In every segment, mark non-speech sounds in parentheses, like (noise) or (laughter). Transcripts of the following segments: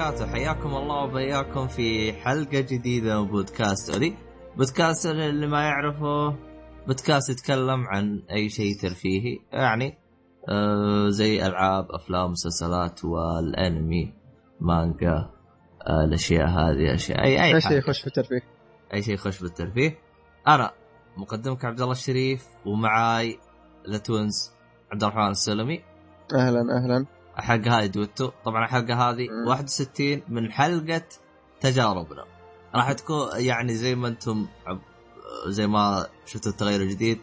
وبركاته. حياكم الله وبياكم في حلقة جديدة من بودكاست أري بودكاست اللي ما يعرفه بودكاست يتكلم عن أي شيء ترفيهي يعني آه زي ألعاب أفلام مسلسلات والأنمي مانجا آه الأشياء هذه أشياء أي أي أي شيء. يخش في الترفيه. أي شيء يخش بالترفيه أنا مقدمك عبد الله الشريف ومعاي the twins عبد الرحمن السلمي. أهلا أهلا. الحلقة هذه دوتو. طبعا الحلقة هذه مم. 61 من حلقة تجاربنا. راح تكون يعني زي ما أنتم زي ما شفتوا التغير الجديد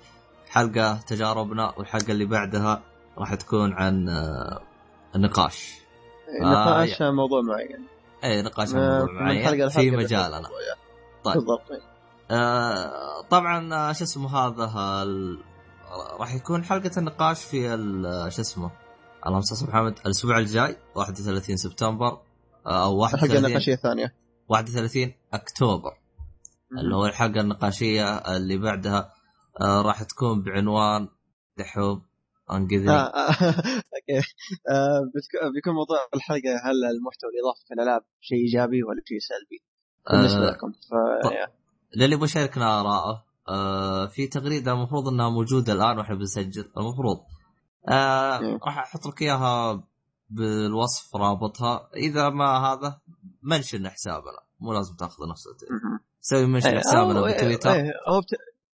حلقة تجاربنا والحلقة اللي بعدها راح تكون عن آه، النقاش. نقاش عن موضوع معين. اي نقاش عن آه، موضوع معين. في مجالنا. طيب. بالضبط. آه، طبعا آه، شو اسمه هذا راح يكون حلقة النقاش في شو اسمه؟ اللهم صل على محمد. الأسبوع الجاي 31 سبتمبر آه، أو الحلقة 31 النقاشية الثانية. 31 أكتوبر. اللي هو الحلقة النقاشية اللي بعدها آه، راح تكون بعنوان دحوم أنقذني. آه، آه، (laughs) أوكي. آه، بيكون موضوع الحلقة هل المحتوى الاضافي في الألعاب شيء إيجابي ولا شيء سلبي؟ بالنسبة لكم. ف. للي يبغى يشاركنا اراءه في تغريدة المفروض إنها موجودة الآن وإحنا بنسجل. المفروض آه مم. راح أحط لك إياها بالوصف رابطها. إذا ما هذا mention حسابنا. مو لازم تأخذ نفس. سوي mention إيه، حسابنا بتويتر إيه، هو بت...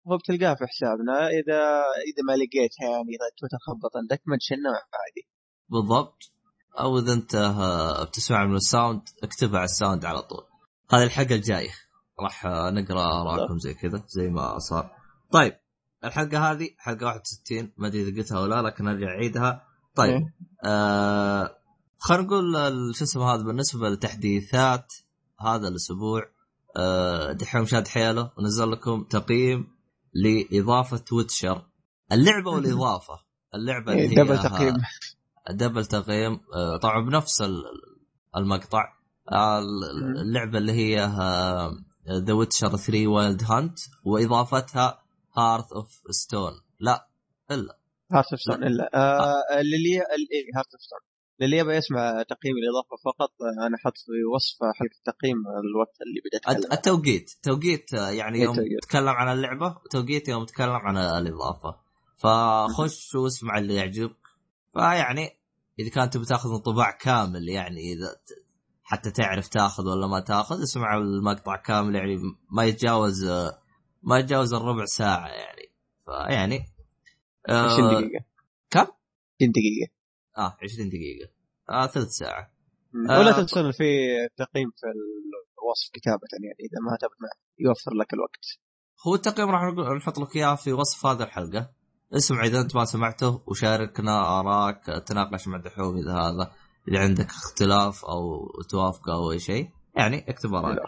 هو بتلقاه في حسابنا. إذا إذا ما لقيتها يعني إذا تويتر خبط عندك منشنا عادي. بالضبط. أو إذا أنت آه، بتسمع من الساوند اكتبها على الساوند على طول. هذه الحلقة الجاية. راح آه، نقرأ اراءكم زي كذا زي ما صار. طيب. الحلقة هذه حلقة 61 ما أدري إذا قلتها ولا لا لكن أرجع أعيدها. طيب إيه. آه خلينا نقول شو اسمه هذا بالنسبة لتحديثات هذا الأسبوع آه دحين شاد حيله ونزل لكم تقييم لإضافة Witcher. اللعبة (laughs) والإضافة. اللعبة اللي إيه، هي double تقييم. double تقييم آه، طبعا بنفس ال- المقطع. آه، ال- اللعبة اللي هي The Witcher 3 Wild Hunt وإضافتها Hearts of Stone لا إلا. Hearts of Stone إلا. آه اللي لي اي Hearts of Stone اللي يبغى يسمع تقييم الإضافة فقط آه، أنا أحط في وصف حلقه التقييم الوقت اللي أتكلم التوقيت. توقيت آه، يعني إيه، يوم. تتكلم عن اللعبة وتوقيت يوم تتكلم عن الإضافة. فخش واسمع اللي يعجبك. فيعني إذا كانت تبي تأخذ انطباع كامل يعني إذا حتى تعرف تأخذ ولا ما تأخذ اسمع المقطع كامل يعني ما يتجاوز آه، ما يتجاوز الربع ساعة يعني. فيعني 20 آه دقيقة. كم؟ 20 دقيقة. آه 20 دقيقة. آه ثلث ساعة. آه، ولا تنسون في تقييم في الوصف كتابة يعني إذا ما معه يوفر لك الوقت. هو التقييم راح نحط لك إياه في وصف هذه الحلقة. اسمع إذا أنت ما سمعته وشاركنا اراك تناقش مع دحوم إذا هذا إذا عندك اختلاف أو توافق أو أي شيء. يعني اكتب اراك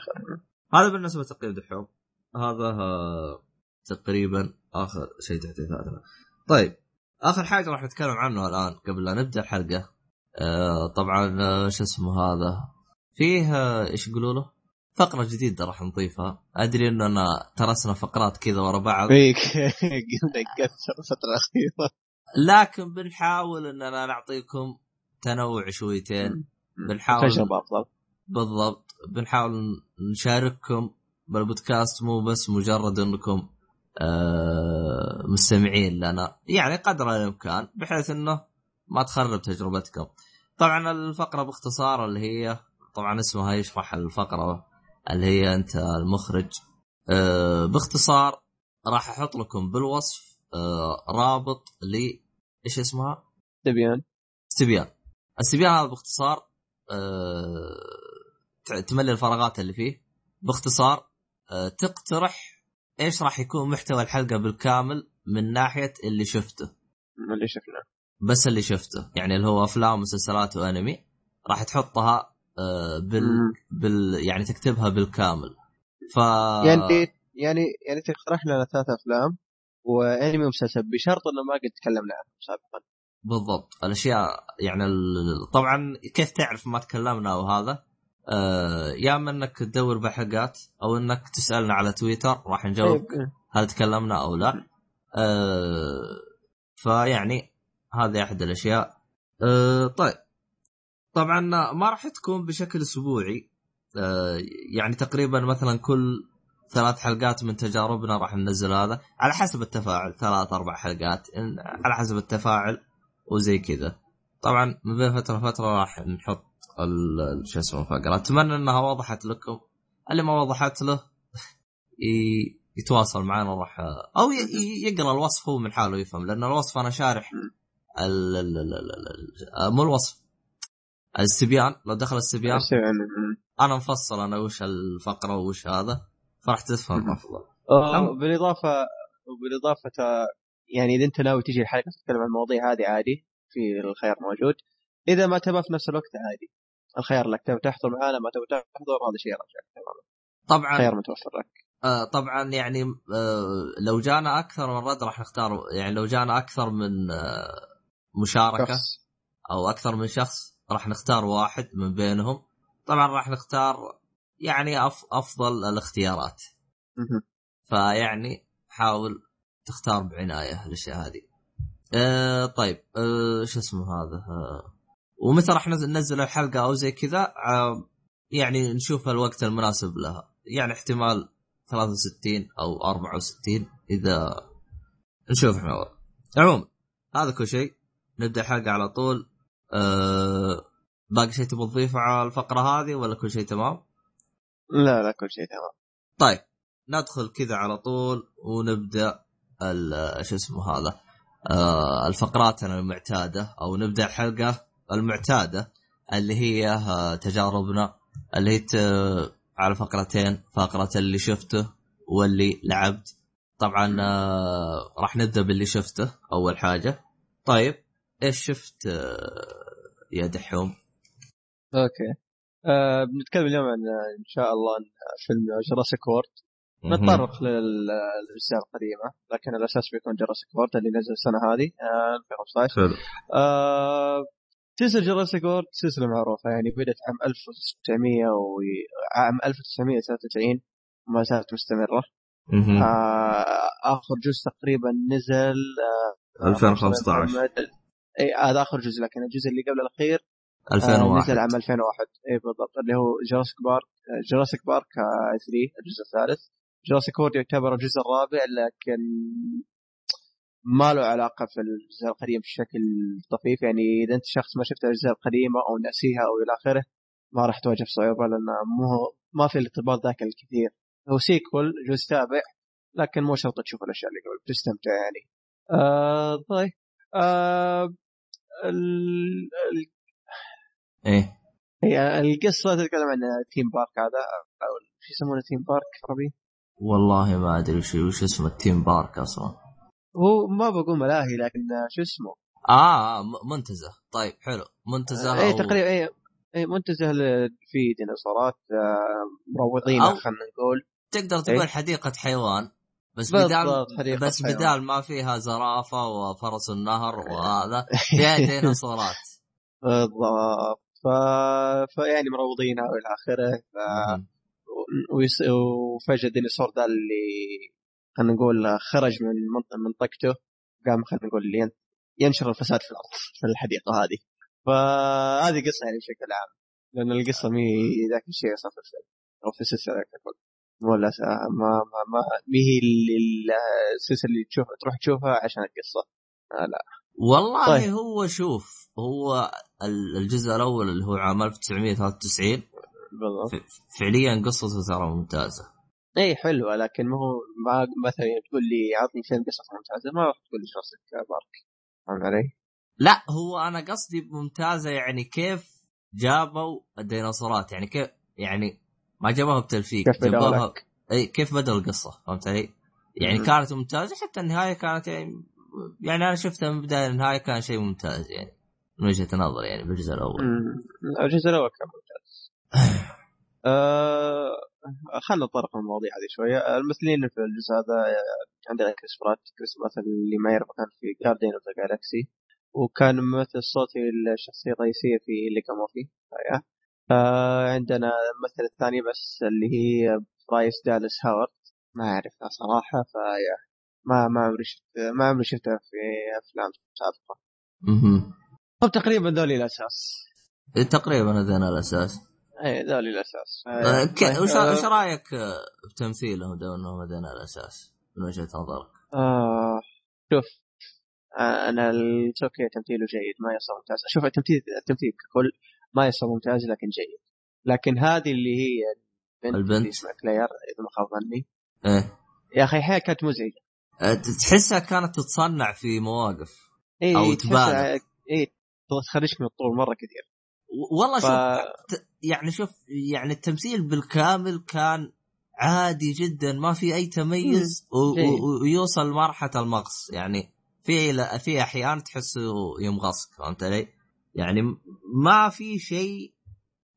هذا بالنسبة لتقييم دحوم هذا آه، تقريبا آخر شيء تحديثاتنا طيب آخر حاجة راح نتكلم عنه الآن قبل لا نبدأ الحلقة. آه، طبعا آه، شو اسمه هذا؟ فيه آه، إيش يقولوا له؟ فقرة جديدة راح نضيفها. أدري اننا ترسنا فقرات كذا ورا بعض. فيك (laughs) قلنا قصر الفترة الأخيرة. لكن بنحاول اننا نعطيكم تنوع شويتين. بنحاول تجربه أفضل. بالضبط. بنحاول نشارككم بالبودكاست مو بس مجرد انكم آه مستمعين لنا يعني قدر الإمكان بحيث إنه ما تخرب تجربتكم. طبعا الفقرة باختصار اللي هي طبعا اسمها يشرح الفقرة اللي هي أنت المخرج. آه باختصار راح أحط لكم بالوصف آه رابط ل إيش اسمها؟ تبيان استبيان استبيان هذا باختصار آه، ت- تملي الفراغات اللي فيه. باختصار تقترح إيش راح يكون محتوى الحلقة بالكامل من ناحية اللي شفته؟ من اللي شفناه بس اللي شفته. يعني اللي هو أفلام ومسلسلات وأنمي راح تحطها آه، بال, مم. بال يعني تكتبها بالكامل. ف يعني يعني يعني تقترح لنا ثلاث أفلام وأنمي ومسلسل بشرط إنه ما قد تكلمنا عنه سابقا. بالضبط. الأشياء يعني ال- طبعا كيف تعرف ما تكلمنا وهذا؟ آه يا اما إنك تدور بحلقات أو إنك تسألنا على تويتر راح نجاوب طيب، هل تكلمنا أو لا. آه فيعني هذه أحد الأشياء. آه طيب. طبعا ما راح تكون بشكل أسبوعي. آه، يعني تقريبا مثلا كل ثلاث حلقات من تجاربنا راح ننزل هذا على حسب التفاعل. ثلاث أربع حلقات على حسب التفاعل وزي كذا. طبعا من بين فترة فتره راح نحط شو اسمه فقره أتمنى إنها وضحت لكم. اللي ما وضحت له (laughs) يتواصل معنا راح أو يقرأ الوصف هو من حاله يفهم لأن الوصف أنا شارح ال ال ال ال مو الوصف. السبيان لو دخل السبيان. أنا مفصل أنا وش الفقرة وش هذا؟ فراح تفهم أفضل. بالإضافة بالإضافة يعني إذا أنت ناوي تجي الحلقة تتكلم عن المواضيع هذه عادي في الخيار موجود. إذا ما تبى في نفس الوقت عادي. الخيار لك. تبي تحضر معنا ما تبي تحضر هذا شيء رجعك تماما طبعا خيار متوفر لك. آه طبعا يعني آه لو جانا أكثر من رد راح نختار يعني لو جانا أكثر من آه مشاركة شخص. أو أكثر من شخص راح نختار واحد من بينهم. طبعا راح نختار يعني أف أفضل الاختيارات. فيعني حاول تختار بعناية الاشياء هذه. آه طيب آه شو اسمه هذا؟ آه ومتى راح ننزل الحلقة أو زي كذا آه يعني نشوف الوقت المناسب لها. يعني احتمال 63 أو 64 إذا نشوف إحنا. عموما هذا كل شيء. نبدأ الحلقة على طول. أه... باقي شيء تبغى تضيفه على الفقرة هذه ولا كل شيء تمام؟ لا لا كل شيء تمام. طيب ندخل كذا على طول ونبدأ شو اسمه هذا؟ آه الفقرات المعتادة أو نبدأ الحلقة. المعتادة اللي هي آه، تجاربنا اللي هي على فقرتين فقرة اللي شفته واللي لعبت. طبعا آه راح نبدأ باللي شفته أول حاجة. طيب إيش شفت آه يا دحوم؟ أوكي. آه بنتكلم اليوم عن إن شاء الله عن فيلم Jurassic World. نتطرق للأجزاء القديمة لكن الأساس بيكون Jurassic World اللي نزل السنة هذه. 2015 آه آه سلسلة Jurassic World سلسلة معروفة يعني بدأت عام 1900 و عام 1993 وما زالت مستمرة. آه آخر جزء تقريبا نزل آه 2015 إي هذا آخر جزء لكن الجزء اللي قبل الأخير 2001 آه نزل عام 2001 إي بالضبط اللي هو Jurassic Park Jurassic Park 3 الجزء الثالث. Jurassic World يعتبر الجزء الرابع لكن ما له علاقة في الأجزاء القديمة بشكل طفيف. يعني إذا أنت شخص ما شفت الاجزاء القديمه أو ناسيها أو إلى آخره ما راح تواجه صعوبة لأن مو ما في الارتباط ذاك الكثير. هو sequel جزء تابع لكن مو شرط تشوف الأشياء اللي قبل تستمتع يعني. آه طيب. آه ال... ال... إيه. هي القصة تتكلم عن theme park هذا أو شو يسمونه theme park عربي والله ما أدري وش وش اسمه ال theme park أصلا. هو ما بقول ملاهي لكن شو اسمه؟ آه منتزه. طيب حلو. منتزه اي تقريبا اي اي منتزه في ديناصورات آه، مروضين خلينا نقول. تقدر تقول أي. حديقة حيوان بس بدال بس حيوان. بدال ما فيها زرافة وفرس النهر (laughs) وهذا فيها ديناصورات. (laughs) بالضبط. ف... فيعني مروضينها والى آخره ف... ويس... وفجأة الديناصور ذا اللي خلينا نقول خرج من منطقته قام خلينا نقول ينشر الفساد في الأرض في الحديقة هذه. فهذه قصة يعني بشكل عام. لأن القصة مي ذاك الشيء أصلا في الفيلم أو في السلسلة ككل ولا ما ما ما مي هي السلسلة اللي تشوف تروح تشوفها عشان القصة. آه لا. والله طيب. هو شوف هو الجزء الأول اللي هو عام 1993 بالضبط. فعليا قصته ترى ممتازة. اي حلوة لكن ما هو ما مثلا تقول لي عطني فيلم قصة ممتازة ما راح تقول لي جراسيك بارك. فهمت علي؟ لا هو أنا قصدي ممتازة يعني كيف جابوا الديناصورات يعني كيف يعني ما جابوها بتلفيق كيف جابوها إي كيف بدا القصة فهمت علي؟ يعني م- كانت ممتازة حتى النهاية كانت يعني يعني أنا شفتها من البداية للنهايه كان شيء ممتاز يعني من وجهة نظري يعني بالجزء الأول. الجزء الأول كان ممتاز. (sighs) آه خلينا نتطرق المواضيع هذه شوية. الممثلين في الجزء هذا عندنا كريس برات كريس برات اللي ما يعرف كان في Guardians of the Galaxy وكان ممثل صوتي الشخصيه الرئيسيه في Lego Movie آه عندنا الممثل الثاني بس اللي هي برايس دالس هاورد ما أعرفها صراحة فيا ما ما عمري شفت ما عمري شفتها في أفلام سابقة. طب تقريبا ذولي الأساس. إيه، تقريبا هذين الأساس. اي ذول الأساس. آه، ك- طيب، وش آه، وش رأيك آه، بتمثيلهم دو انهم هذين الأساس من وجهة نظرك؟ آه شوف آه أنا التوكي تمثيله جيد ما يصل ممتاز. شوف التمثيل التمثيل ككل ما يصل ممتاز لكن جيد. لكن هذه اللي هي البنت, البنت. اللي اسمها كلير إذا ما خاب ظني. إيه. يا أخي حياه كانت مزعجة. آه، تحسها كانت تتصنع في مواقف أو تحس- تبالغ. اي تخرجك من الطول مرة كثير. والله ف... شوف ت- يعني شوف يعني التمثيل بالكامل كان عادي جدا ما في أي تميز و-. و- ويوصل مرحلة المغص يعني في في أحيان تحسه يمغصك فهمت علي؟ يعني ما في شيء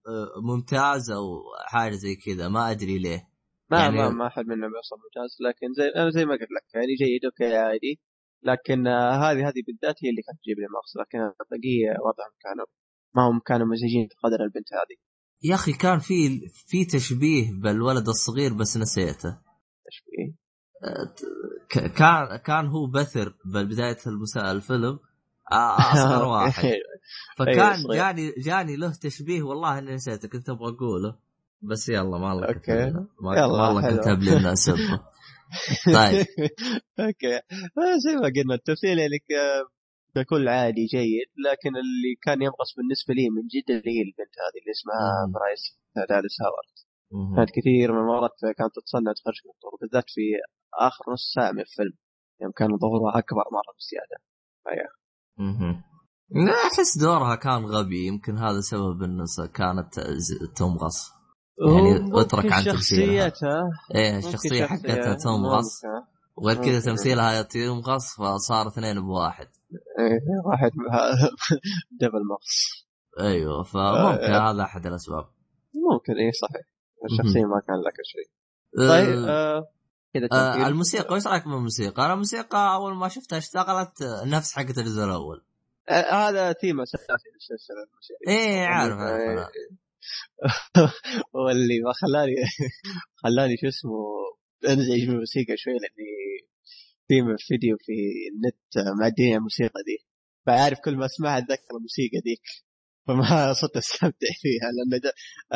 آه، ممتاز أو حاجة زي كذا ما أدري ليه ما يعني- ما ما أحد منهم يوصل ممتاز لكن زي أنا زي ما قلت لك يعني جيد أوكي عادي لكن آه، هذه هذه بالذات هي اللي كانت تجيب لي مغص لكن البقيه وضعهم كانوا ما هم كانوا مزعجين بقدر البنت هذه يا أخي كان في في تشبيه بالولد الصغير بس نسيته فيه؟ ك- كان كان هو بثر المسا- الفيلم آه، أصغر (laughs) واحد أيوة، فكان صغير. جاني جاني له تشبيه والله إني نسيته كنت أبغى أقوله بس يلا ما الله. ما يلا، والله حلو. كتب لي انه اسبه طيب. أوكي آه، زي ما قلنا التمثيل يعني ككل عادي جيد لكن اللي كان ينقص بالنسبة لي من جد اللي هي البنت هذه اللي اسمها. برايس داليس هاورد. كانت كثير من المرات كانت تتصنع تخرج من الطور بالذات في آخر نص ساعة من الفيلم يوم كان ظهورها أكبر مرة بزيادة مهم. لا أحس دورها كان غبي يمكن هذا سبب إنه كانت تمغص يعني أترك عن تمثيلها. شخصيتها إيه الشخصية حقتها تمغص. وغير كذا. تمثيلها يمغص فصار اثنين بواحد إيه واحد (laughs) دبل مغص أيوه فممكن آه. هذا أحد الأسباب ممكن إيه صحيح الشخصية ما كان لك شيء آه، طيب آه كذا آه تمثيل. الموسيقى وش رأيك بالموسيقى؟ أنا الموسيقى أول ما شفتها اشتغلت آه، نفس حقت الجزء الأول. آه هذا ثيم أساسي للسلسلة الموسيقية إيه عارف عارف إيه. أنا. واللي ما خلاني خلاني شو اسمه أنزعج من الموسيقى شوي لأني في فيديو في النت معدين الموسيقى دي فعارف كل ما أسمعها أتذكر الموسيقى ديك فما (laughs) صرت أستمتع فيها لأن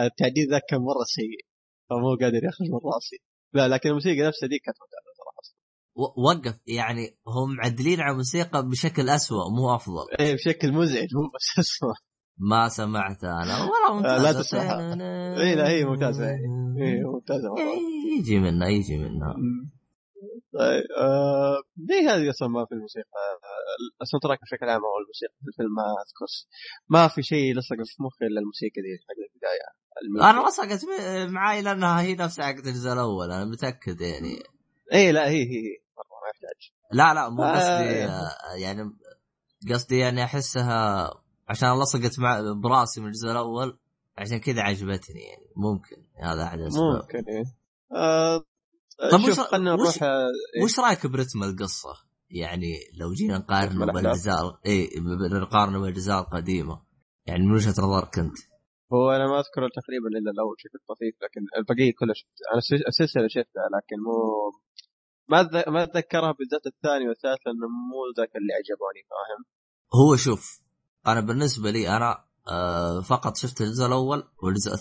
التعديل ذاك كان مرة سيء. فمو قادر يخرج من راسي. لا لكن الموسيقى نفسها دي كانت ممتازه صراحة. وقف يعني هم معدلين على الموسيقى بشكل أسوأ مو أفضل. إيه بشكل مزعج مو بس (laughs) اسمع ما سمعت أنا. والله ممتازه لا تسمعها. إيه، لا، هي ممتازة، إيه ممتازة مره إيه، يجي منها يجي منها. طيب آه ليه هذه أصلا ما في الموسيقى؟ ال soundtrack بشكل عام أو الموسيقى في الفيلم ما اذكر ما في شيء لصق في مخي إلا الموسيقى دي حق البداية. أنا لصقت معاي لأنها هي نفس حقت الجزء الأول أنا متأكد يعني. إيه لا هي هي هي. مرة ما يحتاج. لا لا مو آه. قصدي آه، يعني قصدي يعني أحسها عشان لصقت مع براسي من الجزء الأول عشان كذا عجبتني يعني. ممكن هذا أحد الأسباب. ممكن إيه. آه طب شوف وش- خلينا وش- نروح آه، إيه. وش رأيك برتم القصة؟ يعني لو جينا نقارنه؟ بالاجزاء اي نقارنه بالاجزاء القديمه يعني من وجهة نظرك أنت هو أنا ما اذكر تقريبا إلا الأول بشكل طفيف لكن البقية كلها شفت أنا السل- السلسله شفتها لكن مو ما ما أتذكرها بالذات الثاني والثالث لأنه مو ذاك اللي عجبوني فاهم هو شوف أنا بالنسبة لي أنا آه فقط شفت الجزء الأول والجزء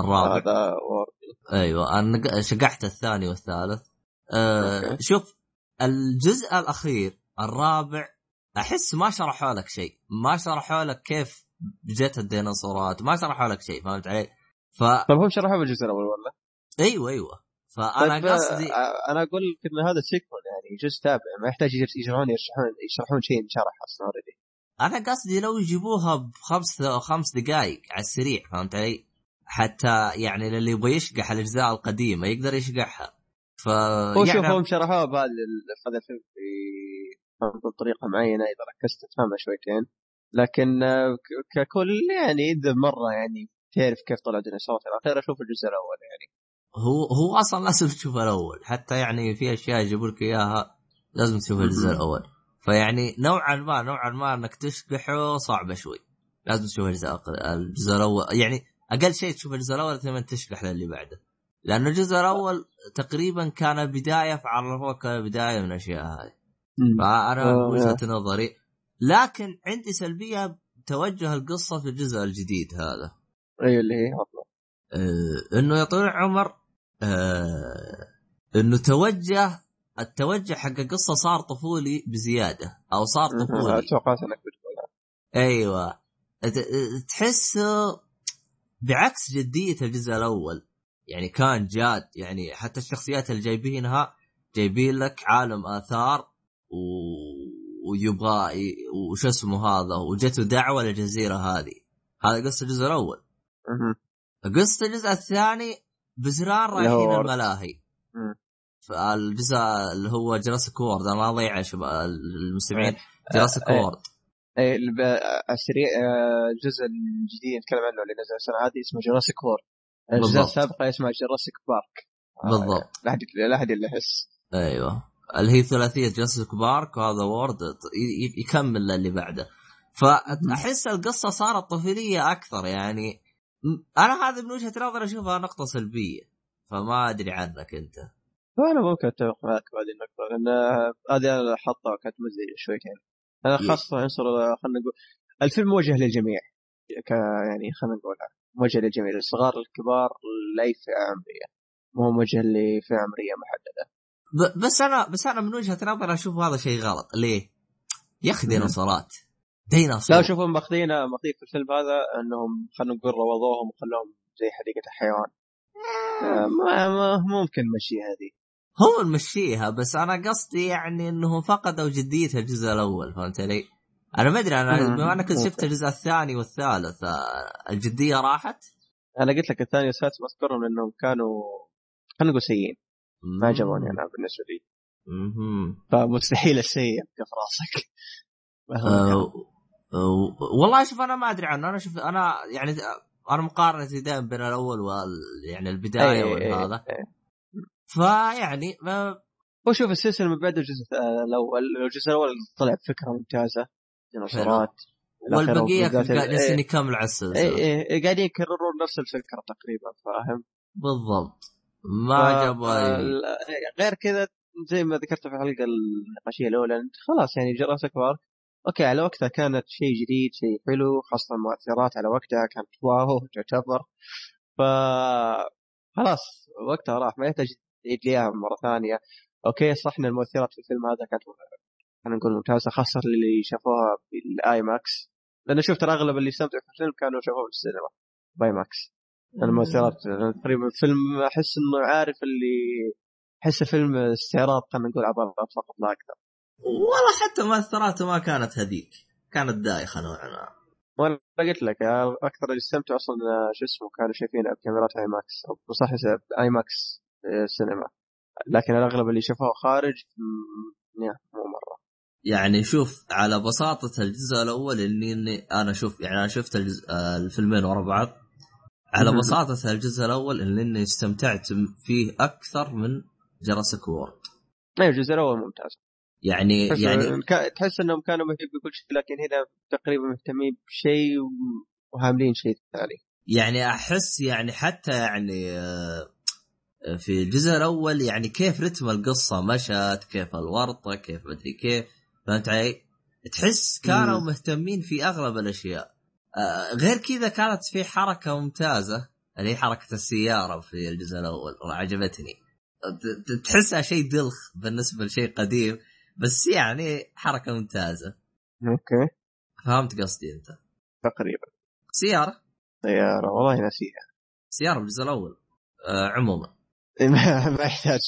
الرابع هذا أيوه أنا شطحت الثاني والثالث آه أوكي. شوف الجزء الأخير الرابع أحس ما شرحوا لك شيء ما شرحوا لك كيف جت الديناصورات ما شرحوا لك شيء فهمت علي؟ ف طيب هم شرحوها بالجزء الأول ولا؟ أيوه أيوه فأنا طيب، قصدي آه، أنا أقول لك إن هذا sequel يعني جزء تابع ما يحتاج يرجعون يشرحون يشرحون شيء انشرح أصلا already أنا قصدي لو يجيبوها بخمس خمس دقائق على السريع فهمت علي؟ حتى يعني للي يبغى يشقح الأجزاء القديمة يقدر يشقحها. ف هو شوف هم شرحوها بهذا ال- في هذا الفيلم في بطريقه معينة إذا ركزت تفهمها شويتين. لكن آه، ككل يعني إذا مرة يعني تعرف كيف طلع ديناصورات إلى اخره أشوف الجزء الأول يعني. هو هو أصلا لازم تشوف الأول. حتى يعني في أشياء يجيبوا لك إياها لازم تشوف الجزء. الأول. فيعني نوعا ما نوعا ما إنك تشقحه صعبة شوي. لازم تشوف الجزء الأول. يعني أقل شيء تشوف الجزء الأول ثم تشقح للي بعده. لأنه الجزء الأول تقريبا كان بداية فعرفوك بداية من الأشياء هذه. فأنا آه، وجهة نظري. لكن عندي سلبية توجه القصة في الجزء الجديد هذا. أيوه اللي هي. آه إنه يا طويل العمر آه إنه توجه التوجه حق القصة صار طفولي بزيادة أو صار طفولي. توقعت إنك بتقولها. أيوه. ت- تحس بعكس جدية الجزء الأول يعني كان جاد يعني حتى الشخصيات اللي جايبينها جايبين لك عالم آثار و... ويبغى ي- وش اسمه هذا وجته دعوة للجزيرة هذه هذا قصة الجزء الأول. قصة الجزء الثاني هو رايحين. الملاهي. فالجزء اللي هو جراسيك وورد أنا ما أضيع يا شباب المستمعين Jurassic آه، World على السريع آه، الجزء الجديد نتكلم عنه اللي نزل السنة هذه اسمه Jurassic World الجزء بالضبط. السابقه اسمه Jurassic Park آه، بالضبط. لا احد لا احد اللي يحس. أيوه. اللي هي ثلاثيه Jurassic Park وهذا World يكمل اللي بعده. فأحس القصة صارت طفوليه أكثر يعني أنا هذا من وجهة نظري أشوفها نقطة سلبية فما أدري عنك أنت. فانا ممكن أتفق معك بهذه النقطة لأن هذه أنا حاطها كانت مزعجة شويتين أنا خاصة عنصر خلينا نقول الفيلم موجه للجميع ك يعني خلينا نقول موجه للجميع للصغار للكبار لاي فئه عمريه مو موجه لفئة عمريه محددة. ب- بس أنا بس أنا من وجهة نظري أشوف هذا شيء غلط. ليه؟ يا أخي ديناصورات. ديناصور. لا شوفوا ماخذين ماخذين في الفيلم هذا إنهم خلينا نقول روضوهم وخلوهم زي حديقة الحيوان. آه، ما ما ممكن نمشي هذه. هو نمشيها بس أنا قصدي يعني إنهم فقدوا جدية الجزء الأول فهمت علي؟ أنا ما أدري أنا. بما أنك شفت. الجزء الثاني والثالث آه، الجدية راحت؟ أنا قلت لك الثاني والسادس مذكرهم لأنهم كانوا خلينا نقول سيئين ما عجبوني أنا بالنسبة لي. فمستحيل السيء يبقى في راسك (laughs) أه أه والله شوف أنا ما أدري عنه أنا شوف أنا يعني أنا مقارنتي دائما بين الأول وال يعني البداية إيه، إيه، والهذا إيه. فيعني آه، هو شوف السلسلة من بعد الجزء الأول الجزء الأول طلع بفكرة ممتازة. ديناصورات والبقية جالسين إيه، يكملوا على السلسلة. إيه، إيه، قاعدين يكررون نفس الفكرة تقريبا فاهم؟ بالضبط. ما ف- جابوا غير كذا زي ما ذكرت في الحلقة النقاشيه الأولى أنت خلاص يعني جراسيك بارك. أوكي على وقتها كانت شيء جديد شيء حلو خاصة المؤثرات على وقتها كانت wow تعتبر. ف خلاص وقتها راح ما يحتاج يعيد لي اياها مرة ثانية. أوكي صح إن المؤثرات في الفيلم هذا كانت خلينا نقول ممتازة خاصة اللي شافوها بال IMAX لأن شفت اغلب اللي استمتعوا في الفيلم كانوا شافوه في السينما ب IMAX المؤثرات تقريبا الفيلم أحس إنه عارف اللي احس فيلم استعراض خلينا نقول عبارات فقط لا أكثر. والله حتى مؤثراته ما كانت هذيك كانت دايخة نوعا ما. وأنا قلت لك أكثر اللي استمتعوا أصلا شو اسمه كانوا شايفينها بكاميرات IMAX أو صح IMAX سينما لكن الأغلب اللي شافوه خارج مو مرة. يعني شوف على بساطة الجزء الأول إني, إني أنا شوف يعني أنا شفت الجزء آه، الفيلمين ورا بعض. على. بساطة الجزء الأول إني, إني استمتعت فيه أكثر من جراسيك وورد أيوه الجزء الأول ممتاز. يعني تحس يعني تحس إنهم كانوا مهتمين بكل شيء لكن هنا تقريبا مهتمين بشيء وهاملين شيء ثاني. يعني أحس يعني حتى يعني آه، في الجزء الأول يعني كيف رتم القصة؟ مشت كيف الورطة كيف مدري كيف فهمت علي؟ تحس كانوا. مهتمين في أغلب الأشياء. آه، غير كذا كانت في حركة ممتازة اللي هي حركة السيارة في الجزء الأول عجبتني. تحسها شيء دلخ بالنسبة لشيء قديم بس يعني حركة ممتازة. أوكي. فهمت قصدي أنت. تقريبا. سيارة. طياره والله ناسيها. سيارة بالجزء الأول. آه عموما. ما (laughs) ما يحتاج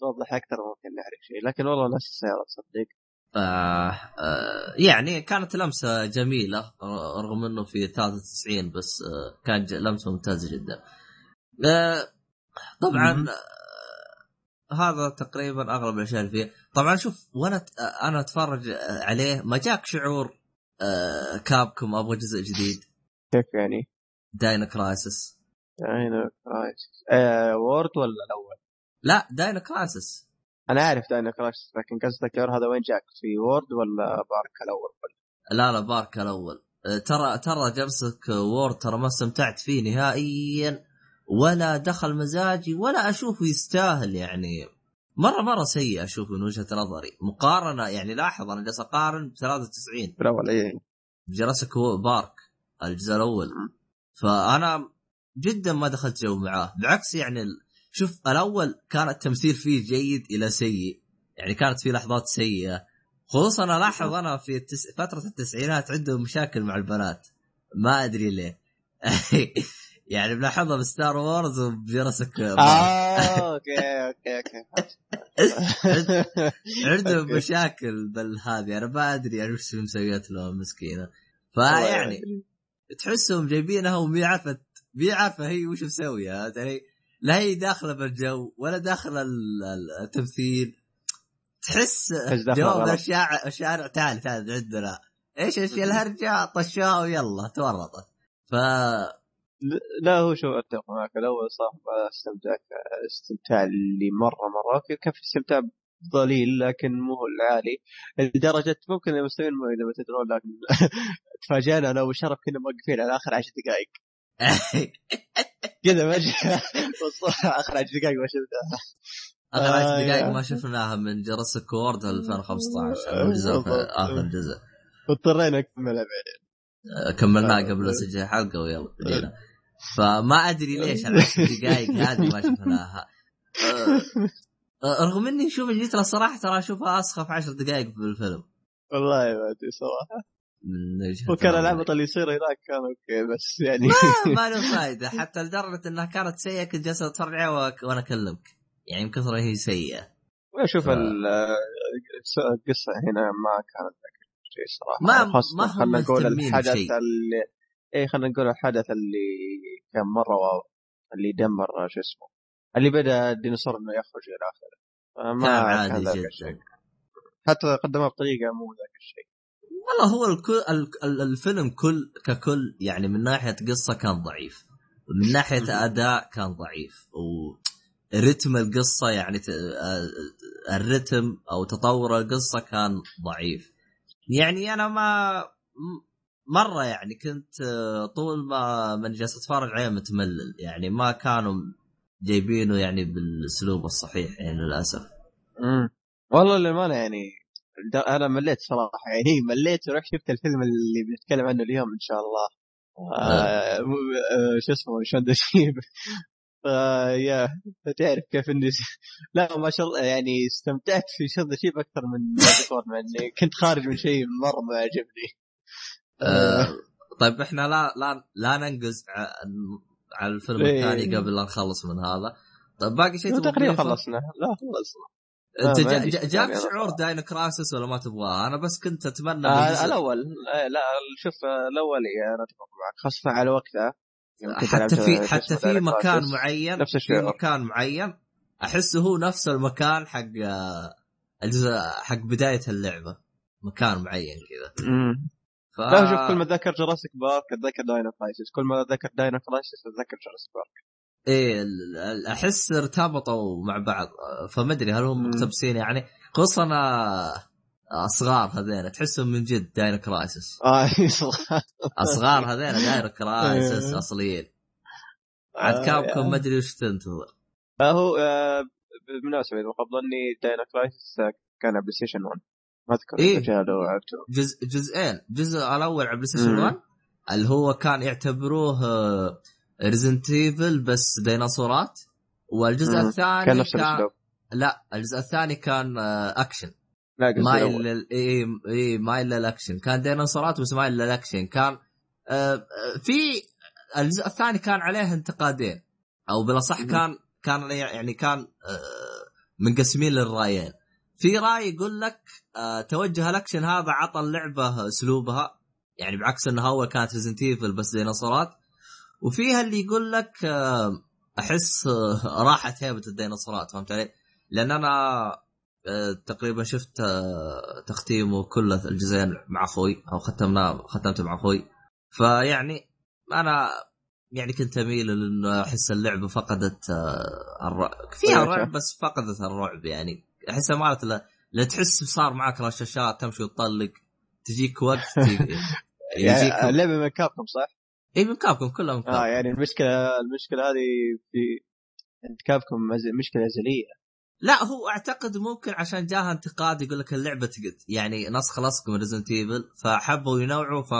توضح أكثر ممكن نعرف شيء لكن والله نفس السيارة تصدق آه آه يعني كانت لمسة جميلة آه، رغم إنه في 93 بس آه كان لمسة ممتازة جدا. آه طبعا. آه هذا تقريبا اغلب الأشياء اللي فيه. طبعا شوف وأنا آه، أنا أتفرج آه، عليه ما جاك شعور Capcom أبغى جزء جديد كيف يعني؟ Dino Crisis Dino Crisis آه World ولا الأول؟ لا Dino Crisis أنا عارف Dino Crisis لكن قصدك هذا وين جاك؟ في World ولا Park الأول؟ لا لا Park الأول. آه، ترى ترى Jurassic World ترى ما استمتعت فيه نهائيا ولا دخل مزاجي ولا أشوفه يستاهل يعني. مرة مرة سيء أشوفه من وجهة نظري. مقارنة يعني لاحظ أنا جالس أقارن ب 93 بالاول اي Jurassic Park الجزء الأول. فأنا جدا ما دخلت جو معاه. بالعكس يعني شوف الأول كان التمثيل فيه جيد إلى سيء. يعني كانت في لحظات سيئة. خصوصا الاحظ أنا في التس... فترة التسعينات عندهم مشاكل مع البنات. ما أدري ليه. (laughs) يعني بلاحظها ب Star Wars وب Jurassic آه okay okay okay عندهم مشاكل بالهذه أنا ما أدري يعني وش مسويت لهم مسكينة. فيعني تحسهم جايبينها ومي عرفت مي عارفه هي وش مسوية يعني لا هي داخلة بالجو ولا داخلة ال- ال- التمثيل. تحس جواب؟ الشارع الشارع تعال تعال عندنا. إيش إيش الهرجة؟ طشاها ويلا تورطت. ف لا هو شو اتفق معك؟ الأول صح استمتعت استمتاع اللي مرة مرة. أوكي كان في استمتاع ضليل لكن مو هو العالي. لدرجة ممكن المستمعين ما إذا ما تدرون لكن (laughs) تفاجئنا أنا وشرف كنا موقفين على آخر عشر دقائق. كذا (laughs) اخر عشر دقائق ما شفتها اخر عشر آه، دقائق. ما شفناها من Jurassic World 2015 الجزء بالضبط. آخر جزء. واضطرينا نكملها بعدين آه. قبل نسجل الحلقة ويلا بدينا فما أدري ليش العشر دقائق هذه ما شفناها آه، آه، رغم إني شوف جيت له صراحة ترى أشوفها أسخف عشر دقائق بالفيلم والله ما أدري صراحة. من وجهة وكان. العبط اللي يصير هناك كان okay بس يعني. ما (laughs) ما له فائده حتى لدرجة إنها كانت سيئة كنت جالس اتفرج عليها وأنا أكلمك. يعني من كثر هي سيئة. أشوف ف- ال- القصة هنا ما كانت ذاك الشيء صراحة. ما- خاصة ما هم خلينا نقول الحدث. اللي اي خلينا نقول الحدث اللي كان مرة واو اللي دمر شو اسمه اللي بدأ الديناصور إنه يخرج إلى آخره. فما كان كان عادي جدا. الشيء. حتى قدمها بطريقة مو ذاك الشيء. والله هو الكل ال- ال- الفيلم كل ككل يعني من ناحية قصة كان ضعيف. ومن ناحية أداء كان ضعيف. ورتم القصة يعني الرتم أو تطور القصة كان ضعيف. يعني أنا ما مرة يعني كنت طول ما من جالس أتفرج عليه متملل. يعني ما كانوا جايبينه يعني بالأسلوب الصحيح يعني للأسف. امم والله للأمانة يعني أنا مليت صراحة. يعني (laughs) مليت ورحت شفت الفيلم اللي بنتكلم عنه اليوم إن شاء الله. آه. م- آه شو اسمه Shaun the Sheep (laughs) يا تعرف كيف إني لا ما شاء الله يعني استمتعت في Shaun the Sheep أكثر من مع إني كنت خارج من شيء مرة ما عجبني. آه، طيب إحنا لا لا لا ننقز على الفيلم إيه. الثاني قبل لا نخلص من هذا. طيب باقي شيء تقريبا؟ خلصنا. لا خلصنا. أنت جاك أنا شعور خلاص. Dino Crisis ولا ما تبغاه؟ أنا بس كنت أتمنى آه الأول آه لا شوف آه، الأول إيه، أنا اتفق معك خاصة على وقتها حتى في حتى في مكان. معين نفس في الشعور. مكان معين احسه هو نفس المكان حق آه، الجزء حق بداية اللعبة مكان معين كذا ف... لا شوف كل ما اتذكر Jurassic Park اتذكر Dino Crisis كل ما اتذكر Dino Crisis اتذكر Jurassic Park إيه أحس ارتبطوا مع بعض آه، فما أدري هل هم. مقتبسين يعني خصوصا آه، صغار هذين تحسهم من جد Dino Crisis (laughs) صراحة. أصغار هذين Dino Crisis إيه. أصليين عاد آه، Capcom ما أدري وش تنتظر آه، هو آه، بالمناسبة إذا خاب ظني Dino Crisis آه، كان على PlayStation 1 ما أذكر إيه. جزء جزئين الجزء الأول على PlayStation مم. 1 اللي هو كان يعتبروه Resident Evil بس ديناصورات والجزء مم. الثاني كان نفس الأسلوب. لا الجزء الثاني كان آه، اكشن لا قصدي مايل. لل... اي اي مايل للاكشن كان ديناصورات بس مايل للاكشن كان آه، آه، في الجزء الثاني كان عليه انتقادين. أو بالأصح. كان كان يعني كان آه، منقسمين للرايين. في راي يقول لك آه، توجه الأكشن هذا عطى اللعبة أسلوبها. يعني بعكس إنها أول كانت Resident Evil بس ديناصورات. وفيها اللي يقول لك آه، أحس آه، راحت هيبه الديناصورات فهمت علي؟ لأن أنا آه، تقريبا شفت تختيمه كل الجزئين مع أخوي أو ختمناه ختمته مع أخوي. فيعني أنا يعني كنت أميل لأنه أحس اللعبة فقدت الرعب. فيها طيب، رعب بس فقدت الرعب يعني. احسها مالت لا, لا تحس صار معك رشاشات تمشي وتطلق تجيك وقت تجي- (laughs) يعني يجيك اللعبة من Capcom صح؟ اي من Capcom كلها من Capcom آه يعني المشكلة المشكلة هذه في عند Capcom مشكلة أزلية. لا هو أعتقد ممكن عشان جاها انتقاد يقول لك اللعبة تقد. يعني نسخ لصق من Resident Evil فحبوا ينوعوا ف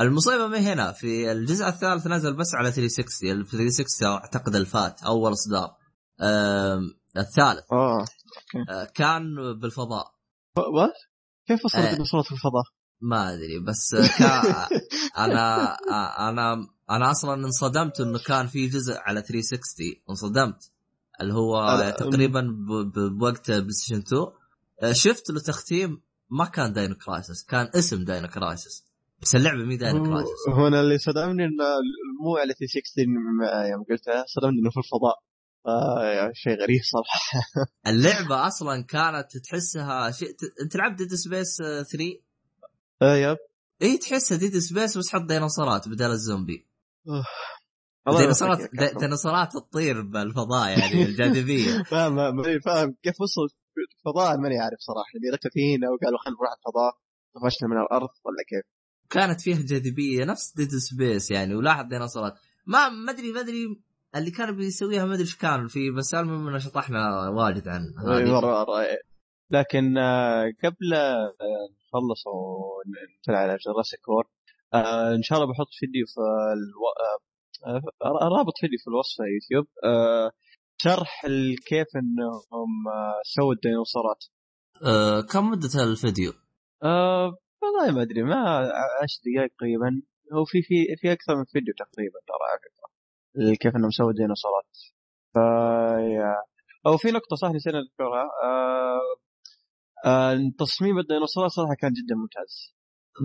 المصيبة ما هنا. في الجزء الثالث نزل بس على 360 ال 360 أعتقد ال Fat أول إصدار. الثالث. آه آه، كان بالفضاء. what؟ كيف وصلت آه. الديناصورات في الفضاء؟ ما أدري بس كا (laughs) أنا أنا أنا أصلا انصدمت إنه كان في جزء على 360 انصدمت. اللي هو أنا- تقريبا بوقت PlayStation 2 آه، شفت له تختيم ما كان Dino Crisis كان اسم Dino Crisis بس اللعبة مي Dino Crisis هو أنا اللي صدمني إنه مو على 360 م- يوم قلتها صدمني إنه في الفضاء. آه شيء غريب صراحة. (laughs) اللعبة أصلا كانت تحسها شيء أنت لعبت Dead Space 3 آه yep. إي تحسها Dead Space بس حط ديناصورات بدل الزومبي. ديناصورات ديناصورات تطير بالفضاء يعني الجاذبيه (laughs) فاهم ماني فاهم. كيف وصل الفضاء؟ ماني عارف صراحة. اللي ركبتين أو قالوا خلينا نروح الفضاء طفشنا من الأرض ولا كيف؟ كانت فيها جاذبية نفس Dead Space يعني ولاحظ ديناصورات. ما ما أدري ما أدري اللي كان بيسويها ما أدري إيش كان في بس المهم إنه شطحنا واجد عن هذه. مرة مرة. لكن آه، قبل آه، نخلص ونطلع على Jurassic World إن شاء الله بحط فيديو في ألو... آه، آه، رابط فيديو في الوصف في يوتيوب. آه، شرح كيف إنهم آه، سووا الديناصورات. آه كم مدة الفيديو؟ آه والله ما أدري ما عشر دقائق تقريبا. هو في في في أكثر من فيديو تقريبا ترى على فكرة ال- كيف إنهم سووا الديناصورات. ف أو في نقطة صح نسينا نذكرها. آه آه تصميم الديناصورات صراحة كان جدا ممتاز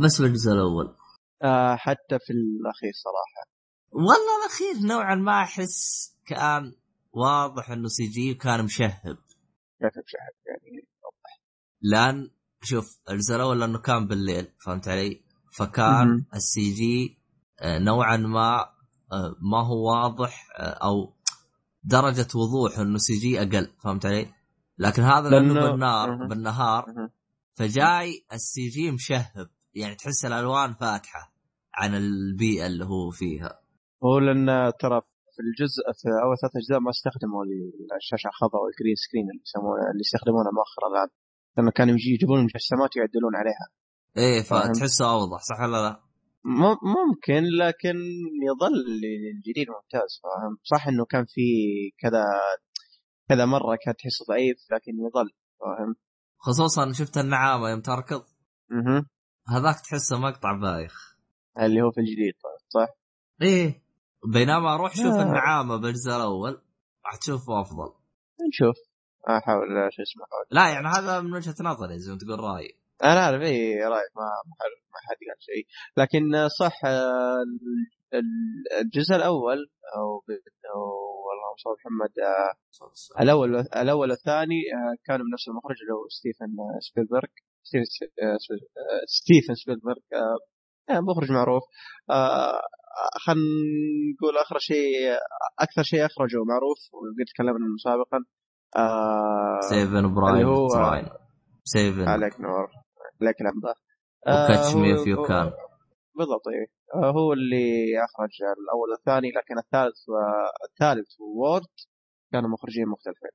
بس بالجزء الأول آه حتى في الأخير صراحة والله الأخير نوعا ما أحس كان واضح إنه CG وكان مشهب كيف مشاهد يعني لأن شوف الجزء الأول لأنه كان بالليل فهمت علي؟ فكان. ال CG آه، نوعا ما آه، ما هو واضح آه، أو درجة وضوح إنه CG أقل فهمت علي؟ لكن هذا لأنه لأنه- بالنار. بالنهار. فجاي ال CG مشهب يعني تحس الألوان فاتحه عن البيئة اللي هو فيها هو لأن ترى في الجزء في أول ثلاث أجزاء ما استخدموا الشاشة الخضراء وال green screen اللي يسمونه اللي يستخدمونه مؤخرا الآن لأنه كانوا يجي يجيبون مجسمات ويعدلون عليها إيه. فتحسه أوضح صح ولا لا؟ ممكن لكن يظل الجديد ممتاز فاهم صح إنه كان في كذا كذا مرة كان تحسه ضعيف لكن يظل فاهم؟ خصوصا شفت النعامة يوم تركض. أها. هذاك تحسه مقطع بايخ. اللي هو في الجديد صح؟ إيه. بينما أروح شوف لا. النعامة بالجزء الأول راح تشوفه أفضل. نشوف. أحاول شو اسمه. لا يعني هذا من وجهة نظري زي ما تقول رأيي. أنا أعرف إي رايك ما ما حد- قال شيء. لكن صح آه، ال- الجزء الأول أو صل محمد آه، الأول الأول والثاني آه، كانوا من نفس المخرج اللي هو ستيفن آه، سبيلبرغ. ستيف- سبيل- ستيفن سبيلبرغ مخرج معروف. خلينا نقول آخر شيء أكثر شيء أخرجه معروف وقد تكلمنا عنه سابقا Seven اللي هو- Seven. عليك نور عليك لمبه و Catch Me If You Can بالضبط آه، هو اللي أخرج الأول والثاني لكن الثالث والثالث World كانوا مخرجين مختلفين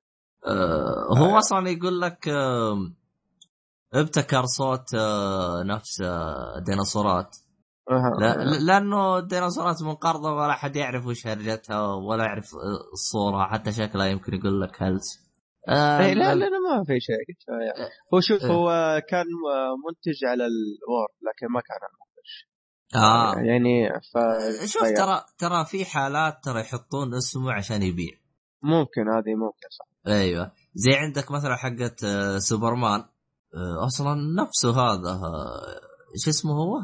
آه هو أصلا يقول لك آه ابتكر صوت آه نفس آه ديناصورات أها. لا لأنه الديناصورات منقرضة ولا حد يعرف وش هرجتها ولا يعرف آه، الصورة حتى شكلها يمكن يقول لك هلس آه لا لا لا ما في شيء يعني. هو شوف. هو كان منتج على الوورد لكن ما كان المخرج آه. يعني ف شوف. ترى ترى في حالات ترى يحطون اسمه عشان يبيع. ممكن هذه ممكن صح. أيوه. زي عندك مثلا حقة آه، سوبرمان. آه، أصلا نفسه هذا آه، إيش اسمه هو؟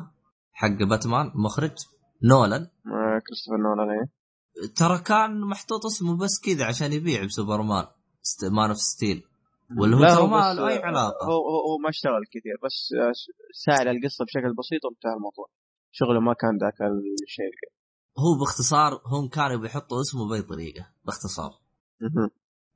حق باتمان مخرج. نولان. آه، كريستوفر نولان إيه. ترى كان محطوط اسمه بس كذا عشان يبيع بسوبرمان. Man of Steel واللي هو ترى ما له أي علاقة. هو هو ما اشتغل كثير بس آه، ساعد القصة بشكل بسيط وانتهى الموضوع. شغله ما كان ذاك الشيء. هو باختصار هم كانوا بيحطوا اسمه بأي طريقة باختصار.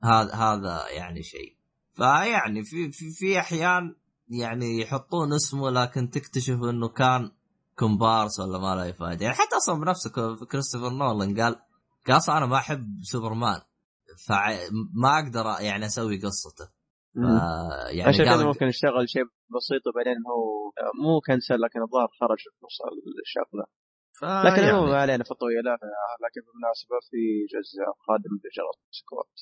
هذا هذا يعني شيء. فيعني في في في أحيان يعني يحطون اسمه لكن تكتشف إنه كان كومبارس ولا ما له فائدة. يعني حتى أصلا بنفسه كريستوفر نولان قال قال أصلا أنا ما أحب سوبرمان فما أقدر يعني أسوي قصته. يعني عشان كذا ممكن يشتغل شيء بسيط وبعدين هو مو كنسل لكن الظاهر خرج في نص الشغله ف... لكن يعني هو ما علينا في الطويله لكن بالمناسبة في جزء قادم بجرس سكوت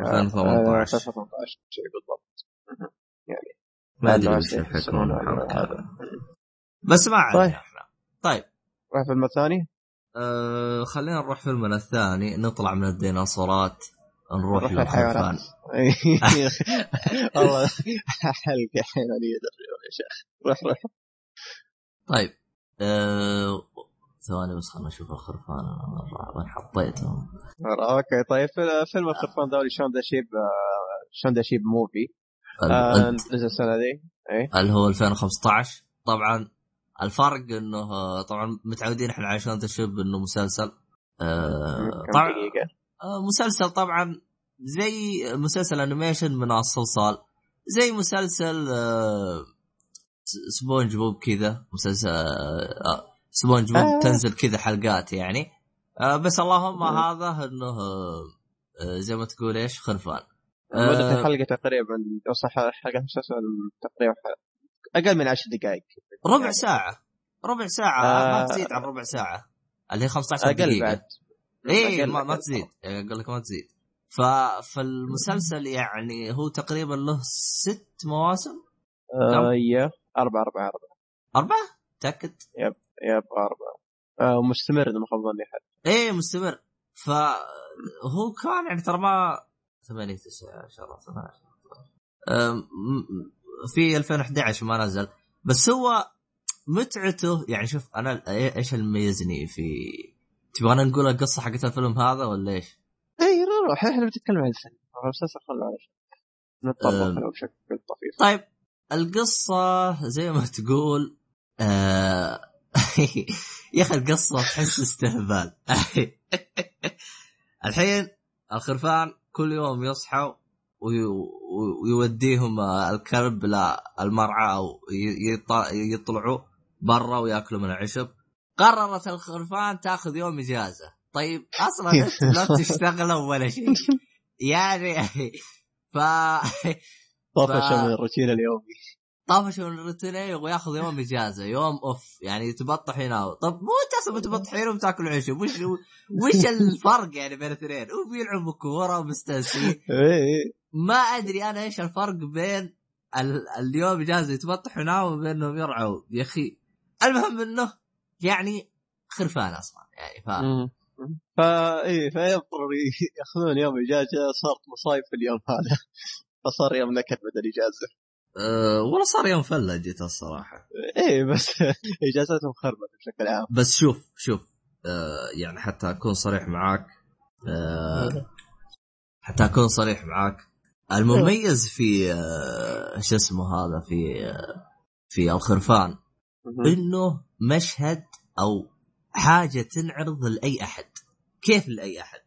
2018 2018 شيء بالضبط. يعني. ما أدري وش لا. هذا. بس ما طيب. علينا إحنا. طيب. راح الفيلم الثاني أه خلينا نروح فيلمنا الثاني نطلع من الديناصورات. نروح للحيوانات. (laughs) والله حلقة حيوانية يا شيخ. روح روح. طيب أه... ثواني بس خلنا نشوف الخرفان. وين حطيتهم؟ okay. طيب فيلم- الخرفان ذولي Shaun the Sheep Shaun the Sheep Movie. آه، نزل السنة ذي. إيه. اللي هو 2015 طبعا الفرق إنه آه، طبعا متعودين إحنا على Shaun the Sheep إنه مسلسل. آه، طبعا آه، مسلسل طبعا زي مسلسل animation من الصلصال زي مسلسل آه، سبونج بوب كذا مسلسل آه، سبونج بوب آه. تنزل كذا حلقات يعني آه، بس اللهم. هذا إنه آه، آه، زي ما تقول إيش خرفان مدة آه، الحلقة تقريبا أو صح حلقة المسلسل تقريبا أقل من 10 دقائق ربع. ساعة ربع ساعة آه. ما تزيد عن ربع ساعة اللي هي 15 أقل دقيقة بعد إيه أقل- ما, ما أقل. تزيد. أقول لك ما تزيد. ف... فالمسلسل يعني هو تقريبا له ست مواسم؟ آه يب أربعة أربعة أربعة. أربعة؟ تأكد يب أربعة. آه ومستمر إذا ما خاب ظني حد إيه مستمر. فهو كان يعني ترى ما 8 9 10 12 أم، م- في 2011 ما نزل. بس هو متعته يعني شوف أنا إيه- إيش اللي مميزني في تبغانا نقول القصة حقت الفيلم هذا ولا إيش؟ اي روح إحنا بنتكلم عن الفيلم المسلسل خلنا على نتطرق بشكل طفيف طيب القصة زي ما تقول آه (laughs) يا أخي القصة تحس استهبال. (laughs) الحين الخرفان كل يوم وي- ويوديهم الكلب للمرعى أو يطلعوا برا ويأكلوا من العشب. قررت الخرفان تاخذ يوم اجازة. طيب أصلا (laughs) أنت لا تشتغلوا ولا شيء. (laughs) يعني (laughs) ف طفش من الروتين اليومي. طفش من الروتين وياخذ يوم اجازة يوم أوف يعني تبطح هنا طب مو أنت أصلا بتبطحين وبتاكلوا عشب وش وش الفرق يعني بين الاثنين؟ وبيلعبوا كورة ومستانسين اي ما أدري أنا إيش الفرق بين ال... اليوم اجازة يتبطحوا هنا وبينهم يرعوا يا أخي المهم إنه يعني خرفان أصلا يعني ف فا إي فيضطر يأخذون يوم إجازة صارت مصايب في اليوم هذا فصار يوم نكد بدل إجازة. أه والله صار يوم فلة جيت الصراحة. إي بس (laughs) إجازتهم خربت بشكل عام. بس شوف شوف أه يعني حتى أكون صريح معاك أه حتى أكون صريح معاك. المميز في أه شو اسمه هذا في أه في الخرفان إنه مشهد أو حاجة تنعرض لأي أحد. كيف لأي أحد؟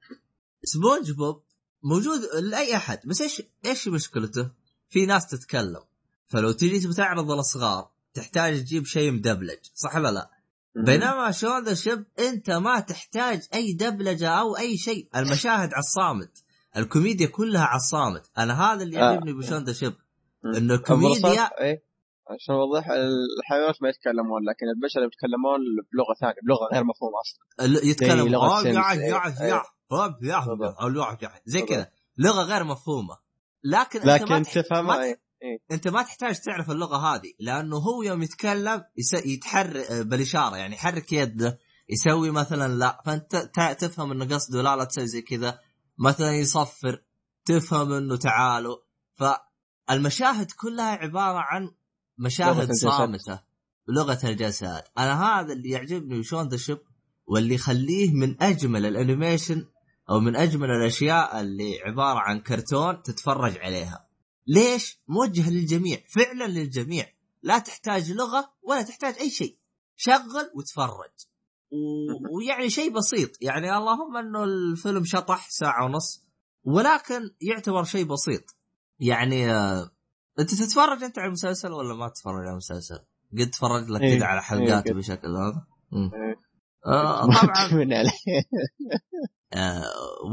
سبونج بوب موجود لأي أحد بس إيش إيش مشكلته؟ في ناس تتكلم. فلو تجي تبي تعرض الأصغار تحتاج تجيب شيء مدبلج صح ولا لا؟ بينما the Sheep أنت ما تحتاج أي دبلجة أو أي شيء. المشاهد على الصامت الكوميديا كلها على الصامت أنا هذا اللي آه. يعجبني ب Shaun the Sheep إنه الكوميديا اي عشان اوضح الحيوانات ما يتكلمون لكن البشر يتكلمون بلغة ثانية بلغة غير مفهومة أصلا ال- يتكلم زي لغة آه، Sims. يا إيه، يا إيه. يا هوب يا هوب، بالضبط. أو يا- يا- زي بالضبط. كذا لغة غير مفهومة لكن, أنت ما لكن تفهمها ما إيه. ت- إيه. أنت ما تحتاج تعرف اللغة هذه لأنه هو يوم يتكلم يس... يتحرك بالإشارة يعني يحرك يده يسوي مثلا لا فأنت تفهم إنه قصده لا لا تسوي زي كذا مثلا يصفر تفهم إنه تعالوا فالمشاهد كلها عبارة عن مشاهد. صامتة. بلغه الجسد. أنا هذا اللي يعجبني ب Shaun the Sheep واللي يخليه من أجمل الأنيميشن أو من أجمل الأشياء اللي عبارة عن كرتون تتفرج عليها. ليش؟ موجه للجميع. فعلا للجميع. لا تحتاج لغة ولا تحتاج أي شيء. شغل وتفرج. و... ويعني شيء بسيط. يعني اللهم إنه الفيلم شطح ساعة ونص ولكن يعتبر شيء بسيط. يعني آه... انت تتفرج انت على المسلسل ولا ما تتفرج على المسلسل؟ قد تفرج لك إيه، كذا على حلقات إيه،. بشكل هذا؟ إيه. آه (laughs) طبعا. (laughs) آه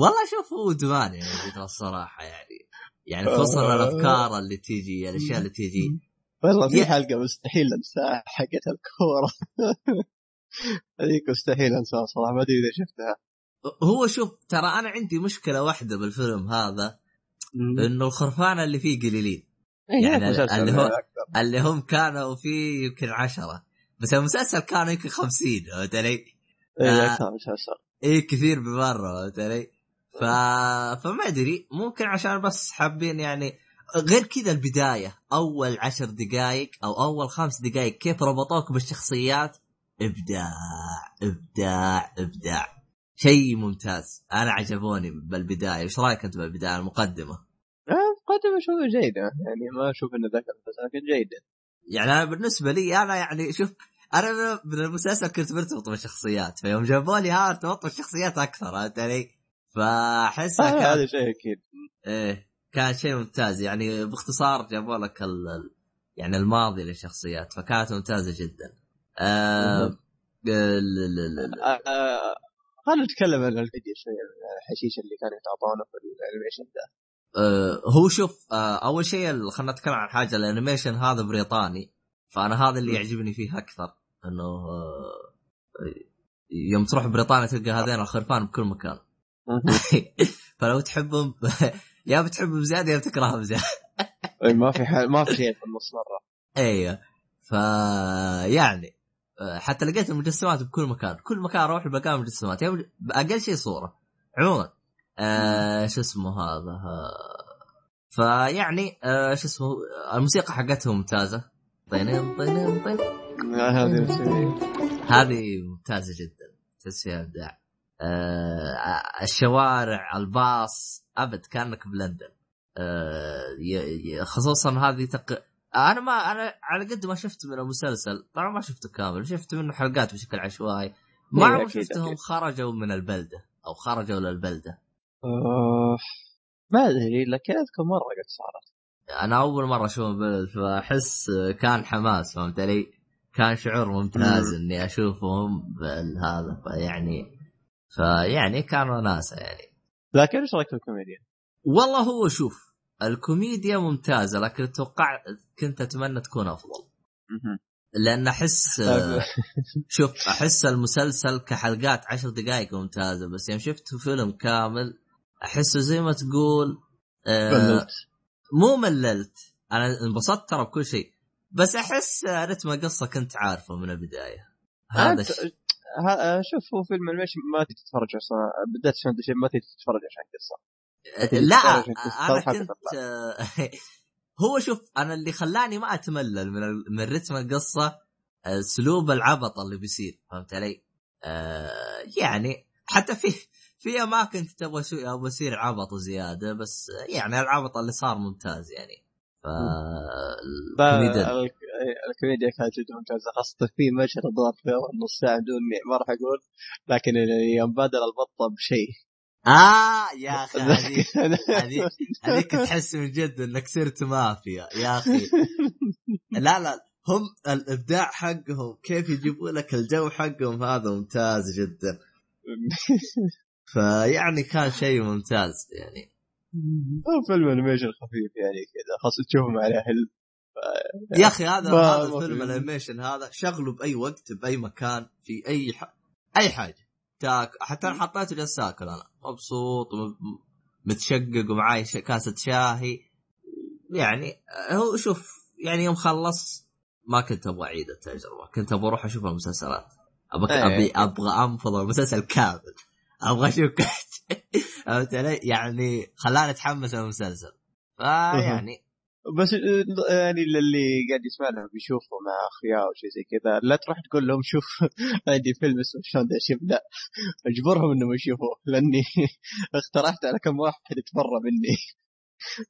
والله شوف هو ادمان يعني الصراحة يعني. يعني خصوصا الأفكار اللي تيجي الأشياء اللي تيجي. والله في حلقة مستحيل أنساها حقت الكورة. (laughs) هذيك مستحيل أنساها صراحة ما أدري إذا شفتها. هو شوف ترى أنا عندي مشكلة واحدة بالفيلم هذا إنه الخرفان اللي فيه قليلين. يعني اللي هو- أكثر. اللي هم كانوا فيه يمكن عشرة بس المسلسل كانوا يمكن خمسين فهمت علي؟ اي. أكثر إيه كثير بمرة فهمت علي؟ ف... فما أدري ممكن عشان بس حابين يعني غير كذا البداية أول عشر دقائق أو أول خمس دقائق كيف ربطوك بالشخصيات إبداع إبداع إبداع شيء ممتاز أنا عجبوني بالبداية إيش رأيك أنت بالبداية المقدمة مقدمه اشوفها جيده يعني ما أشوف إنه ذاك المسلسل لكن جيده يعني أنا بالنسبة لي أنا يعني شوف أنا من المسلسل كنت مرتبط بالشخصيات فيوم جابوا لي ها ارتبطت بالشخصيات أكثر فهمت علي؟ فاحسها آه، كانت هذا شيء أكيد إيه كان شيء ممتاز يعني باختصار جابوا لك ال... يعني الماضي للشخصيات فكانت ممتازة جدا. آه... آه، آه، خلينا نتكلم عن الفيديو شوي الحشيش اللي كانوا يتعاطونه في ال animation ده. هو شوف آه... أول شيء خلينا نتكلم عن حاجة ال animation هذا بريطاني فأنا هذا اللي يعجبني فيه أكثر إنه آه... يوم تروح بريطانيا تلقى هذين الخرفان بكل مكان. (laughs) فلو تحبهم (laughs) يا بتحبهم زيادة يا بتكرههم زيادة. إي، ما في حل... ما في شيء في النص مرة. أيوه. ف يعني آه، حتى لقيت المجسمات بكل مكان كل مكان أروح بلقى مجسمات أقل شيء صورة. عموما آه شو اسمه هذا آه فيعني آه شو اسمه الموسيقى حقتهم ممتازة. طينين طينين طين هذه هذه ممتازة جدا تحس فيها ابداع آه الشوارع الباص أبد كأنك بلندن. آه خصوصا هذه تق... أنا ما أنا على قد ما شفت من المسلسل طبعا ما شفته كامل شفت منه حلقات بشكل عشوائي. ما إيه، عمري شفتهم. خرجوا من البلدة أو خرجوا للبلدة. ما أدري لكن أذكر مرة قد صارت أنا أول مرة اشوفهم بالبلد فأحس كان حماس فهمت علي؟ كان شعور ممتاز مم. إني أشوفهم بهذا فيعني فيعني كانوا ناسا يعني لكن إيش رأيك في الكوميديا؟ والله هو شوف الكوميديا ممتازة لكن أتوقع كنت أتمنى تكون أفضل. لأن أحس. (laughs) شوف أحس المسلسل كحلقات عشر دقائق ممتازة بس يوم شفت فيلم كامل أحسه زي ما تقول آه مللت. مو مللت أنا انبسطت ترى بكل شيء. بس أحس رتم القصة كنت عارفه من البداية. هذا ها- شوف هو فيلم animation ما تجي تتفرج أصلا. سنة شيء ما تجي تتفرج عشان قصه لا تتفرج عشان أنا كنت. (laughs) هو شوف أنا اللي خلاني ما أتملل من ال- من رتم القصة أسلوب العبط اللي بيصير. فهمت علي؟ آه يعني حتى في في أماكن كنت أبغى أبغى اصير عبط زياده بس يعني العبط اللي صار ممتاز يعني. ف الكوميديا- ال- الكوميديا كانت جدا ممتازة خاصة في مشهد ضرب في أول نص ساعة بدون ما راح أقول لكن يوم بدل البطة بشيء. آه يا (laughs) أخي هذه هذه- هذيك تحس من جد إنك صرت مافيا يا أخي. (laughs) لا لا هم الإبداع حقهم كيف يجيبوا لك الجو حقهم هذا ممتاز جدا. (laughs) فيعني كان شيء ممتاز يعني. هو فيلم انيميشن خفيف يعني كذا خاصة تشوفهم على هل يا أخي هذا هذا الفيلم في. ال animation هذا شغله بأي وقت بأي مكان في أي ح... أي حاجة. تاك حتى أنا حطيته جالس اكل أنا. مبسوط متشقق ومعاي ش- كاسة شاهي. يعني هو شوف يعني يوم خلص ما كنت أبغى أعيد التجربة. كنت أبغى أروح أشوف المسلسلات. أبغى. ابي أبغى أنفض المسلسل كامل. أبغى أشوف كل- فهمت علي؟ يعني خلاني أتحمس للمسلسل. فيعني بس آه، يعني اللي قاعد يسمع لهم بيشوفوا مع اخوياه أو شيء زي كذا لا تروح تقول لهم شوف (laughs) عندي فيلم اسمه شلون شيب. لا أجبرهم إنهم يشوفوه لأني (laughs) اقترحت على كم واحد يتبرى مني.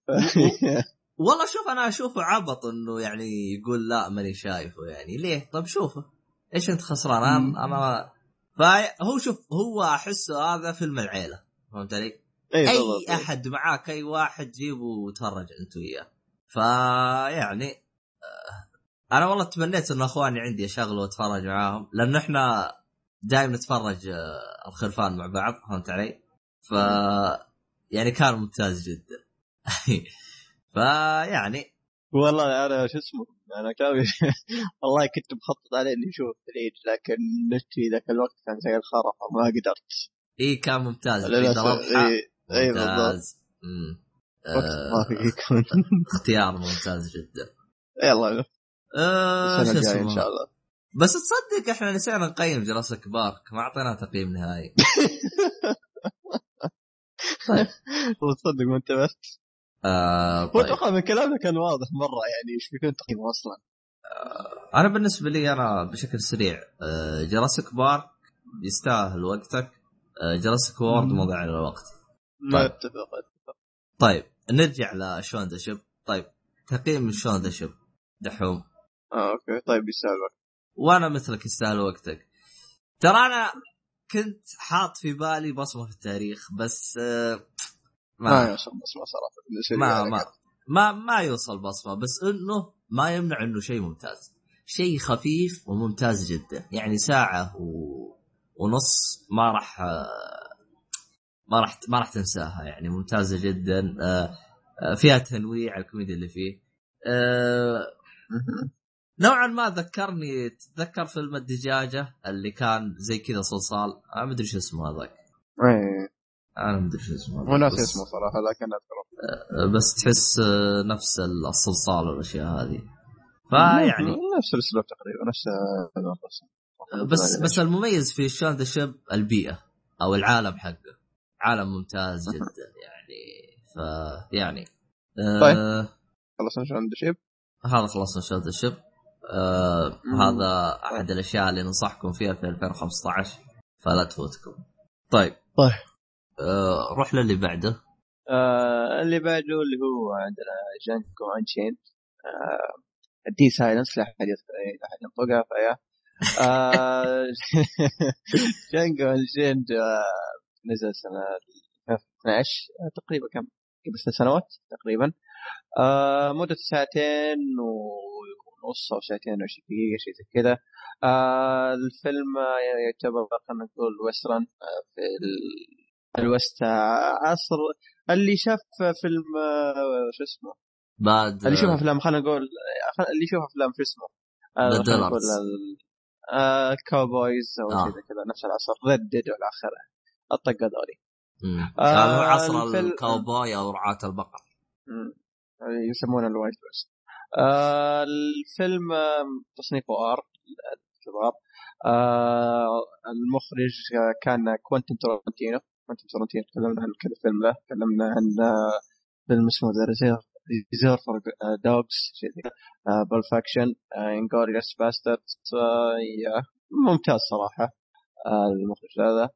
(laughs) والله شوف أنا أشوفه عبط إنه يعني يقول لا ماني شايفه يعني. ليه؟ طيب شوفه. إيش أنت خسران؟ أنا فهو شوف هو احسه هذا فيلم العيلة فهمت علي؟ اي أي بالضبط. أحد معاك أي واحد جيبه وتفرج أنت وياه فيعني آه، أنا والله تمنيت إن أخواني عندي اشغله وأتفرج معاهم لأنه إحنا دائما نتفرج آه، الخرفان مع بعض فهمت علي؟ ف يعني كان ممتاز جدا (laughs) فيعني والله أنا شو اسمه أنا كان (laughs) والله كنت مخطط عليه إني أشوف العيد لكن نتي ذاك الوقت كان زي الخرا ما قدرت. اي كان ممتاز. اي اي بالضبط. ممتاز آه، (laughs) اختيار ممتاز جدا. يلا. آه شو الجاية إن اسمه؟ شاء الله. بس تصدق إحنا نسينا نقيم جراسك بارك ما اعطيناه تقييم نهائي. (laughs) وتصدق ما انتبهت. آه طيب. أتوقع من كلامك كان واضح مرة يعني إيش بيكون تقييمه أصلا. أنا بالنسبة لي أنا بشكل سريع آه Jurassic Park يستاهل وقتك. آه Jurassic World. مضيع للوقت. ما طيب. أتفق أتفق. طيب نرجع ل Shaun the Sheep طيب تقييم Shaun the Sheep دحوم. آه أوكي. طيب يستاهل وقت وأنا مثلك يستاهل وقتك. ترى أنا كنت حاط في بالي بصمة في التاريخ بس آه ما ما يوصل بس ما صراحة ما ما ما ما يوصل بصمة بس إنه ما يمنع إنه شيء ممتاز. شيء خفيف وممتاز جدا. يعني ساعة و... ونص ما راح ما راح ما راح تنساها. يعني ممتازة جدا. آه، آه، فيها تنويع الكوميديا اللي فيه. آه،. نوعا ما ذكرني تتذكر فيلم الدجاجة اللي كان زي كذا صلصال. ما أدري شو اسمه هذاك. إيه. أنا ما أدري شو اسمه مو ناسي اسمه صراحة لكن أذكره. بس تحس آه، نفس الصلصال والأشياء هذه. فيعني نفس الأسلوب تقريبا نفس الرسم بس بس المميز في the Sheep البيئة أو العالم حقه. عالم ممتاز جدا يعني. ف يعني آه طيب. خلصنا Shaun the Sheep هذا خلصنا the Sheep آه. هذا أحد الأشياء اللي ننصحكم فيها في 2015 فلا تفوتكم. طيب. طيب. آه روح للي بعده. آه اللي بعده اللي هو عندنا Django Unchained. آه D silent لا أحد يذكر لا أحد ينطقها فيا. آه (laughs) Django Unchained آه نزل سنة 2012 آه، تقريبا كم؟ قبل ست سنوات تقريبا. آه مدة ساعتين ونص أو ساعتين وعشرين دقيقة شيء زي كذا. آه الفيلم يعتبر خلينا نقول western في ال West. آه، عصر اللي شاف فيلم آه، شو اسمه؟ بعد اللي يشوف أفلام خلينا نقول آه، اللي يشوف أفلام شو اسمه؟ آه،. ال- آه، ال cowboys أو آه. زي كذا نفس العصر Red Dead والى آخره. الطقه ذولي. آه، عصر الفيلم- الكاوبوي أو رعاة البقر. يسمونه ال Wild West آه الفيلم آه، تصنيفه R آه المخرج آه، كان كوينتين تورنتينو كوينتين تورنتينو تكلمنا عن كذا فيلم له. تكلمنا عن آه، فيلم اسمه The Reservoir Dogs شيء زي Pulp Fiction Inglourious Basterds ممتاز صراحة. آه المخرج هذا.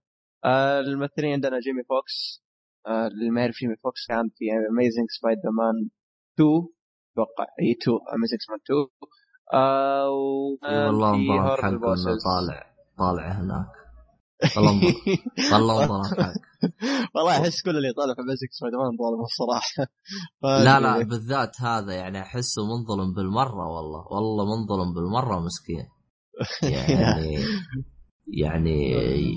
آه الممثلين عندنا جيمي فوكس. اللي ما يعرف جيمي فوكس كان في Amazing Spider-Man 2 أتوقع إي 2 Amazing Spider 2 آه إي والله وكان في انظر Horrible Bosses. طالع طالع هناك. والله والله (laughs) والله أحس كل اللي طالع في Amazing Spider-Man ظالم الصراحة. (laughs) لا لا بالذات هذا يعني أحسه منظلم بالمرة والله. والله منظلم بالمرة مسكين. (laughs) يعني يعني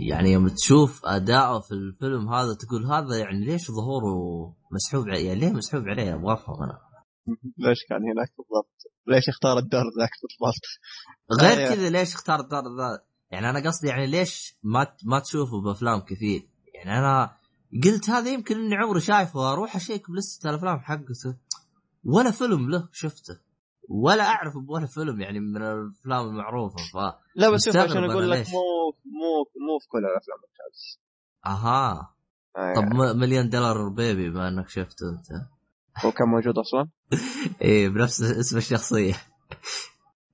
يعني يوم تشوف اداءه في الفيلم هذا تقول هذا يعني ليش ظهوره مسحوب عليه يعني ليه مسحوب عليه أبغى أفهم أنا. ليش كان هناك بالضبط؟ ليش اختار الدور ذاك بالضبط؟ غير أيوة. كذا ليش اختار الدور ذا يعني أنا قصدي يعني ليش ما ما تشوفه بأفلام كثير؟ يعني أنا قلت هذا يمكن إني عمري شايفه وأروح أشيك بلستة الأفلام حقته ولا فيلم له شفته. ولا أعرف بولا فيلم يعني من الأفلام المعروفة ف لا بس شوف عشان أقول لك. مو مو مو في كل الأفلام ممتاز. أها. آه، طب م- Million Dollar Baby بما إنك شفته أنت. هو كان موجود أصلا؟ (laughs) إيه بنفس اسم الشخصية.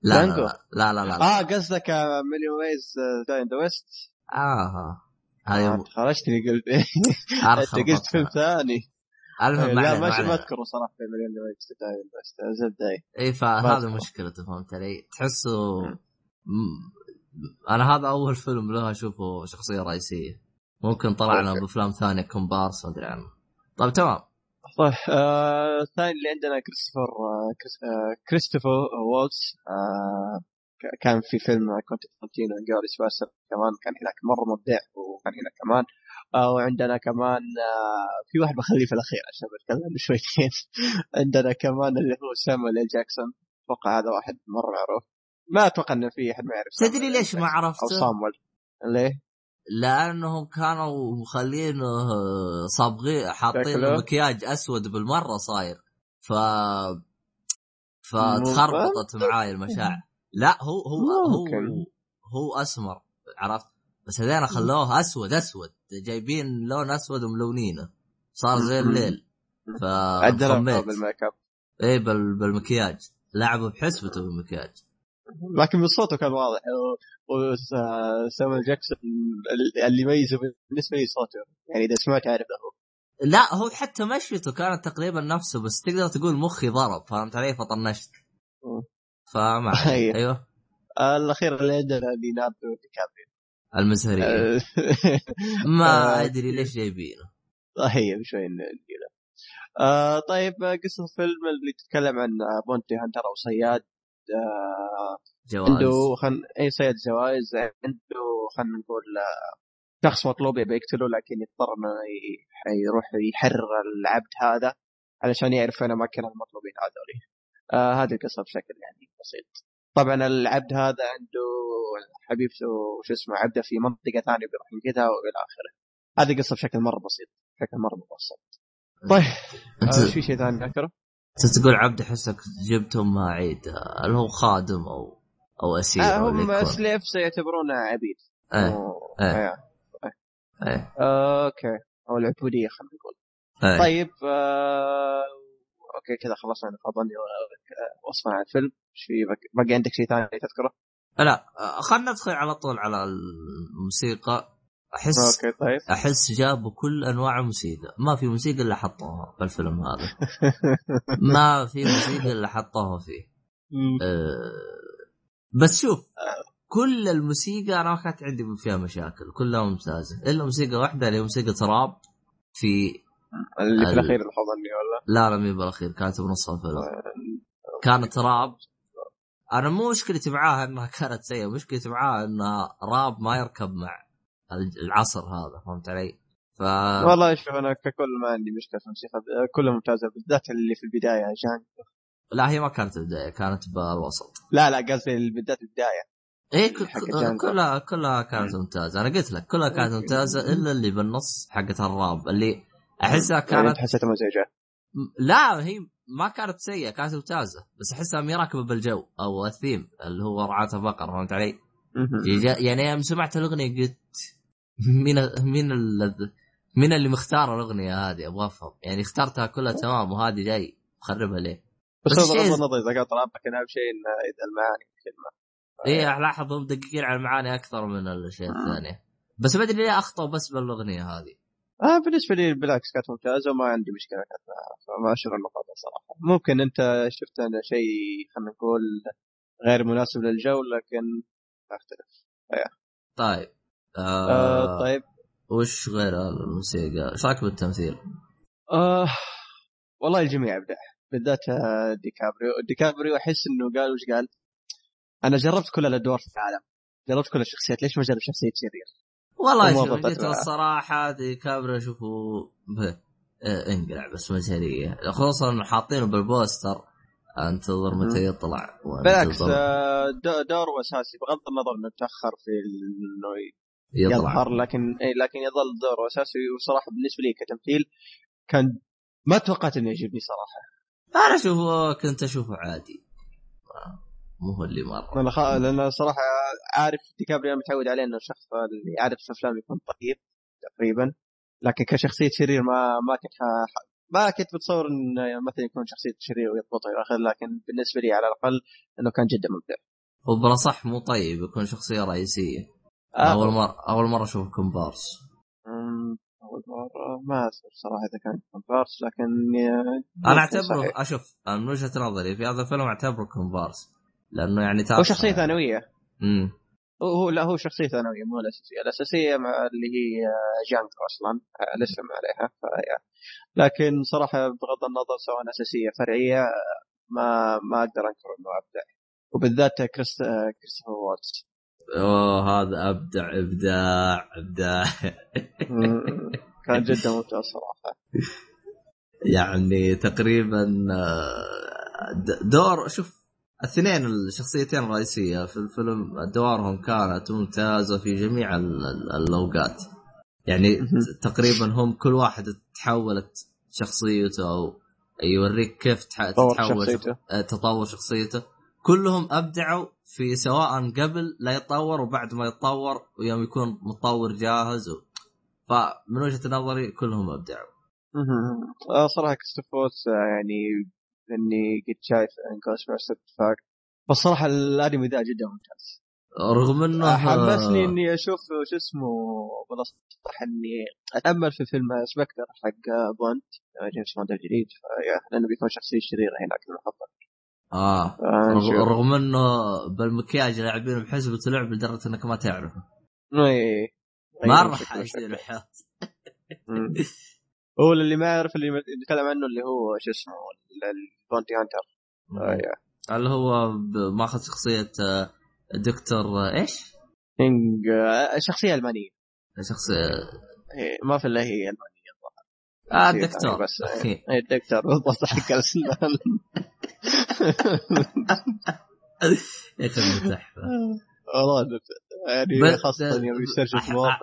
لا لا. لا لا لا, لا. آه قصدك Million Ways to Die in the West آه. هذه خرجتني قلت أرخص أنت قلت فيلم ثاني المهم ما لا ما ما. أذكره صراحة في Million Ways to Die in بس زبده إيه. إي فهذا. مشكلته فهمت علي؟ تحسه. أنا هذا أول فيلم له أشوفه شخصية رئيسية ممكن طلعنا. بأفلام ثانية كومبارس ما أدري عنه طيب تمام طيب آه، الثاني اللي عندنا كريستوفر آه، آه، كريستوفر وولتز آه، كان في فيلم كوينتين تورنتينو Inglourious Basterds كمان كان هناك مرة مبدع وكان هناك كمان آه وعندنا كمان آه في واحد بخليه في الأخير عشان بتكلم عنه شويتين (laughs) عندنا كمان اللي هو سامويل جاكسون أتوقع هذا واحد مرة معروف ما أتوقع إنه في أحد ما يعرف تدري ليش ما عرفته؟ أو صامويل ليه؟ لأنهم كانوا مخلينه صابغين حاطين له؟ مكياج أسود بالمرة صاير. ف فتخربطت معاي المشاعر. لا هو هو هو. هو أسمر عرفت؟ بس هذين خلوه أسود أسود. جايبين لون أسود وملونينه. صار زي الليل. فخميت بال make up. بال... بالمكياج. لعبوا بحسبته بالمكياج. لكن من صوته كان واضح. وسامويل جاكسون اللي يميزه بالنسبة لي صوته. يعني إذا سمعت عارف هو. لا هو حتى مشيته كانت تقريبا نفسه بس تقدر تقول مخي ضرب فهمت علي؟ فطنشت. فما. أيوه. أيوه. الأخير اللي عندنا ليوناردو دي كابريو. المزهرية. آه، (laughs) ما آه، أدري ليش جايبينه. هي بشوي نجيله آه طيب قصة الفيلم اللي تتكلم عن bounty hunter أو صياد. آه جواز عنده خن... اي صياد جوائز عنده خلينا نقول آه، شخص مطلوب يبي يقتله لكن يضطر إنه ي- يروح يحرر العبد هذا علشان يعرف وين أماكن المطلوبين هذول. آه هذه القصة بشكل يعني بسيط. طبعا العبد هذا عنده حبيبته وش اسمه عبده في منطقة ثانية بيروح ينقذها وإلى آخره. هذه قصة بشكل مرة بسيط بشكل مرة مبسط. طيب آه في شيء ثاني أذكره؟ تقول عبد احسك جبتهم ما عيد هل هو خادم أو أو أسير آه هم؟ slave سيعتبرونه عبيد. إيه. إيه آه، أوكي. أو العبودية خلينا نقول. إيه. طيب آه... أوكي كذا خلصنا نفضلني وصفنا عن الفيلم. إيش في بقي عندك شيء ثاني تذكره؟ لا خلنا ندخل على طول على الموسيقى. أحس أوكي طيب. أحس جابوا كل أنواع الموسيقى. ما في موسيقى إلا حطوها في الفيلم هذا. (laughs) ما في موسيقى إلا حطوها فيه. أه بس شوف كل الموسيقى أنا ما كانت عندي فيها مشاكل. كلها ممتازة. إلا موسيقى واحدة اللي هي موسيقى تراب في اللي في ال- الأخير اللي ولا؟ لا لا مي بالأخير. كانت بنص الفيلم. كانت راب أنا مو مشكلتي معاها إنها كانت سيئة. مشكلتي معاها إنها راب ما يركب مع العصر هذا فهمت علي؟ ف والله شوف أنا ككل ما عندي مشكلة في الموسيقى كلها ممتازة بالذات اللي في البداية جان لا هي ما كانت البداية كانت بالوسط لا لا قصدي بالذات البداية إيه جانجو. كلها كلها كانت ممتازة أنا قلت لك كلها كانت. ممتازة إلا اللي بالنص حقت الراب اللي أحسها يعني كانت أنت حسيتها مزعجة لا هي ما كانت سيئة كانت ممتازة بس أحسها مي راكبة بالجو أو الثيم اللي هو رعاة البقر فهمت علي؟ يعني يوم سمعت الأغنية قلت مين مين مين اللي مختار الأغنية هذه أبغى أفهم. يعني اخترتها كلها تمام وهذه جاي مخربها ليه؟ بس بغض النظر إذا راب لكن اهم شيء إنه المعاني الكلمة. إيه الاحظ هم مدققين على المعاني أكثر من الأشياء الثانية. بس ما أدري ليه أخطأوا بس بالأغنية هذه. آه بالنسبة لي بالعكس كانت ممتازة وما عندي مشكلة كانت معها فما أشوف المقاطع صراحة. ممكن أنت شفت انه شيء خلينا نقول غير مناسب للجو لكن أختلف. طيب. آه آه طيب. وش غير الموسيقى؟ إيش رايك بالتمثيل؟ آه والله الجميع ابدع بالذات آه، ديكابريو. ديكابريو أحس إنه قال وش قال؟ أنا جربت كل الأدوار في العالم. جربت كل الشخصيات. ليش ما جرب شخصية شرير؟ والله شوف معاه. الصراحة دي كابرا اشوفه آه، انقلع بس مجهريه خصوصا انه حاطينه بالبوستر. انتظر متى يطلع. بالعكس آه، دو- دوره أساسي بغض النظر إنه تأخر في إنه يطلع. يظهر لكن إيه لكن يظل دوره أساسي. وصراحة بالنسبة لي كتمثيل كان ما توقعت إنه يعجبني صراحة. أنا أشوفه كنت أشوفه عادي. مو هو اللي مرة. أنا خ... لأن صراحة عارف ديكابريو متعود عليه إنه الشخص اللي عاده في أفلام يكون طيب تقريبا. لكن كشخصية شرير ما ما كنت ح... ما كنت بتصور انه مثلا يكون شخصية شرير ويضبطها إلى آخره لكن بالنسبة لي على الأقل إنه كان جدا ممتع. هو بلا صح مو طيب يكون شخصية رئيسية. آه، أول مره أول مرة أشوف كومبارس أول مرة ما اذكر صراحة إذا كان كومبارس لكن آه، أنا اعتبره صحيح. أشوف من وجهة نظري في هذا الفيلم أعتبره كومبارس لأنه يعني هو شخصية ثانوية. امم هو هو لا هو شخصية ثانوية مو الأساسية، الأساسية مع اللي هي Django أصلا آه، الاسم عليها فيا لكن صراحة بغض النظر سواء أساسية فرعية آه، ما ما أقدر أنكر إنه أبدع. وبالذات كريست آه، كريستوف والتز أوه هذا أبدع إبداع إبداع. (laughs) كان جدا ممتاز صراحة يعني تقريبا آه، دور شوف الاثنين الشخصيتين الرئيسية في الفيلم ادوارهم كانت ممتازة في جميع ال- ال- الأوقات يعني. تقريبا هم كل واحد تحولت شخصيته أو يوريك كيف تح- طور تتحول شخ- شخصيته. آه، تطور شخصيته كلهم أبدعوا في سواء قبل لا يتطور وبعد ما يتطور ويوم يكون متطور جاهز و... فمن وجهة نظري كلهم أبدعوا. آه صراحة كريستوفوس آه، يعني إني قد شايف انكوش اتفاق بس صراحة الأنمي ذا جدا ممتاز. رغم إنه حمسني (laughs) إني أشوف شو اسمه بالاصح إني أتأمل في فيلم سبكتر حق بوند جيمس بوند الجديد فيا لأنه بيكون شخصية شريرة هناك المفضل آه. آه، رغم, إنه بالمكياج لاعبينه بحسبة لعب لدرجة إنك ما تعرفه. يصير شكله. حياة (laughs) مم. (laughs) هو اللي ما يعرف اللي نتكلم عنه اللي هو شو اسمه ال bounty hunter. آه،. اللي هو ماخذ شخصية آه، دكتور إيش؟ شخصية ألمانية. شخصية. إيه، ما في إلا هي ألمانية. آه شخصية الدكتور. بس إيه، الدكتور بالضبط حق الاسنان تحفة. والله يعني خاصة يوم يسترجع أح- في مواقف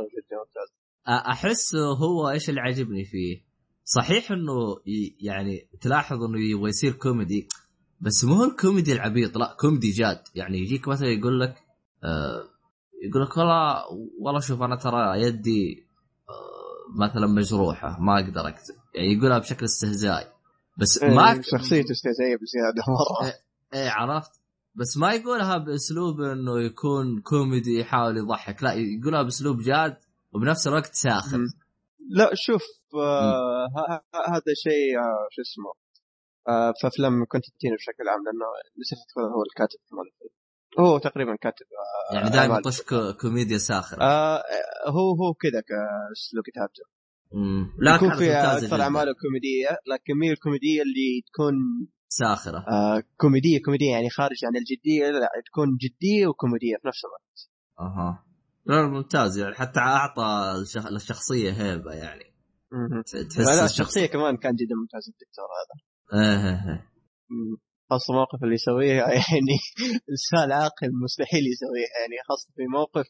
أحس هو إيش اللي عجبني فيه؟ صحيح إنه يعني تلاحظ إنه يبغى يصير كوميدي بس مو الكوميدي العبيط لا كوميدي جاد. يعني يجيك مثلا يقول لك آه يقول لك والله والله شوف أنا ترى يدي آه مثلا مجروحة ما أقدر اكتب يعني يقولها بشكل استهزائي. بس ما إيه، شخصيته استهزائية بزيادة مرة. إيه عرفت؟ بس ما يقولها بأسلوب إنه يكون كوميدي يحاول يضحك لا يقولها بأسلوب جاد وبنفس الوقت ساخر. لا شوف آه هذا شيء آه شو اسمه آه في أفلام كونتنتينو بشكل عام لأنه نسيت هو الكاتب كمان الفيلم هو تقريبا كاتب آه يعني دائما كو- كوميديا ساخرة. آه هو هو كذا كاسلوب كتابته مم. لا يكون في أكثر. أعماله كوميدية لكن مي الكوميديه اللي تكون ساخرة. آه كوميدية كوميدية يعني خارج عن الجدية لا تكون جدية وكوميدية في نفس الوقت. أها. لا ممتاز يعني. حتى أعطى الشخ... الشخصيه هيبة يعني. تحس لا الشخصية كمان كان جدا ممتاز الدكتور هذا. إيه إيه إيه. خاصة الموقف اللي يسويه (laughs) يعني إنسان عاقل مستحيل يسويها يعني خاصة في موقف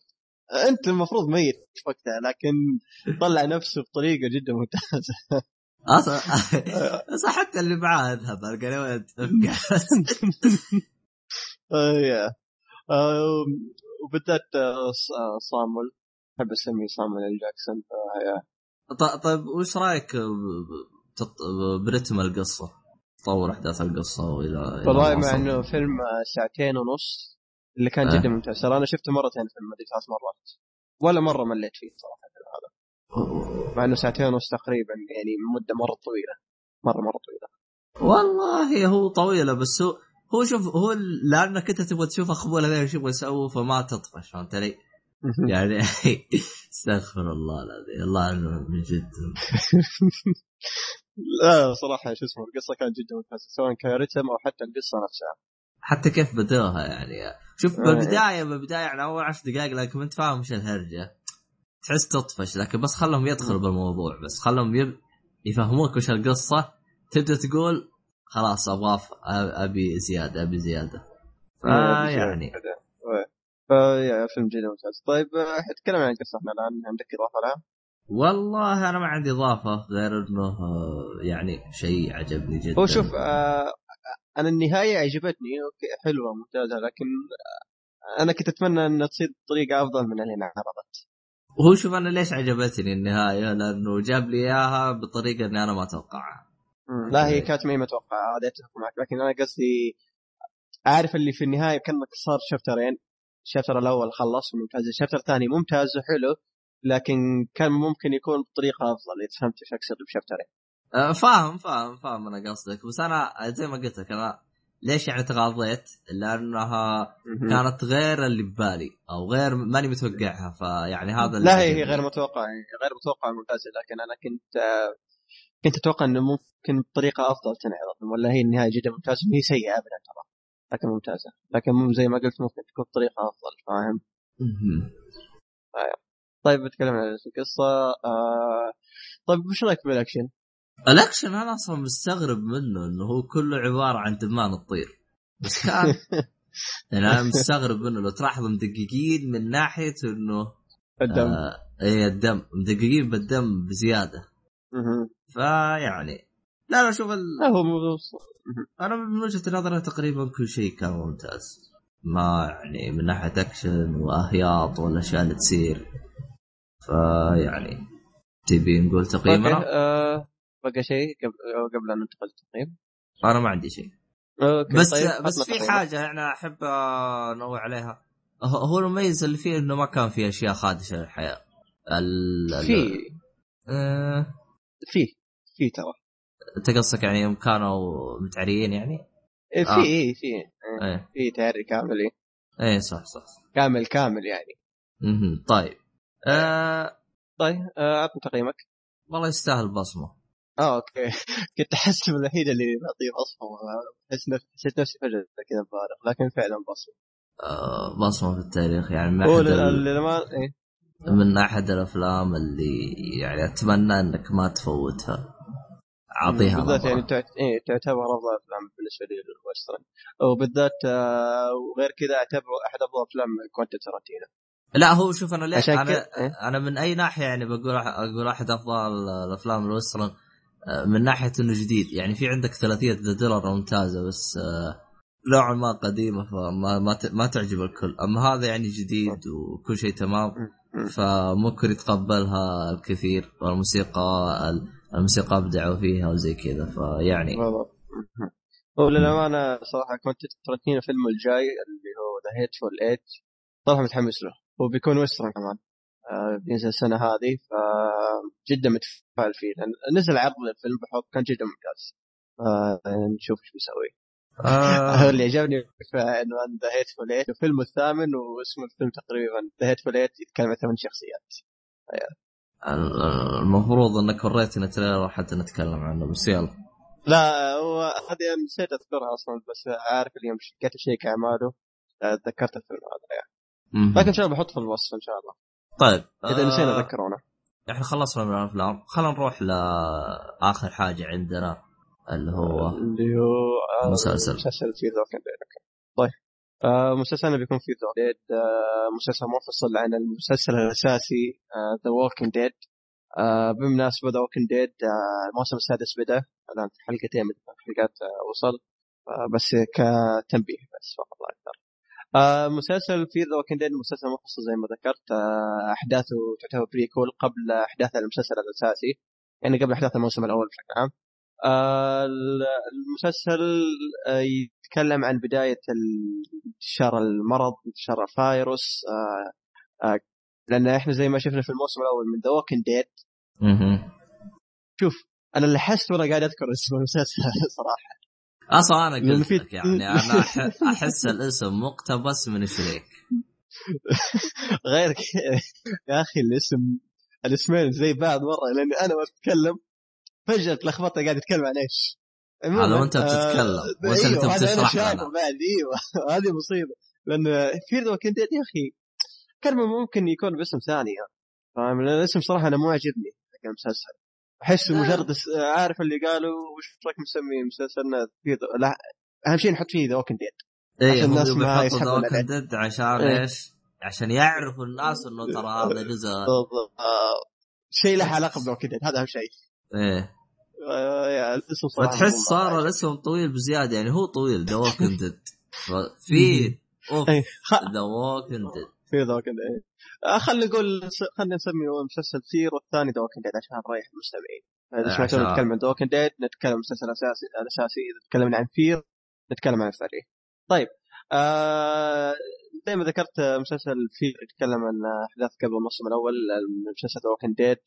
أنت المفروض ميت وقتها لكن طلع نفسه بطريقة جدا ممتازة أصلا (laughs) صح حتى اللي معاه أذهب القى (laughs) آه، وبالذات آه، آه، صامول أحب أسميه صامول ال جاكسون يا. ط- طيب وش رأيك برتم القصة؟ تطور أحداث القصة والى والله مع؟ إنه فيلم ساعتين ونص اللي كان. جدا ممتاز ترى أنا شفته مرتين الفيلم هذه ثلاث مرات ولا مرة مليت فيه الفيلم هذا مع إنه ساعتين ونص تقريبا يعني مدة مرة طويلة مرة مرة طويلة والله هو طويلة بس هو هو شوف هو لأنك أنت تبغى تشوف اخبوله ذي إيش يبغى يسووا فما تطفش فهمت علي؟ يعني (laughs) استغفر الله العظيم. الله انه من جد. (laughs) لا صراحة شو اسمه القصة كانت جدا ممتازة سواء كرتم أو حتى القصة نفسها. حتى كيف بدوها يعني. شوف آه. بالبداية بالبداية يعني أول عشر دقائق لكن ما أنت فاهم إيش الهرجة. تحس تطفش لكن بس خلهم يدخلوا بالموضوع بس خلهم يب... يفهموك وش القصة. تبدأ تقول خلاص أبغى أبي زيادة أبي زيادة. آه يعني فيا فيلم جدا ممتاز طيب آه، نتكلم عن القصة إحنا الآن عندك إضافة لها؟ والله أنا ما عندي إضافة غير إنه آه، يعني شيء عجبني جدا. هو شوف آه أنا النهاية عجبتني أوكي حلوة ممتازة لكن آه، أنا كنت أتمنى ان تصير بطريقة أفضل من اللي انعرضت. هو شوف أنا ليش عجبتني النهاية؟ لأنه جاب لي إياها بطريقة إني أنا ما أتوقعها. لا هي كانت ما هي متوقعة هذا اتفق معك لكن أنا قصدي عارف اللي في النهاية كأنك صار شابترين الشابتر الأول خلص ممتاز. الشابتر الثاني ممتاز وحلو لكن كان ممكن يكون بطريقة أفضل إذا فهمت إيش أقصد بشابترين أه، فاهم فاهم فاهم أنا قصدك. بس أنا زي ما قلت لك أنا ليش يعني تغاضيت؟ لأنها كانت غير اللي ببالي أو غير ماني متوقعها فيعني هذا لا هي هي. غير متوقعة يعني غير متوقعة ممتازة لكن أنا كنت كنت أتوقع إنه ممكن بطريقة أفضل تنعرض ولا هي النهاية جدا ممتازة ما هي سيئة ابدا ترى. لكن ممتازة. لكن زي ما قلت ممكن تكون بطريقة أفضل فاهم. طيب بتكلم عن القصة آه طيب وش رأيك بالأكشن؟ الأكشن أنا أصلا مستغرب منه إنه هو كله عبارة عن دمان تطير بس كان (laughs) يعني أنا مستغرب منه لو تلاحظ مدققين من ناحية إنه الدم. آه اي الدم. مدققين بالدم بزيادة. فيعني لا لا شوف ال... لا هو مو- أنا من وجهة نظري تقريبا كل شيء كان ممتاز ما يعني من ناحية أكشن واهياط والأشياء اللي تصير. فيعني تبي نقول تقييمنا؟ آه بقى شيء قبل قبل أن ننتقل للتقييم؟ أنا ما عندي شيء. أوكي بس طيب بس في تقييمك. حاجة يعني أحب انوه عليها. هو المميز اللي فيه إنه ما كان في أشياء خادشة للحياة. ال... ال- في. آه... في. في ترى. انت قصدك يعني يوم كانوا متعريين يعني؟ إيه، في آه. إيه في. إيه. في تعري كامل إيه. إيه صح صح كامل كامل يعني. مهم. طيب. آه... طيب آه عطنا تقييمك. والله يستاهل بصمه آه أوكي. (laughs) كنت أحس الوحيد اللي بعطيه بصمة. أحس نفسي حسيت نفسي فجأة كذا مبالغ لكن فعلا بصمة. آه... بصمة في التاريخ يعني من أحد ال... إيه. من أحد الأفلام اللي يعني أتمنى إنك ما تفوتها. اعطيها بالذات. يعني تعت... إيه تعتبر أفضل أفلام بالنسبة لي ال western وبالذات آه وغير كذا أعتبره أحد أفضل أفلام كوانتين تارانتينو لا هو شوف أنا عشان أنا إيه؟ أنا من أي ناحية يعني بقول أقول أحد أفضل الأفلام ال western آه، من ناحية إنه جديد يعني في عندك ثلاثية the dollar ممتازة بس آه، نوعا ما قديمة فما ما ت- ما تعجب الكل أما هذا يعني جديد وكل شيء تمام مم. فممكن يتقبلها الكثير والموسيقى الموسيقى ابدعوا فيها وزي كذا فيعني بالضبط. هو للأمانة صراحة كوانتين تارانتينو فيلمه الجاي اللي هو The Hateful Eight صراحة متحمس له. هو بيكون western كمان آه بينزل السنة هذه فجدا متفائل فيه لأن نزل عرض للفيلم بحب كان جدا ممتاز. آه نشوف إيش بيسوي. آه. (laughs) اللي عجبني في عنوان The Hateful Eight وفيلمه الثامن واسم الفيلم تقريبا. The Hateful Eight يتكلم عن ثمان شخصيات. المفروض انك وريتنا trailer حتى نتكلم عنه بس يلا. لا هو هذه نسيت أذكرها أصلا بس عارف اليوم قاعد اشيك اعماله آه، تذكرت الفيلم هذا يعني. لكن إن شاء الله بحط في الوصف إن شاء الله. طيب إذا نسينا آه، ذكرونا إحنا خلصنا من الافلام خلينا نروح لاخر حاجة عندنا اللي هو اللي هو آه، مسلسل. مسلسل Fear the طيب. آه مسلسلنا بيكون Fear the Dead آه مسلسل منفصل عن المسلسل الأساسي The Walking Dead بمناسبة The Walking Dead الموسم السادس بدأ الآن حلقتين من الحلقات آه وصل. آه بس كتنبيه بس فقط لا أكثر آه مسلسل Fear the Walking Dead مسلسل منفصل زي ما ذكرت. أحداثه تعتبر prequel قبل أحداث المسلسل الأساسي. يعني قبل أحداث الموسم الأول بشكل عام. المسلسل آه، يتكلم عن بداية انتشار المرض انتشار الفيروس آه، آه، لأن إحنا زي ما شفنا في الموسم الأول من The Walking Dead. شوف أنا اللي حست وأنا قاعد أذكر اسم المسلسل (laughs) صراحة. أصلا أنا قلت لك يعني أنا (laughs) أحس الاسم مقتبس من شريك. (laughs) غير يا أخي الاسم الاسمين زي بعض مرة لأني أنا بتكلم فجأة تلخبطت قاعد أتكلم عن إيش عموماً، هذا وأنت بتتكلم، آه وأنت اللي أيوه تبي هذا أنا تشرح شايفه لنا. بعد (laughs) أيوه هذه مصيبة لأن Fear The Walking Dead يا أخي كلمة ممكن يكون باسم ثاني يعني. فاهم لأن الاسم صراحة أنا مو عاجبني حق المسلسل أحس لا. مجرد عارف اللي قالوا وش رايك مسمي مسلسلنا Fear The- لا أهم شيء نحط فيه The Walking Dead إيه عشان الناس هم ما The. Dead عشان إيه. إيش؟ عشان يعرفوا الناس إنه ترى هذا جزء بالضبط. آه، شيء له علاقة ب The Walking Dead هذا أهم شيء إيه آه، الاسم صراحة وتحس مو صار الاسم طويل بزيادة يعني هو طويل The Walking Dead Fear (laughs) of The Walking Dead Fear The Walking Dead آه، خلينا نقول خلينا نسمي مسلسل Fear والثاني The Walking Dead عشان نريح المستمعين. إذا سمعتوا عشان- نتكلم عن The Walking Dead نتكلم عن المسلسل الاساسي الأساسي إذا تكلمنا عن Fear نتكلم عن ال Fear طيب آه زي ما ذكرت آه، مسلسل Fear يتكلم عن أحداث قبل الموسم الأول مسلسل The Walking Dead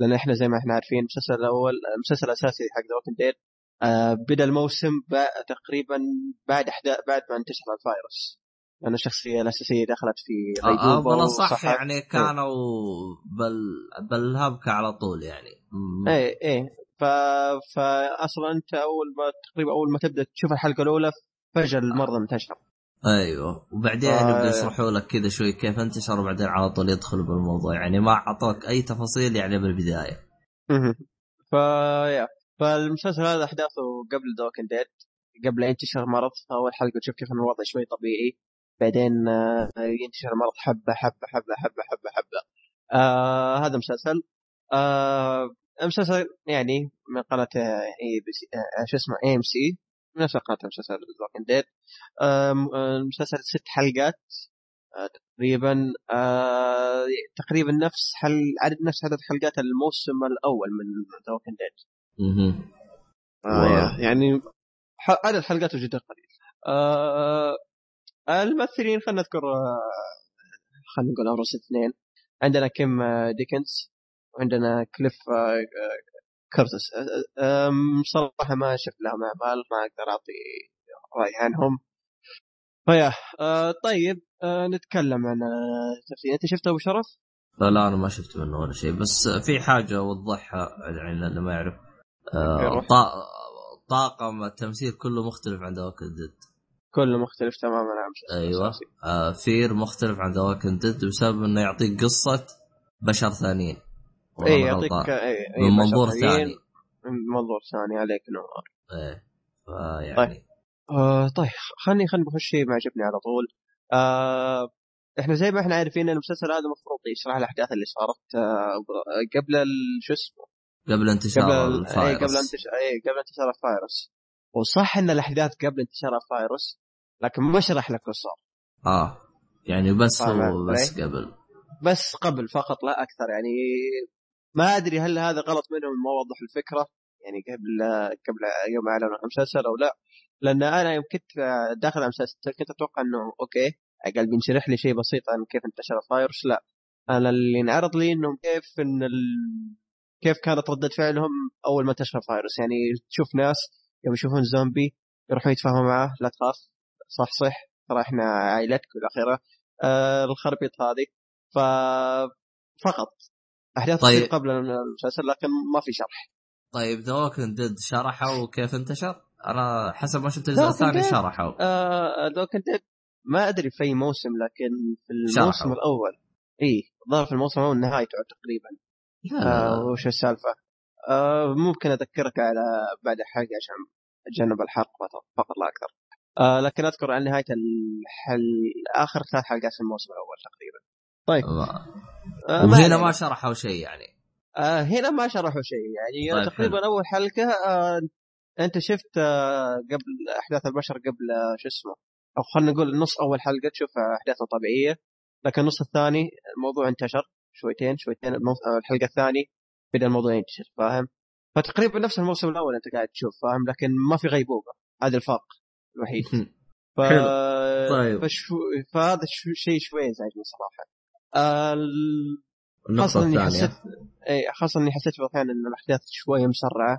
لأن إحنا زي ما إحنا عارفين المسلسل الأول المسلسل الأساسي حق The Walking Dead آه بدأ الموسم تقريبا بعد احداث بعد ما انتشر الفيروس. لأن الشخصيه الأساسية دخلت في آه غيبوبة والله صح. يعني كانوا بال بالهبكة على طول يعني. إيه إيه. ف... فاصلا أنت أول ما تقريبا أول ما تبدأ تشوف الحلقة الأولى فجأة المرض انتشر. أيوه. وبعدين آه. يبدأ يشرحوا لك كذا شوي كيف انتشر وبعدين على طول يدخلوا بالموضوع. يعني ما أعطوك أي تفاصيل يعني بالبداية. مهم. فيا فالمسلسل هذا أحداثه قبل The Dead قبل ينتشر مرض. أول حلقة تشوف كيف الوضع شوي طبيعي. بعدين آه، ينتشر المرض حبة حبة حبة حبة حبة حبة. آه هذا مسلسل. آه مسلسل يعني من قناة ABC آه شو اسمه AMC نفس قناه مسلسل The Dead المسلسل ست حلقات آه، تقريبا آه تقريبا نفس حل عدد نفس عدد حلقات الموسم الأول من The Walking Dead واو. يعني عدد حلقاته جدا قليل. آه الممثلين خلينا نذكر خلينا نقول ابرز اثنين. عندنا Kim Dickens وعندنا Cliff Curtis. صراحة ما شفت لهم اعمال ما أقدر أعطي رأي عنهم. فيا آه طيب آه نتكلم عن تمثيل أنت شفته أبو شرف؟ لا لا أنا ما شفت منه ولا شيء بس في حاجة اوضحها يعني اللي ما يعرف. آه. طاقم التمثيل كله مختلف عن The Dead كله مختلف تماما عن أيوه. آه Fear مختلف عن The Dead بسبب إنه يعطيك قصة بشر ثانيين. اي يعطيك. اي اي من منظور. ثاني. من منظور ثاني عليك نور إيه فيعني. طيب. آه طيب خلني خلني بخش شيء ما عجبني على طول. آه إحنا زي ما إحنا عارفين إن المسلسل هذا المفروض يشرح الأحداث اللي صارت آه قبل شو اسمه؟ قبل انتشار قبل اي الفايروس قبل انتشار اي قبل انتشار الفايروس وصح إن الأحداث قبل انتشار الفايروس لكن ما شرح لك وش صار. آه يعني بس؟ بس قبل. بس قبل فقط لا أكثر. يعني ما أدري هل هذا غلط منهم ما وضح الفكرة يعني قبل قبل يوم اعلنوا عن المسلسل أو لا. لأن أنا يوم كنت داخل المسلسل كنت أتوقع إنه أوكي قال بينشرح لي شيء بسيط عن كيف انتشر الفايروس لا. أنا اللي انعرض لي إنه كيف إن ال... كيف كانت ردة فعلهم أول ما انتشر الفايروس يعني تشوف ناس يوم يشوفون زومبي يروحون يتفاهموا معاه لا تخاف صح صح. ترى إحنا عائلتك والى اخره آه الخربيط هذه. ف فقط. أحداث طيب. قبل المسلسل لكن ما في شرح طيب The Walking Dead شرحوا كيف انتشر؟ أنا حسب ما شفت الجزء الثاني. شرحوا آه ذا كنت ما أدري في أي موسم لكن في الموسم شرحوا. الأول اي ظهر في الموسم الأول نهايته تقريبا لا آه. وش السالفة آه ممكن أذكرك على بعد حلقه عشان أتجنب الحرق فقط- لا أكثر آه لكن أذكر عن نهاية الحل آخر ثلاث حلقات في الموسم الأول تقريبا طيب ما وهنا علينا. ما شرحوا شيء يعني آه هنا ما شرحوا شيء يعني طيب، تقريبا أول حلقة آه أنت شفت آه قبل أحداث البشر قبل آه شو اسمه أو خلينا نقول نص أول حلقة تشوف احداثها طبيعية لكن النص الثاني الموضوع انتشر شويتين شويتين آه، الحلقة الثانية بدأ الموضوع ينتشر فاهم فتقريبا نفس الموسم الأول أنت قاعد تشوف فاهم لكن ما في غيبوبة هذا الفرق الوحيد (laughs) ف... حلو. طيب. فشو... فهذا. شيء شوي يزعجني صراحة آه... خاصة اني حسيت اي خاصة إني حسيت الاحيان إن الأحداث شوية مسرعة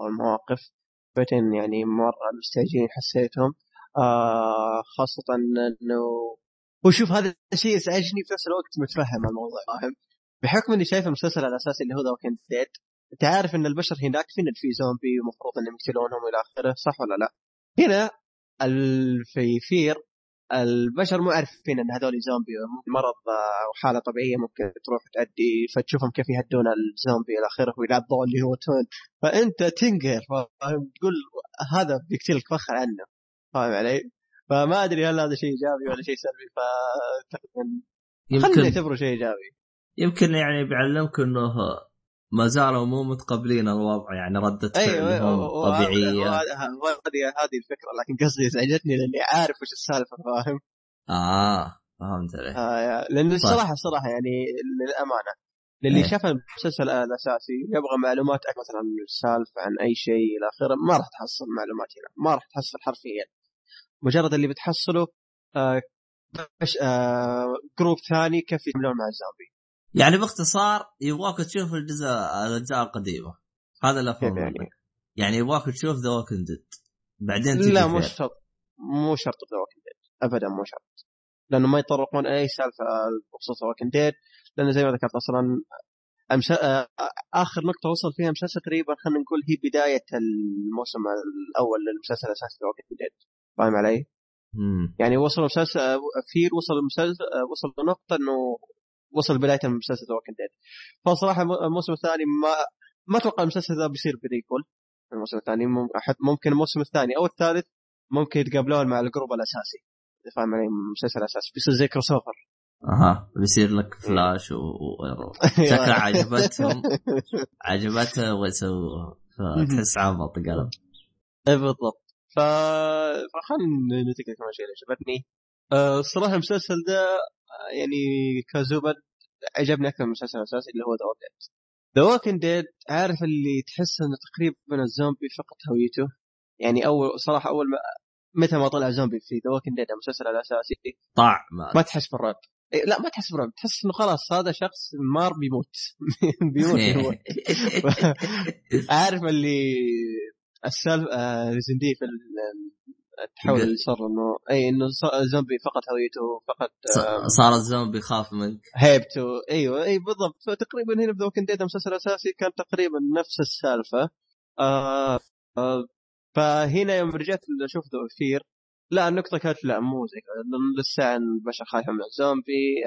أو المواقف. شويتين يعني مرة مستعجلين حسيتهم. آه خاصة انه وشوف هذا الشيء يزعجني في نفس الوقت متفهم الموضوع فاهم؟ بحكم إني شايف المسلسل الاساسي اللي هو The Walking Dead أنت عارف إن البشر هناك في في زومبي ومفروض إنهم يقتلونهم والى آخره صح ولا لا؟ هنا ال- في Fear البشر مو عارفين إن هذول زومبي مرض آه، أو حاله طبيعية ممكن تروح تؤدي فتشوفهم كيف يهدون الزومبي إلى آخره ويعضون اللي هو تون. فأنت تنقهر تقول هذا بيقتلك وخر عنه فاهم علي؟ فما أدري هل هذا شيء إيجابي ولا شيء سلبي ف خلينا يمكن نعتبره شيء إيجابي. يمكن يعني بيعلمك إنه ما زالوا مو متقبلين الوضع يعني ردة فعلهم و- و- طبيعية. هذه هذه الفكرة لكن قصدي ازعجتني لأني عارف وش السالفة فاهم؟ آه فهمت عليك. آه لأنه الصراحه الصراحة يعني للأمانة للي إيه. شاف المسلسل الاساسي يبغى معلومات أكثر مثلا عن السالفة عن أي شيء إلى آخره ما راح تحصل معلومات هنا ما راح تحصل حرفيا. مجرد اللي بتحصله آه آه group ثاني كيف يتعاملون مع الزومبي. يعني باختصار يبغاك تشوف الجزء الأجزاء القديمة هذا افهمه يعني؟ يعني يبغاك تشوف The Walking Dead بعدين تجي لا مو. شرط مو شرط The Walking Dead ابدا مو شرط لأنه ما يتطرقون أي سالفة بخصوص The Walking Dead لأنه زي ما ذكرت أصلا أمس... آخر نقطة وصل فيها المسلسل تقريبا خلينا نقول هي بداية الموسم الأول للمسلسل الاساسي The Walking Dead فاهم علي؟ مم. يعني وصل مسلسل Fear وصل المسلسل وصل لنقطه إنه وصل بداية المسلسل The Walking Dead فصراحة الموسم الثاني ما ما أتوقع المسلسل ذا بيصير prequel الموسم الثاني ممكن الموسم الثاني أو الثالث ممكن يتقابلون مع ال group الأساسي. إذا فاهم علي المسلسل الأساسي. بيصير زي crossover أها. بيصير لك فلاش و... و... (laughs) شكله عجبتهم. (laughs) عجبته ويسووها فتحس عبط قلب اي بالضبط. ف فخلنا ننتقل كمان شيء اللي عجبتني. الصراحه المسلسل ده آه، يعني كزبد عجبني أكثر من المسلسل الأساسي اللي هو The Walking The Walking Dead عارف اللي تحس إنه تقريبا الزومبي فقط هويته؟ يعني أول صراحة أول ما متى ما طلع زومبي في The Walking Dead المسلسل الأساسي طاع ما تحس بالرعب. إيه، لا ما تحس بالرعب. تحس إنه خلاص هذا شخص مار بيموت. (laughs) بيموت هو. (laughs) عارف اللي السالفة آه reason في اللي صار إنه أي إنه زومبي فقد هويته فقد آه صار الزومبي يخاف منك. هيبته. أيوه أي بالضبط. فتقريبا هنا في The Walking Dead المسلسل الاساسي كان تقريبا نفس السالفة. آه آه فهنا يوم رجعت أشوف the Fear لا النقطة كانت لا مو زي كذا. لسه البشر خايفة من الزومبي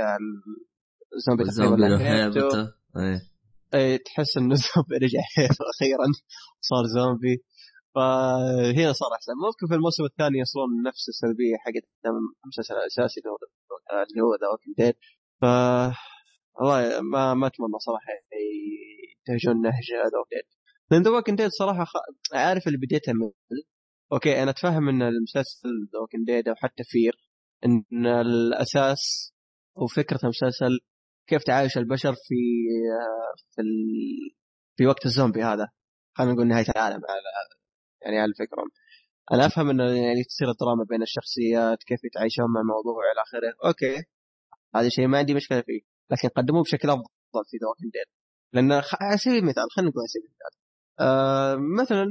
الزومبي تقريبا هيبته. هيبته إيه. اي تحس إنه (laughs) الزومبي رجع هيبته أخيرا. صار زومبي. فهنا صار أحسن. ممكن في الموسم الثاني يصلون نفس السلبية حقت المسلسل الأساسي اللي هو The Walking Dead ف والله ما ما أتمنى صراحة ينتهجون نهج The Walking Dead لأن The Walking Dead صراحة خ... عارف اللي بديت امل أوكي أنا أتفهم إن المسلسل The Walking Dead أو حتى Fear إن الأساس وفكره المسلسل كيف تعايش البشر في في ال... في وقت الزومبي هذا. خلينا نقول نهاية العالم. على يعني على الفكرة. أنا أفهم إنه يعني تصير الدراما بين الشخصيات كيف يتعايشون مع الموضوع إلى آخره. أوكي هذا شيء ما عندي مشكلة فيه لكن قدموه بشكل أفضل في The Walking Dead. لأن خ... على سبيل المثال خلينا نقول على سبيل المثال آه مثلا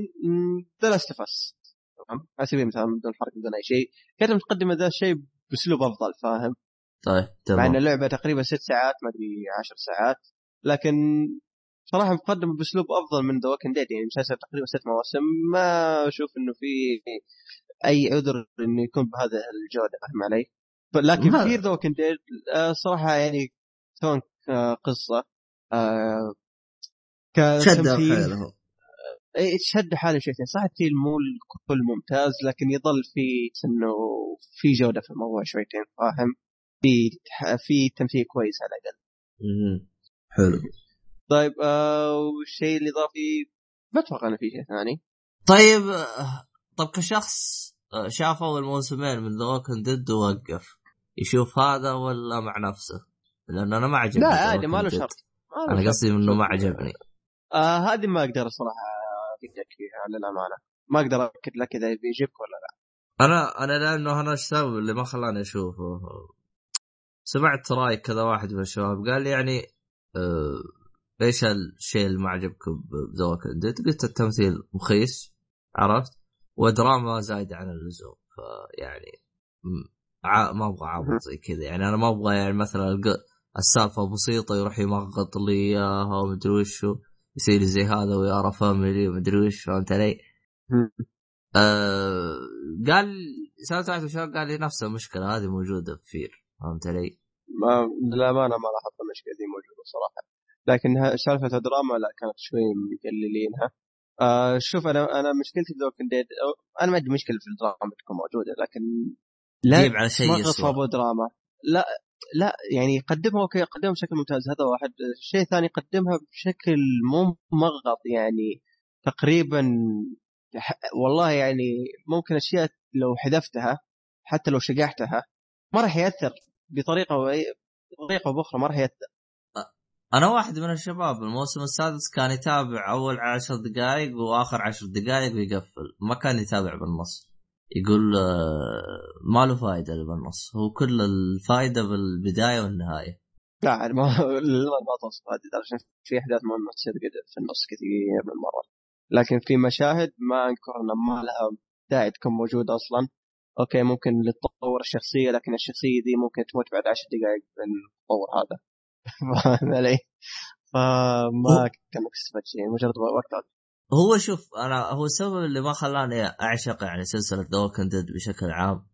The Last تمام؟ على سبيل المثال بدون حرق بدون أي شيء. كانت مقدمه ذا الشيء بأسلوب أفضل فاهم؟ طيب مع ان تمام. اللعبة تقريبا ست ساعات ما أدري عشر ساعات لكن صراحة مقدم بأسلوب أفضل من The Walking Dead يعني مسلسل تقريبا ست مواسم ما أشوف إنه في أي عذر إنه يكون بهذا الجودة فاهم علي؟ لكن في The Walking Dead صراحة يعني سواء قصة آه شد إيه، شد حاله شويتين صح التمثيل مو الكل ممتاز لكن يظل في إنه في جودة في الموضوع شويتين فاهم؟ في في تمثيل كويس على الأقل. حلو طيب آه والشيء الإضافي ما أتوقع إنه في شيء ثاني طيب آه، طب كشخص آه، شاف أول موسمين من The Walking Dead ووقف يشوف هذا ولا مع نفسه؟ لأن أنا ما عجبني لا عادي ما له. شرط أنا. قصدي إنه ما عجبني آه هذه ما أقدر الصراحة افيدك فيها للأمانة ما أقدر اكد لك إذا بيعجبك ولا لا أنا أنا لأنه أنا السبب اللي ما خلاني أشوفه سمعت رأي كذا واحد من الشباب قال لي يعني آه إيش الشيء اللي ما عجبك ب The Walking Dead؟ قلت التمثيل مخيس عرفت؟ ودراما زايدة عن اللزوم فيعني ما أبغى عبط زي كذا يعني أنا ما أبغى يعني مثلا السالفة بسيطة يروح يمغط لي إياها ومدري وشو يصير زي هذا ويارا family ومدري وش فهمت علي؟ آه قال سألت واحد من قال لي نفس المشكلة هذه موجودة في Fear فهمت علي؟ ما للامانه ما لاحظت المشكلة دي موجودة صراحة لكن سالفة الدراما لا كانت شوي مقللينها آه شوف أنا أنا مشكلتي في Walking Dead أنا ما عندي مشكلة في الدراما تكون موجودة لكن لا جيب على شيء. ابو دراما لا لا يعني قدمها أوكي قدمها بشكل ممتاز هذا واحد الشيء الثاني قدمها بشكل مو مغط يعني تقريبا والله يعني ممكن أشياء لو حذفتها حتى لو شقحتها ما راح يأثر بطريقة. بطريقة أو بأخرى ما راح يأثر أنا واحد من الشباب الموسم السادس كان يتابع أول عشر دقائق وآخر عشر دقائق ويقفل. ما كان يتابع بالنص. يقول آه، ما له فائده اللي بالنص. هو كل الفائده بالبداية والنهاية. لا عاد ما (laughs) ما توصف هذه في أحداث مهمه تصير في النص كثير من مره لكن في مشاهد ما أنكر انها ما لها داعي تكون موجودة أصلا. أوكي ممكن لتطور الشخصية لكن الشخصية دي ممكن تموت بعد عشر دقائق من التطور هذا. فاهم علي؟ فما كان استفدت شيء مجرد وقت هو شوف أنا هو السبب اللي ما خلاني أعشق يعني سلسلة The Dead بشكل عام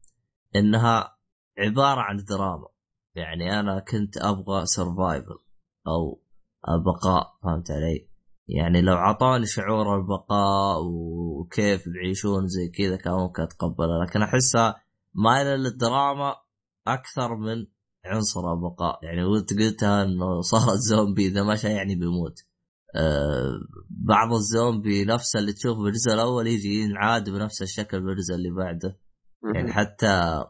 إنها عبارة عن دراما يعني أنا كنت أبغى survival أو بقاء فهمت علي؟ يعني لو عطاني شعور البقاء وكيف بيعيشون زي كذا كان ممكن اتقبلها لكن أحسها مايله للدراما أكثر من عنصر البقاء يعني وانت قلتها إنه صارت زومبي إذا مشى يعني بيموت. أه بعض الزومبي نفسه اللي تشوفه بالجزء الأول يجي ينعاد بنفس الشكل بالجزء اللي بعده. يعني حتى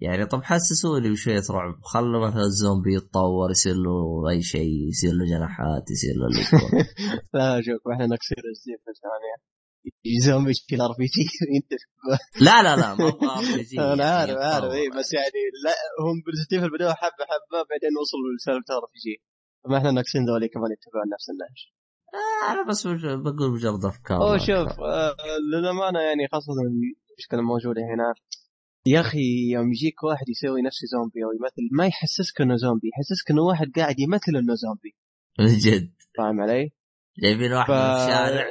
يعني طب حسسوني بشوية رعب. خلوا مثلا الزومبي يتطور يصير له أي شيء يصير له جناحات يصير له (laughs) لا شوف إحنا نكسر الزيف ثانية زومبي يشكل ار بي جي لا لا لا ما أبغى (laughs) أنا عارف عارف. اي بس يعني لا هم برزنتيف البدايه حبه حبه بعدين وصلوا لسالفة ار بي جي فما إحنا ناقصين ذولي كمان يتبعون نفس النهج. آه أنا بس بقول مجرد أفكار. هو شوف آه للأمانة يعني خاصة المشكلة الموجوده هنا. يا أخي يوم يجيك واحد يسوي نفسه زومبي أو يمثل ما يحسسك إنه زومبي يحسسك إنه واحد قاعد يمثل إنه زومبي. من (laughs) جد. فاهم علي؟ جايبين واحد ف... من الشارع.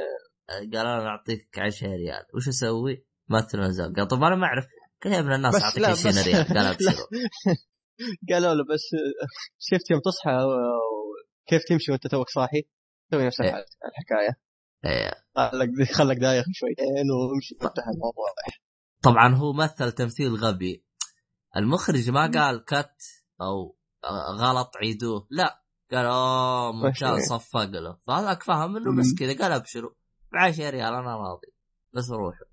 قال أنا أعطيك 10 ريال. وش أسوي؟ مثل نزال قال طب أنا ما أعرف. يا ابن الناس أعطيك 20 ريال. قال (laughs) (laughs) قالوا له بس شفت يوم تصحى كيف تمشي وأنت توك صاحي؟ سوي نفس إيه. الحكاية. إيه. خلك خلك دايخ شويتين وامشي. انتهى الموضوع. طبعا هو مثل تمثيل غبي. المخرج ما قال كت أو غلط عيدوه. لا. قال اوه ممتاز صفق له. فهذاك فهم إنه بس كذا قال ابشروا ب 10 ريال أنا راضي. بس روحوا.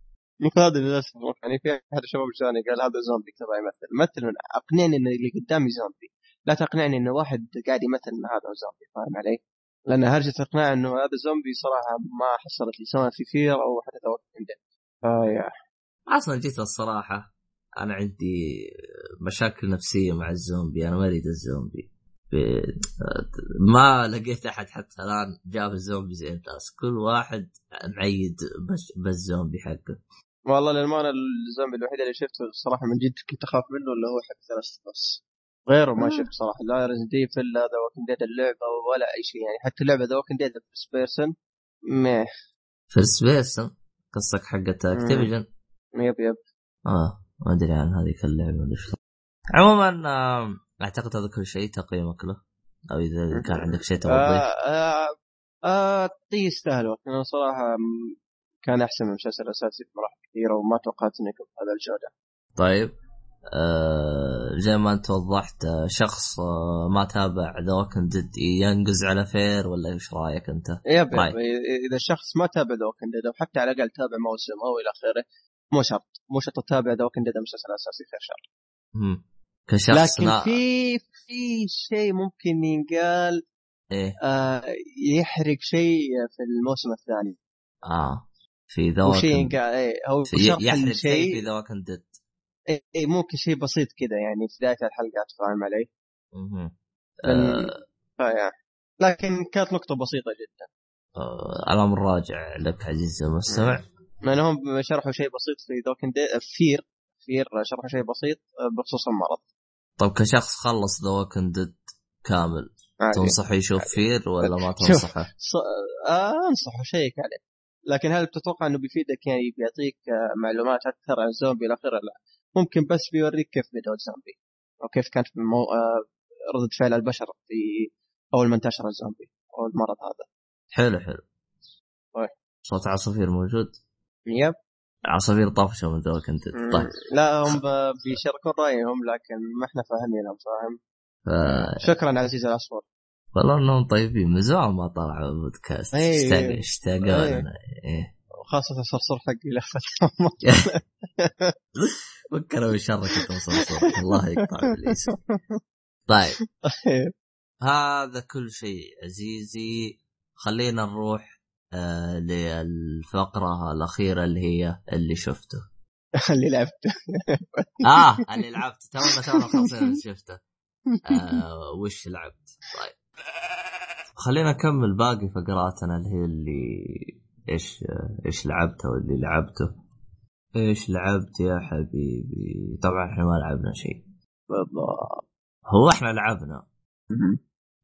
هذا للاسف يعني في أحد الشباب الثاني قال هذا زومبي تبغى يمثل. مثل أقنعني إن اللي قدامي زومبي. لا تقنعني انه واحد قاعد يمثل إن هذا زومبي فاهم علي؟ لأن هرجة إقناع إنه هذا زومبي صراحة ما حصلت لي سواء في Fear أو حتى توقف فيا. أصلا جيت الصراحة أنا عندي مشاكل نفسية مع الزومبي أنا ما أريد الزومبي. ما لقيت أحد حتى الآن جاب الزومبي زي الناس. كل واحد معيد بالزومبي حقه. والله للأمانة الزومبي الوحيد اللي شفته الصراحة من جد كنت أخاف منه اللي هو حق ثلاث بس غيره ما شفت صراحة. لا Resident Evil لا The Walking Dead اللعبة ولا أي شيء يعني. حتى اللعبة The Walking Dead first person ميه first person قصدك حقت Activision yep yep. آه ما أدري عن هذيك اللعبة عموما أعتقد هذا كل شيء تقييمك له أو إذا كان عندك شيء تبغى آه آه آه يستاهل وقت أنا صراحة كان أحسن من المسلسل الاساسي بمراحل كثيرة وما توقعت انه يكون بهذا الجودة. طيب آه زي ما أنت وضحت شخص آه ما تابع The Walking Dead ينقز على Fear ولا إيش رأيك أنت؟ yep, إذا الشخص ما تابع The Walking Dead أو حتى على الأقل تابع موسم أو إلى آخره مو شرط مو شرط تتابع The Walking Dead المسلسل الاساسي خير شر. كشخص لكن لا. في في شيء ممكن ينقال إيه. آه يحرق شيء في الموسم الثاني. آه. في ذا وشيء ينقال إيه هو يحرق شيء في The Walking Dead. إيه, إيه ممكن شيء بسيط كذا يعني في بداية الحلقات فاهم علي؟ أها آه. لكن كانت نقطة بسيطة جدا. آه الأمر راجع لك عزيزي المستمع. لانهم شرحوا شيء بسيط في The Dead Fear Fear شرحوا شيء بسيط بخصوص المرض. طيب كشخص خلص The Walking Dead كامل عادي. تنصحه يشوف Fear ولا ما تنصحه؟ ص... آه أنصحه شيك عليه لكن هل بتتوقع إنه بيفيدك يعني بيعطيك معلومات أكثر عن الزومبي إلى آخره؟ لا ممكن بس بيوريك كيف بدأوا الزومبي أو كيف كانت مو... آه ردة فعل البشر في أول ما انتشر الزومبي أو المرض هذا حلو حلو طيب صوت عصافير موجود؟ يب عصافير طفشه من ذوك انت؟ طيب. لا هم بيشاركون رأيهم لكن ما إحنا فاهمينهم فاهم؟ ف... شكرا عزيز الاصفر والله انهم طيبين من زمان ما طلعوا بودكاست أيه. اشتاقوا أيه. إيه. خاصة الصرصور حقي لفت. (laughs) فكروا بشرك صرصور. الله يقطع بالاسم طيب. (laughs) هذا كل شيء عزيزي. خلينا نروح آه للفقرة الأخيرة اللي هي اللي شفته. (laughs) اللي لعبته. آه اللي (laughs) لعبته. تونا تونا خلصنا شفته. آه وش لعبت؟ طيب. خلينا نكمل باقي فقراتنا اللي هي اللي إيش إيش لعبته واللي لعبته. إيش لعبت يا حبيبي؟ طبعا إحنا ما لعبنا شيء. بالضبط. هو إحنا لعبنا.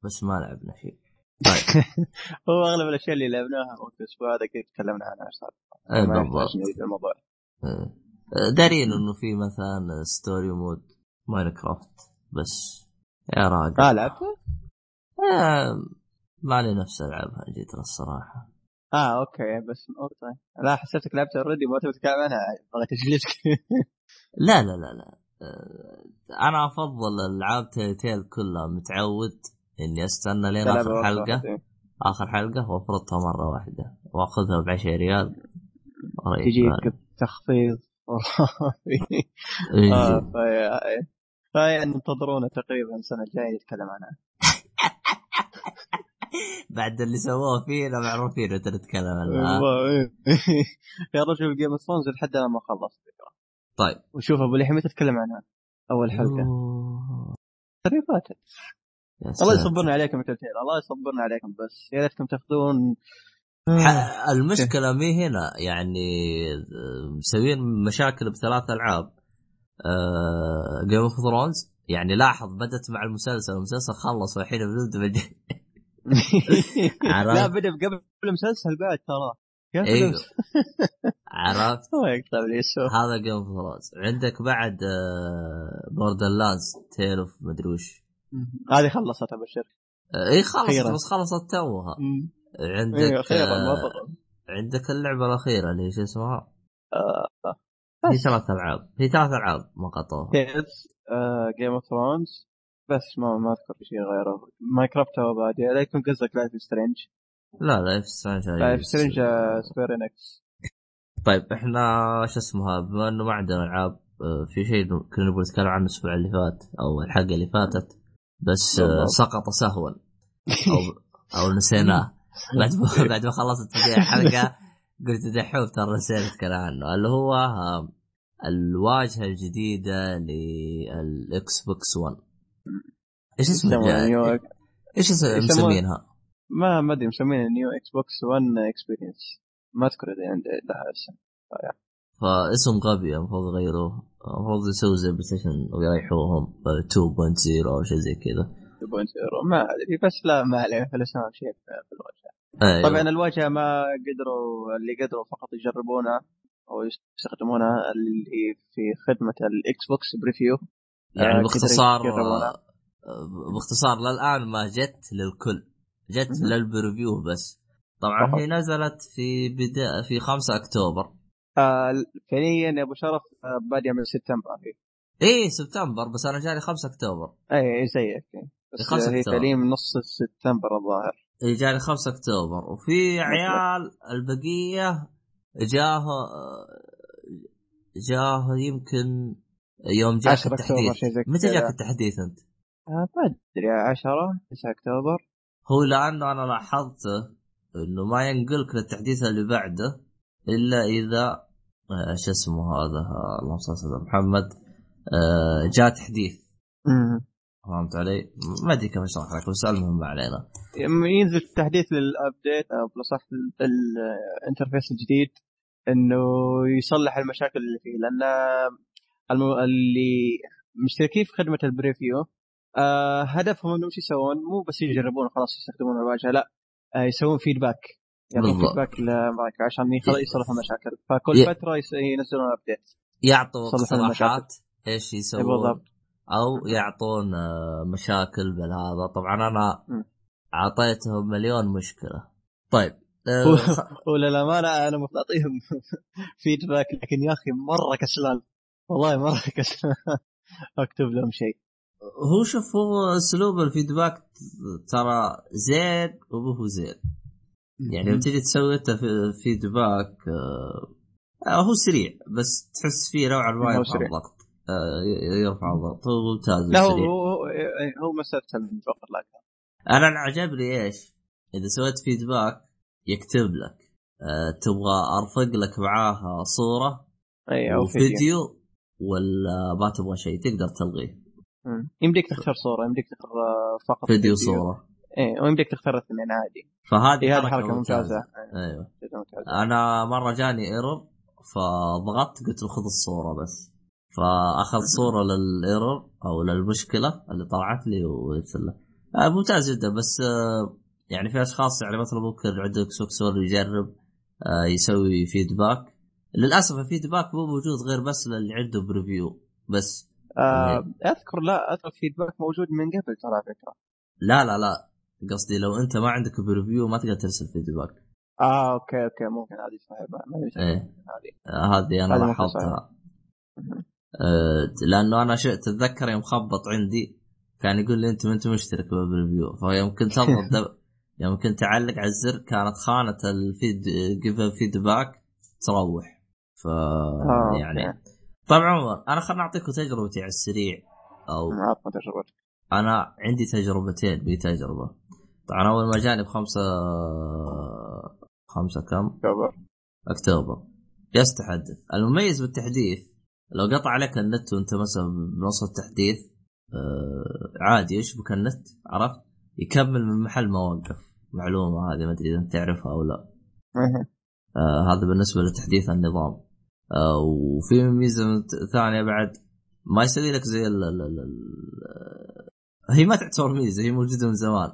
بس ما لعبنا شيء. طيب. (laughs) هو أغلب الأشياء اللي لعبناها وقت الأسبوع هذا كنت تكلمنا عنها اي بالضبط. الموضوع. إيه. دارين إنه في مثلا Story Mode Minecraft بس يا راجل. ما لعبته؟ آه ما لي نفس ألعبها yet الصراحة. آه okay بس okay. طيب. لا حسيتك لعبت already ما تبي تتكلم عنها. بغيت اجلسك لا لا لا لا. أنا أفضل ألعاب Telltale كلها متعود. اني أستنى لين آخر حلقة. آخر حلقة وافرطها مرة واحدة وأخذها ب 10 ريال. تجيك بتخفيض خرافي (laughs) إيه. آه فيا. فيعني انتظرونا تقريبا السنة الجاية نتكلم عنها (laughs) بعد اللي سووه فينا معروفين انت نتكلم عنها. يا رجل Game of Thrones لحد الان ما خلصت طيب وشوف أبو لحي متى تتكلم عنها؟ أول حلقة أوه. الله. يصبرنا عليكم يا Telltale الله يصبرنا عليكم بس. يا ريتكم تاخذون ح- المشكلة مي هنا يعني آه، مسوين مشاكل بثلاث ألعاب. Game of Thrones يعني لاحظ بدت مع المسلسل المسلسل خلص والحين بنبدا. (laughs) عرفت؟ لا بدأ قبل المسلسل بعد ترى. أيوه. عرفت. هذا Game of Thrones عندك بعد Borderlands Tales of مدري وش هذه خلصت ابشر آه، اي خلصت أخيراً. بس خلصت توها. عندك أيوه خيرا ما آه، عندك اللعبة الأخيرة اللي شو اسمها؟ آه، هي. ثلاث ألعاب. هي ثلاث ألعاب ما قطوها. تيلز جيم اوف ثرونز بس ما ما أذكر في شيء غيره. ماينكرافت هو بادي لا يكون قصدك لايف سترينج لا لا في سترينج لايف سترينج سكوير انكس طيب إحنا شو اسمها؟ بما إنه ما عندنا ألعاب آه، في شيء كنا نبغى نتكلم عنه الأسبوع اللي فات أو الحلقة اللي فاتت؟ بس آه،. سقط سهوا. أو أو نسيناه. (laughs) بعد ما بعد ما خلصت الحلقة قلت دحوم ترى نسيت اتكلم عنه. اللي هو آه، الواجهة الجديدة لل Xbox 1 إيش اسمه؟ يسمونه new الجا- إيش مسمينها؟ ما ما أدري مسمينه new Xbox 1 experience. ما أذكر إذا عند لها اسم. فاسم غبي المفروض يغيروه المفروض يسووا زي PlayStation ويريحوهم 2.0 أو شيء زي كذا. 2.0 ما أدري بس لا ما عليه. في الاسم شيء في الواجهه أيوه. طبعا الواجهه ما قدروا اللي قدروا فقط يجربونها أو يستخدمونها اللي في خدمة ال Xbox preview. يعني باختصار. آه، باختصار للآن ما جت للكل. جت. لل preview بس. طبعا. هي نزلت في بدا في 5 أكتوبر. آه فعليا يا أبو شرف آه باديه من سبتمبر هي إيه سبتمبر بس أنا جاني 5 أكتوبر اي زيك إيه. بس خمسة هي أكتوبر. فعليا من نص سبتمبر الظاهر إيه جاني 5 أكتوبر وفي عيال البقية جاه جاه يمكن يوم جاك 10 أكتوبر، التحديث متى. جاك التحديث أنت؟ آه ما أدري 10 9 أكتوبر هو لأنه أنا لاحظت إنه ما ينقلك للتحديث اللي بعده إلا إذا شو اسمه هذا؟ آه، اللهم صل على محمد. آه، جاء تحديث فهمت علي؟ ما أدري كيف أشرح لك بس المهم ما علينا. ينزل تحديث لل update أو بالاصح ال interface الجديد إنه يصلح المشاكل اللي فيه. لأن الم... اللي مشتركين في خدمة ال preview آه هدفهم إنهم إيش يسوون؟ مو بس يجربون خلاص يستخدمون الواجهة لا آه يسوون feedback feedback لمراك عشان يصلحوا المشاكل. فكل ي- فترة ينزلون update يعطوا اقتراحات إيش يسوون بالضبط. أو يعطون آه، مشاكل بالهذا. طبعا أنا. أعطيتهم مليون مشكلة. طيب آه، (laughs) وللأمانة أنا المفروض أعطيهم (laughs) feedback لكن يا أخي مرة كسلان. والله مرة (laughs) كسلان أكتب لهم شيء. هو شوف هو أسلوب ال feedback ترى زين ومو هو زين. يعني لما تجي تسوي انت في- feedback آه، آه، هو سريع بس تحس فيه نوعا ما يرفع. الضغط. آه، يرفع الضغط. هو ممتاز لا هو. هو, مساله الفقر لك. أنا اللي عجبني إيش؟ إذا سويت feedback يكتب لك آه، تبغى أرفق لك معاها صورة اي أو فيديو. وفيديو ولا ما تبغى شيء تقدر تلغيه. يمديك تختار صورة يمديك تختار آه، فقط فيديو. صورة. اي ويمديك تختار اثنين عادي. فهذه هذه حركة ممتازة. أيوه. جدا ممتازة. أنا مرة جاني error فضغطت قلت له خذ الصورة بس. فاخذ (laughs) صورة لل error أو للمشكلة اللي طلعت لي ويرسل له. آه ممتاز جدا بس آه يعني في أشخاص يعني مثلا ممكن عنده إكس بوكس 1 يجرب آه يسوي feedback للأسف ال feedback مو موجود غير بس للي عنده preview بس. آه أذكر لا أذكر feedback موجود من قبل ترى فكرة. لا لا لا. قصدي لو أنت ما عندك preview ما تقدر ترسل feedback آه أوكي أوكي ممكن هذه صحيح ما إيه. هذه آه، هذه أنا لاحظتها آه، لأنه أنا جيت اتذكر يوم خبط عندي كان يقول لي أنت ما انت مشترك بال preview فيوم كنت (laughs) أضغط. يوم كنت أعلق على الزر كانت خانة ال feed جيف feedback تروح. ف آه، يعني أوكي. طبعا عموما أنا خلنا أعطيكم تجربتي على السريع. أو عطنا تجربتك. أنا عندي تجربتين بتجربة. طبعا أول ما جاني بخمسة خمسة كم؟ كم أكتوبر. جلست احدث المميز بالتحديث لو قطع عليك النت وأنت مثلا بنص التحديث آه عادي يشبك النت عرفت؟ يكمل من محل ما وقف معلومة هذه ما أدري إذا أنت تعرفها أو لا. آه هذا بالنسبة لتحديث النظام. آه وفي ميزة ثانية بعد ما يسوي لك زي ال ال ال ال هي ما تعتبر ميزة هي موجودة من زمان.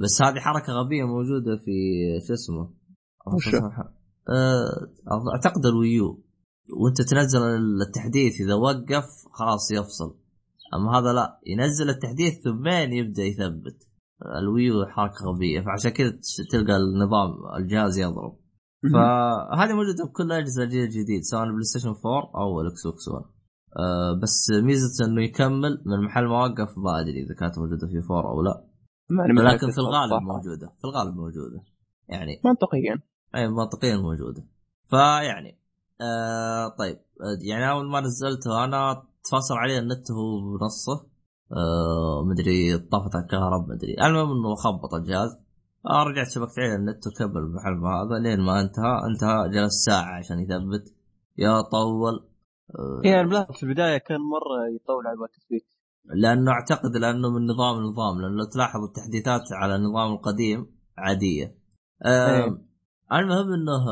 بس هذه حركة غبية موجودة في شو اسمه؟ آه، أعتقد الويو وأنت تنزل التحديث إذا وقف خلاص يفصل. أما هذا لا ينزل التحديث بعدين يبدأ يثبت. الويو حركة غبية فعشان كذا تلقى النظام الجهاز يضرب. فهذه موجودة بكل الاجهزه الجيل الجديد سواء بلاي ستيشن 4 أو الاكس بوكس 1 أه بس ميزة إنه يكمل من محل ما وقف ما أدري إذا كانت موجودة في 4 أو لا. متأكد لكن في الغالب صراحة. موجودة. في الغالب موجودة. يعني منطقيا. أي منطقيا موجودة. فيعني آه طيب آه، يعني أول ما نزلته أنا تفاصل عليه النت هو بنصه. آه مدري طفت الكهرب مدري. المهم إنه خبط الجهاز. آه رجعت شبكت عليه النت وكمل المحل ما هذا. لين ما انتهى انتهى جلس ساعة عشان يثبت. يا طول. يعني في البداية كان مرة يطول على التثبيت لأنه أعتقد لأنه من نظام لنظام لأنه لو تلاحظ التحديثات على النظام القديم عادية. آه المهم إنه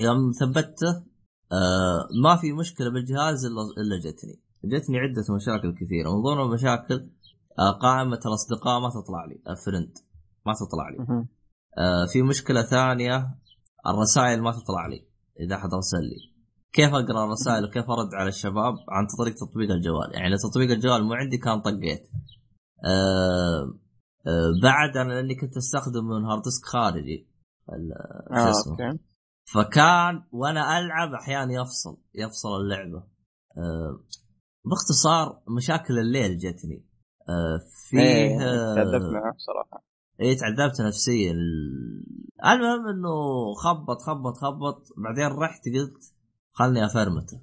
يوم ثبته آه ما في مشكلة بالجهاز إلا جتني. جتني عدة مشاكل كثيرة من ضمن المشاكل آه قائمة الأصدقاء ما تطلع لي الفرند ما تطلع لي. آه في مشكلة ثانية الرسائل ما تطلع لي إذا احد ارسل لي كيف أقرأ الرسائل وكيف أرد على الشباب عن طريق تطبيق الجوال؟ يعني تطبيق الجوال مو عندي كان طقيت. آه آه بعد أنا لأني كنت أستخدم من hard disk خارجي. شو آه اسمه. أوكي. فكان وأنا ألعب أحيانا يفصل يفصل اللعبة. آه باختصار مشاكل الليل جتني. آه فيه إيه آه، تعذبت معه بصراحة. إيه تعذبت نفسيا. المهم إنه خبط خبط خبط. بعدين رحت قلت خلني أفرمته.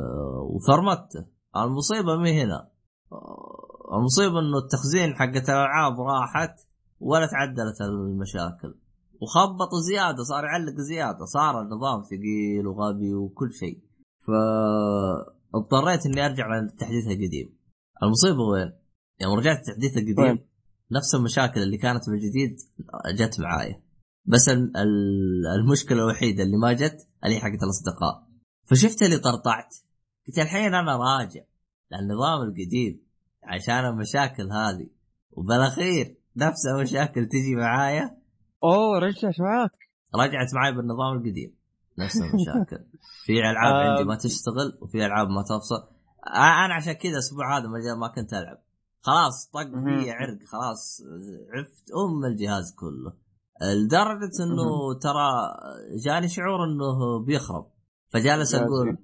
أه وفرمته. المصيبة مي هنا؟ أه المصيبة إنه التخزين حقت الألعاب راحت ولا تعدلت المشاكل. وخبط زيادة صار يعلق زيادة. صار النظام ثقيل وغبي وكل شيء. فاضطريت إني أرجع للتحديث القديم المصيبة وين؟ يوم رجعت التحديث القديم وين؟ نفس المشاكل اللي كانت بالجديد جت معايا. بس ال- ال- المشكلة الوحيدة اللي ما جت اللي هي حقت الأصدقاء. فشفت اللي طرطعت. قلت الحين أنا راجع للنظام القديم عشان المشاكل هذه. وبالأخير نفس المشاكل تجي معايا. أوه رجعت معاك. رجعت معي بالنظام القديم. نفس (laughs) المشاكل. في ألعاب آه. عندي ما تشتغل وفي ألعاب ما تفصل. آه، أنا عشان كذا الأسبوع هذا ما ما كنت ألعب. خلاص طق. في عرق خلاص عفت أم الجهاز كله. لدرجة إنه ترى جاني شعور إنه بيخرب. فجالس أقول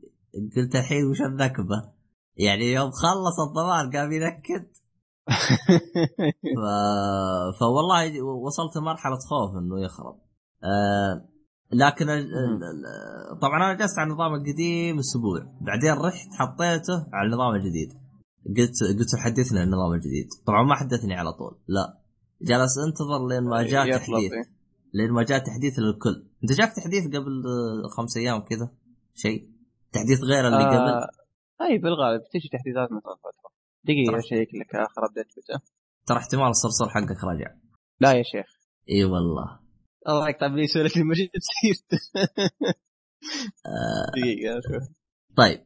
قلت الحين وش النكبه؟ يعني يوم خلص الضمان قام ينكد ف... فوالله وصلت لمرحلة خوف إنه يخرب. آه لكن طبعا أنا جلست على النظام القديم أسبوع. بعدين رحت حطيته على النظام الجديد. قلت قلت له حدثني عن النظام الجديد. طبعا ما حدثني على طول لا. جلس أنتظر لين ما جاء يطلب، تحديث. إيه. لين ما جاء تحديث للكل. أنت جاك تحديث قبل خمس أيام كذا؟ شيء؟ تحديث غير اللي قبل؟ آه أي بالغالب. تجي تحديثات من فتره دقيقة. اشيك لك آخر update متى ترى احتمال الصرصر حقك رجع لا يا شيخ. إي والله. الله يقطع لي سوالف المجيد. تصير (laughs) آه. دقيقة شوف. طيب.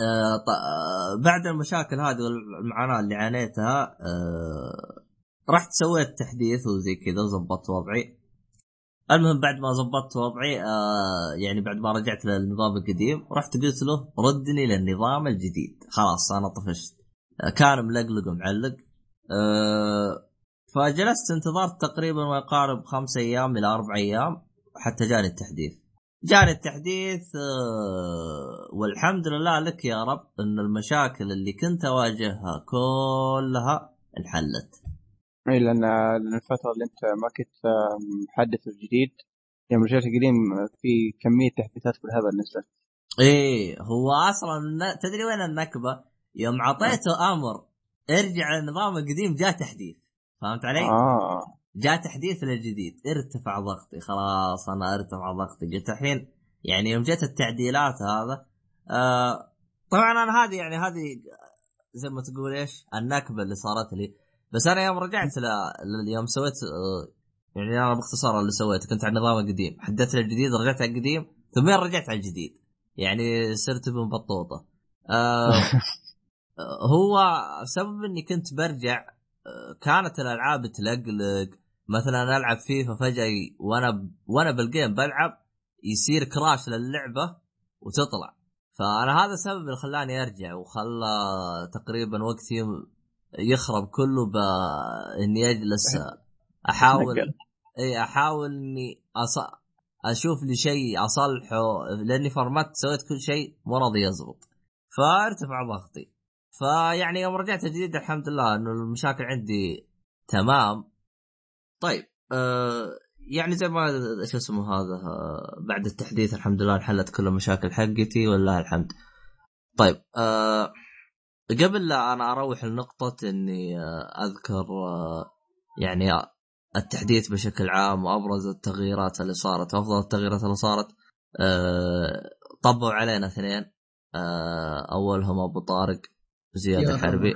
آه ط... آه بعد المشاكل هذه والمعاناة اللي عانيتها آه رحت سويت تحديث وزي كذا وظبطت وضعي. المهم بعد ما ظبطت وضعي آه يعني بعد ما رجعت للنظام القديم رحت قلت له ردني للنظام الجديد. خلاص أنا طفشت. آه كان ملقلق ومعلق. آه فجلست انتظرت تقريبا ما يقارب خمس أيام إلى أربع أيام حتى جاني التحديث. جاني التحديث آه والحمد لله لك يا رب إن المشاكل اللي كنت أواجهها كلها انحلت. اي لأن الفترة اللي أنت ما كنت محدث الجديد يوم رجعت القديم في كمية تحديثات بالهبل نزلت إيه هو أصلا تدري وين النكبة؟ يوم عطيته أمر ارجع للنظام القديم جاء تحديث. فهمت علي؟ آه. جاء تحديث للجديد. ارتفع ضغطي خلاص أنا ارتفع ضغطي. قلت الحين يعني يوم جت التعديلات هذا آه طبعا أنا هذه يعني هذه زي ما تقول إيش؟ النكبة اللي صارت لي. بس أنا يوم رجعت ل... يوم سويت آه يعني أنا باختصار اللي سويته كنت على النظام القديم حدثت الجديد رجعت على القديم ثم رجعت على الجديد؟ يعني صرت ابن بطوطة. آه (laughs) هو سبب إني كنت برجع آه، كانت الألعاب تلقلق. مثلا ألعب فيفا فجأة وأنا. وأنا بال game بلعب يصير crash للعبة وتطلع. فأنا هذا السبب اللي خلاني أرجع وخلى تقريبا وقتي يخرب كله باني أجلس أحاول. إي أحاول إني أص... أشوف لي شيء أصلحه لأني فرمت سويت كل شيء مو راضي يزبط. فارتفع ضغطي. فيعني يوم رجعت جديد الحمد لله إنه المشاكل عندي تمام. طيب آه يعني زي ما شو اسمه هذا بعد التحديث الحمد لله انحلت كل المشاكل حقتي والله الحمد. طيب آه قبل لا أنا أروح لنقطة إني آه أذكر آه يعني التحديث بشكل عام وأبرز التغييرات اللي صارت. وافضل التغييرات اللي صارت آه طبوا علينا اثنين. آه أولهم أبو طارق زياد يا الحربي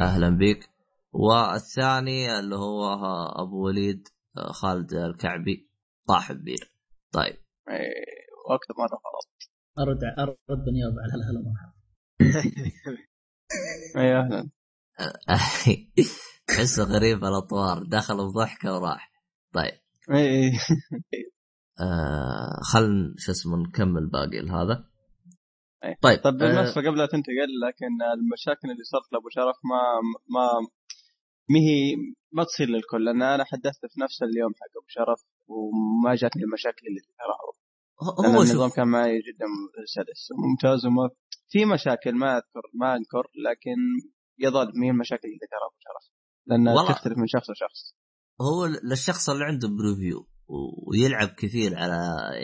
أهلا بك والثاني اللي هو أبو وليد آه، خالد الكعبي طاحب بير. طيب. إيه، وقت مره خلاص أرد أرد بنيابة على هلا هلا مرحبا. اي أهلا. (laughs) تحسه غريب الاطوار دخل بضحكه وراح. طيب. إي (laughs) آه خل شو اسمه نكمل باقي هذا. طيب طب آه بالمناسبة قبل لا تنتقل لكن المشاكل اللي صارت لأبو شرف ما ما ما هي ما تصير للكل. لأن أنا حدثت في نفس اليوم حق أبو شرف وما جاتني المشاكل اللي لأن هو النظام كان معي جدا سلس. وممتاز وما في مشاكل ما أذكر ما أنكر لكن يظل مين المشاكل اللي ذكرها أبو شرف. لأن تختلف من شخص لشخص. هو للشخص اللي عنده بريفيو ويلعب كثير على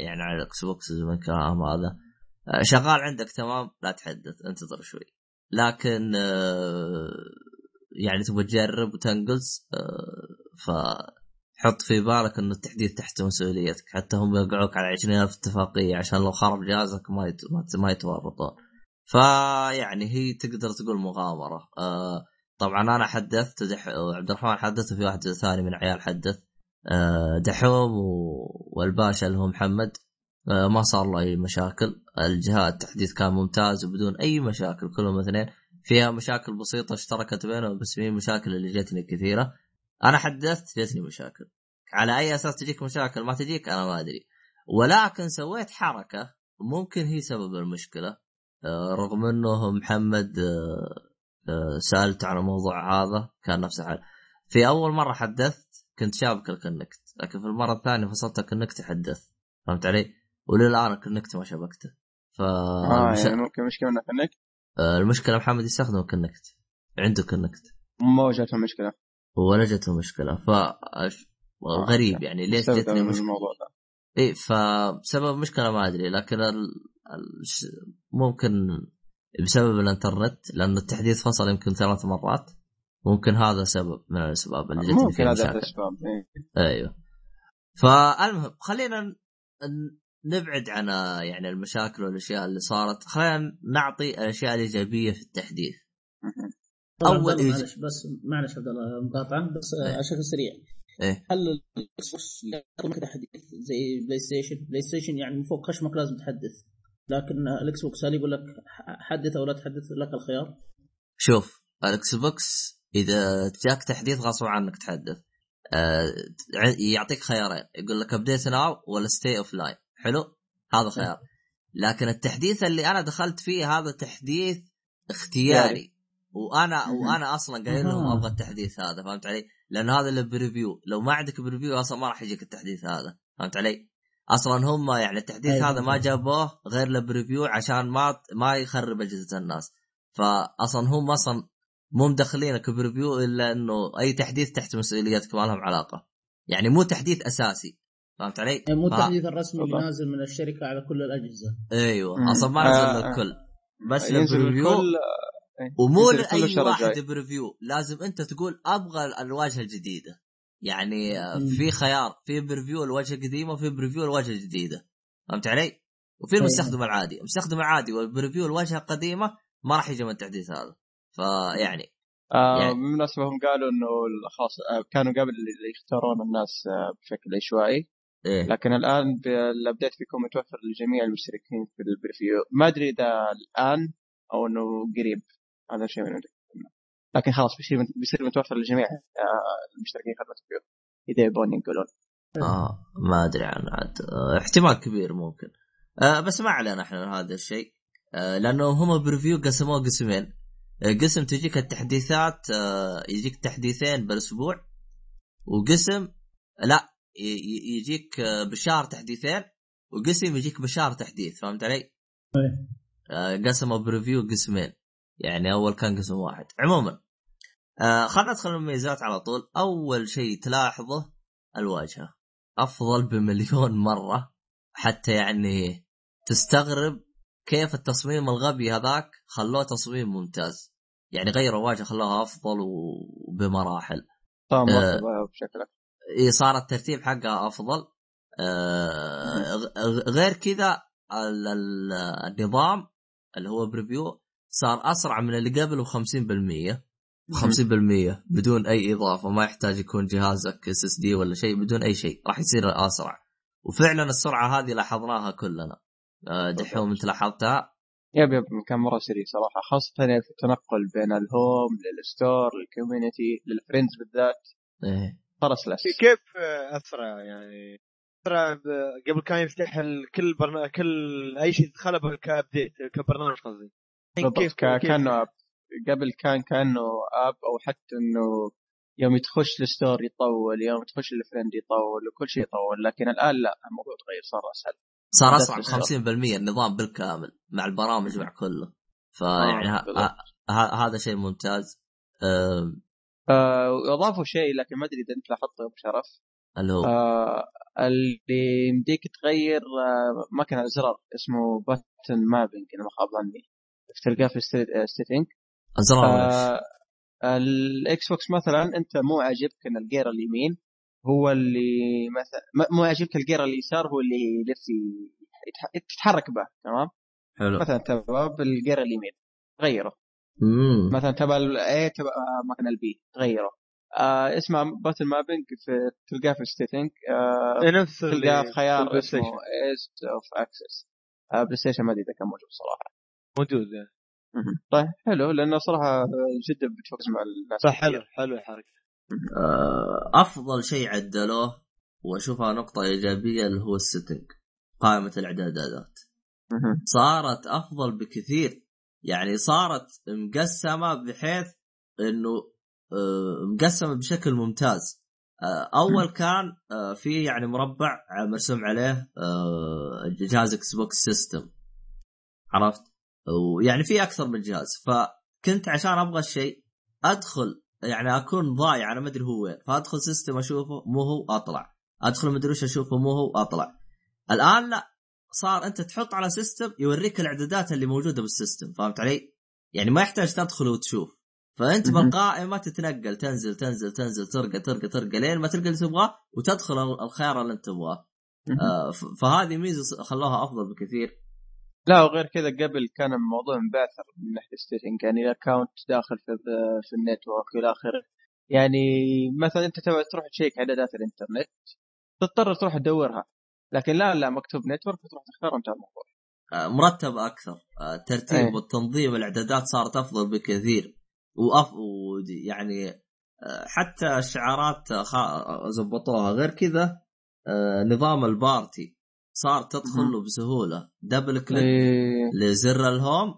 يعني على الاكس بوكس زي ما الكلام هذا. آه، شغال عندك تمام لا تحدث انتظر شوي. لكن آه، يعني تبغى تجرب وتنقز آه، فحط في بالك انه التحديث تحت مسؤوليتك. حتى هم يوقعوك على 20000 اتفاقية عشان لو خرب جهازك ما يت- ما يتورطون فيعني هي تقدر تقول مغامرة. آه، طبعا أنا حدثت دح... وعبد الرحمن حدث وفي واحد ثاني من عيال حدث. آه، دحوم و... والباشا اللي هو محمد. آه، ما صار له أي مشاكل. الجهاز التحديث كان ممتاز وبدون أي مشاكل كلهم اثنين. فيها مشاكل بسيطة اشتركت بينهم بس في مشاكل اللي جتني كثيرة. أنا حدثت جتني مشاكل. على أي أساس تجيك مشاكل؟ ما تجيك أنا ما أدري. ولكن سويت حركة ممكن هي سبب المشكلة. رغم انه محمد آه، آه، سالته عن الموضوع هذا كان نفس الحال في اول مرة حدثت كنت شابك الكينكت لكن في المرة الثانية فصلت الكينكت حدثت فهمت علي؟ وللآن الكينكت ما شبكته. ف آه يعني ممكن مشكله انك آه، المشكلة محمد يستخدم الكينكت. عنده كينكت ما واجهته مشكلة. ولا جته مشكلة. ف غريب يعني ليش جتني مشكلة؟ الموضوع ده. اي فسبب مشكلة ما أدري لكن ال... ال... ممكن بسبب الإنترنت لأن التحديث فصل يمكن ثلاث مرات ممكن هذا سبب من الأسباب اللي جتني ممكن هذا مشاكل. الأسباب إيه. أيوه. فالمهم خلينا نبعد عن يعني المشاكل والأشياء اللي صارت. خلينا نعطي الأشياء الإيجابية في التحديث. إيج- معلش بس معلش عبد الله مقاطعا بس آه، إيه. على شكل سريع. إيه. هل الإكس بوكس تحديث زي بلاي ستيشن بلاي ستيشن يعني من فوق خشمك لازم تحدث. لكن الإكس بوكس هل يقول لك حدث أو لا تحدث؟ لك الخيار. شوف الإكس بوكس إذا جاك تحديث غصب عنك تحدث. آه يعطيك خيارين يقول لك update now ولا stay offline حلو؟ هذا خيار. لكن التحديث اللي أنا دخلت فيه هذا تحديث اختياري. وأنا وأنا أصلا قايل لهم. أبغى التحديث هذا فهمت علي؟ لأن هذا اللي preview لو ما عندك preview أصلا ما راح يجيك التحديث هذا فهمت علي؟ أصلا هم يعني التحديث أيوة. هذا ما جابوه غير ل preview عشان ما ما يخرب أجهزة الناس فاصلا هم أصلا مو مدخلينك preview إلا إنه أي تحديث تحت مسؤوليتك ما لهم علاقة يعني مو تحديث أساسي فهمت علي؟ يعني مو ف- التحديث الرسمي اللي. نازل من الشركة على كل الأجهزة أيوه. أصلا ما آه، نزل آه. للكل بس ينزل لل preview الكل ومو ينزل كل لأي واحد. preview لازم أنت تقول أبغى الواجهة الجديدة. يعني. في خيار في preview الواجهة القديمة وفي preview الواجهة الجديدة. فهمت علي؟ وفي. المستخدم العادي. المستخدم العادي وال preview الواجهة القديمة ما راح يجي من التحديث هذا. فيعني آه يعني- بالمناسبة هم قالوا إنه خلاص آه كانوا قبل اللي يختارون الناس آه بشكل عشوائي. إيه. لكن الآن ال update بيكون متوفر لجميع المشتركين في ال preview. ما أدري إذا الآن أو إنه قريب. هذا شيء من عندك لكن خلاص بيصير بيصير متوفر لجميع آه المشتركين خدمة ال preview إذا يبون ينقلون. آه ما أدري عن عاد. آه احتمال كبير ممكن. آه بس ما علينا إحنا من هذا الشيء. آه لأنه هم preview قسموه قسمين. آه قسم تجيك التحديثات آه يجيك تحديثين بالأسبوع وقسم لا يجيك بالشهر تحديثين وقسم يجيك بالشهر تحديث. فهمت علي؟ آه قسموا بريفيو قسمين. يعني أول كان قسم واحد. عموما آه خلينا ندخل المميزات على طول. أول شيء تلاحظه الواجهة. أفضل بمليون مرة حتى يعني تستغرب كيف التصميم الغبي هذاك خلوه تصميم ممتاز. يعني غيروا الواجهه خلوها أفضل وبمراحل. آه. بشكل. إيه صار الترتيب حقها أفضل. آه غير كذا ال- ال- النظام اللي هو preview صار أسرع من اللي قبل ب 50% 50% بدون أي إضافة ما يحتاج يكون جهازك SSD ولا شيء بدون أي شيء راح يصير أسرع. وفعلا السرعة هذه لاحظناها كلنا. آه، دحوم أنت لاحظتها؟ yep yep كان مرة سريع صراحة خاصة في التنقل بين ال home لل store لل community لل friends بالذات. إيه. صار سلس كيف أسرع يعني؟ أسرع قبل كان يفتح كل برنامج كل أي شيء تدخله ك update كبرنامج قصدي. كيف كأنه app قبل كان كأنه app أو حتى إنه يوم تخش ال store يطول يوم تخش ال friend يطول وكل شيء يطول لكن الآن لا الموضوع تغير صار أسهل. صار بس أسرع ب السرعة. 50% النظام بالكامل مع البرامج مع كله. فيعني آه، ه- بالضبط. ه- ه- هذا شيء ممتاز. آه، آه وأضافوا شيء لكن ما أدري إذا أنت لاحظته أبو شرف. اللي هو؟ آه اللي يمديك تغير آه مكان الزرار اسمه button mapping إذا ما خاب ظني. تلقاه في ال setting الزرار ولا آه الإكس بوكس مثلا أنت مو عاجبك إن ال gear اليمين هو اللي مثلا مو عاجبك ال gear اليسار هو اللي يلف ي- يتح- تتحرك به تمام؟ حلو. مثلا تبغى بالجير اليمين غيره مم. مثلا تبغى الاي تبغى مكان البي تغيره. آه اسمه button mapping في تلقاه في الستيتنج آه إيه، نفس تلقاه في خيار اسمه. ايست اوف اكسس آه بلاي ستيشن ما أدري إذا كان موجود صراحة. موجود يعني. طيب حلو لأنه صراحة جدا بتفوز مع الناس صح. حلو حلو الحركة. آه، أفضل شيء عدلوه وأشوفها نقطة إيجابية اللي هو السيتنج قائمة الإعدادات. صارت أفضل بكثير يعني صارت مقسمة بحيث إنه آه، مقسمة بشكل ممتاز. آه، أول كان في يعني مربع مرسوم عليه جهاز إكس بوكس system عرفت؟ ويعني في أكثر من جهاز. فكنت عشان أبغى الشيء أدخل يعني أكون ضايع أنا ما أدري هو وين. فأدخل system أشوفه مو هو أطلع. أدخل مدري وش أشوفه مو هو أطلع. الآن لا صار أنت تحط على system يوريك الإعدادات اللي موجودة بال system فهمت علي؟ يعني ما يحتاج تدخل وتشوف. فأنت. بالقائمة تتنقل تنزل تنزل تنزل ترقى ترقى ترقى لين ما تلقى اللي تبغاه وتدخل الخيار اللي أنت تبغاه. آه، فهذه ميزة خلوها أفضل بكثير. لا وغير كذا قبل كان الموضوع مبعثر من ناحية ال setting يعني ال account داخل في في ال network والى آخره. يعني مثلا أنت تبغى تروح تشيك اعدادات الإنترنت تضطر تروح تدورها. لكن لا لا مكتوب network تروح تختار انتهى الموضوع. آه، مرتب أكثر. آه، الترتيب أيه. والتنظيم الإعدادات صارت أفضل بكثير. وأف... يعني آه، حتى الشعارات خا- زبطوها. غير كذا نظام ال party. صار تدخل. له بسهولة. double click إيه. لزر ال home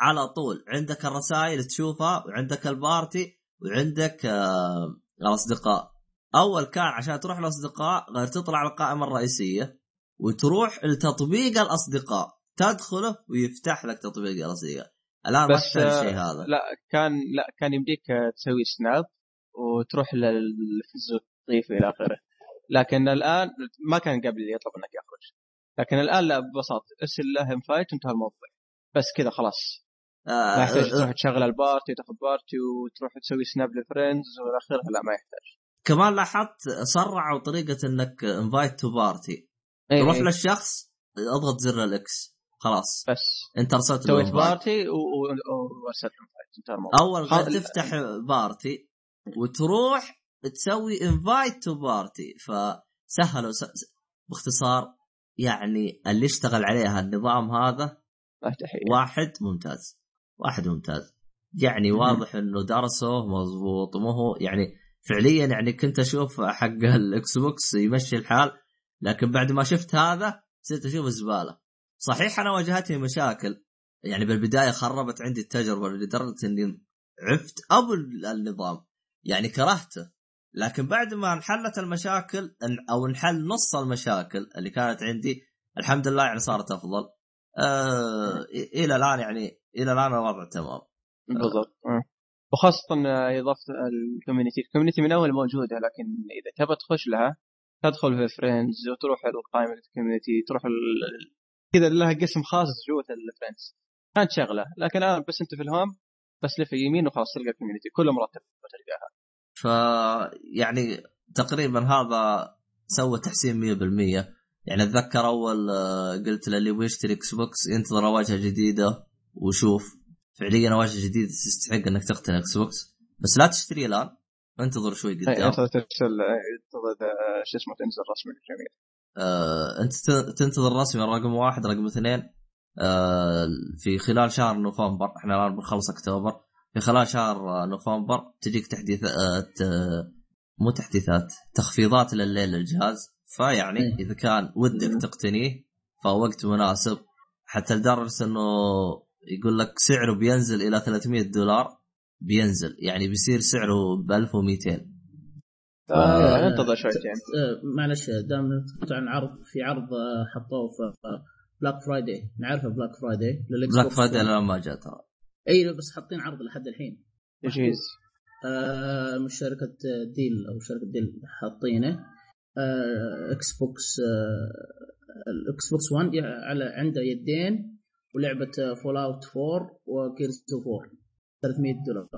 على طول. عندك الرسائل تشوفها وعندك البارتي وعندك آه الأصدقاء. أول كان عشان تروح الاصدقاء غير تطلع على القائمة الرئيسية وتروح لتطبيق الأصدقاء. تدخله ويفتح لك تطبيق الاصدقاء الآن ما بس، تحتاج آه، الشيء هذا. لا كان لا كان يمديك آه، تسوي سناب وتروح للفيسبوك تضيف إلى آخره. لكن الآن ما كان قبل يطلب إنك يخرج. لكن الآن لا ببساطة ارسل له invite وانتهى الموضوع. بس كذا خلاص. آه ما يحتاج تروح تشغل ال party تاخذ party وتروح تسوي snap ل friends وإلى آخره. لا ما يحتاج. كمان لاحظت سرعوا طريقه إنك invite to party تروح إيه. للشخص أضغط زر ال X خلاص. بس. أنت أرسلت له سويت. party و- و- وأرسلت invite انتهى الموضوع. أول تفتح party وتروح تسوي invite to party فسهلوا س... باختصار يعني اللي اشتغل عليها النظام هذا واحد ممتاز. واحد ممتاز. يعني. واضح إنه درسه مضبوط. مو هو يعني فعليا يعني كنت أشوف حق ال Xbox يمشي الحال لكن بعد ما شفت هذا صرت أشوف الزباله صحيح أنا واجهتني مشاكل. يعني بالبداية خربت عندي التجربة لدرجة إني عفت أبو النظام. يعني كرهته. لكن بعد ما انحلت المشاكل أو انحل نص المشاكل اللي كانت عندي الحمد لله يعني صارت أفضل. آه إلى الآن يعني إلى الآن الوضع تمام. بالضبط. آه. وخاصة إضافة ال community، ال community من أول موجودة لكن إذا تبغى تخش لها تدخل في friends وتروح لقائمة ال community تروح كذا لها قسم خاص جوة ال friends كانت شغلة لكن الآن بس أنت في ال home بس لف يمين وخلاص تلقى ال community كله مرتب تلقاها. ف يعني تقريبا هذا سوى تحسين 100% يعني أتذكر أول آه، قلت للي يبغى يشتري Xbox ينتظر واجهة جديدة وشوف فعليا واجهة جديدة تستحق إنك تقتني Xbox بس لا تشتري الآن انتظر شوي أي، قدام. أنت ترسل أي، تنتظر آه، شو اسمه تنزل رسمي للجميع. آه، أنت تنتظر رسمي رقم واحد رقم اثنين. آه، في خلال شهر نوفمبر إحنا الآن بنخلص أكتوبر. خلال شهر آه، نوفمبر تجيك تحديث آه، مو تحديثات تخفيضات لليل للجهاز. فيعني إيه. إذا كان ودك مم. تقتنيه فوقت مناسب. حتى لدرجة إنه يقول لك سعره بينزل إلى 300 دولار بينزل. يعني بيصير سعره ب 1200 آه، انتظر شويتين آه، معلش دام نتكلم عن عرض في عرض آه، حطوه في Black Friday نعرفه Black Friday Black Friday. الان ما جاء ترى. أي بس حاطين عرض لحد الحين. يجيز آه، مش شركة Dell أو شركة Dell حاطينه. آه، Xbox آه، ال Xbox One على عنده يدين ولعبة Fallout 4 و Gears 4 300 دولار.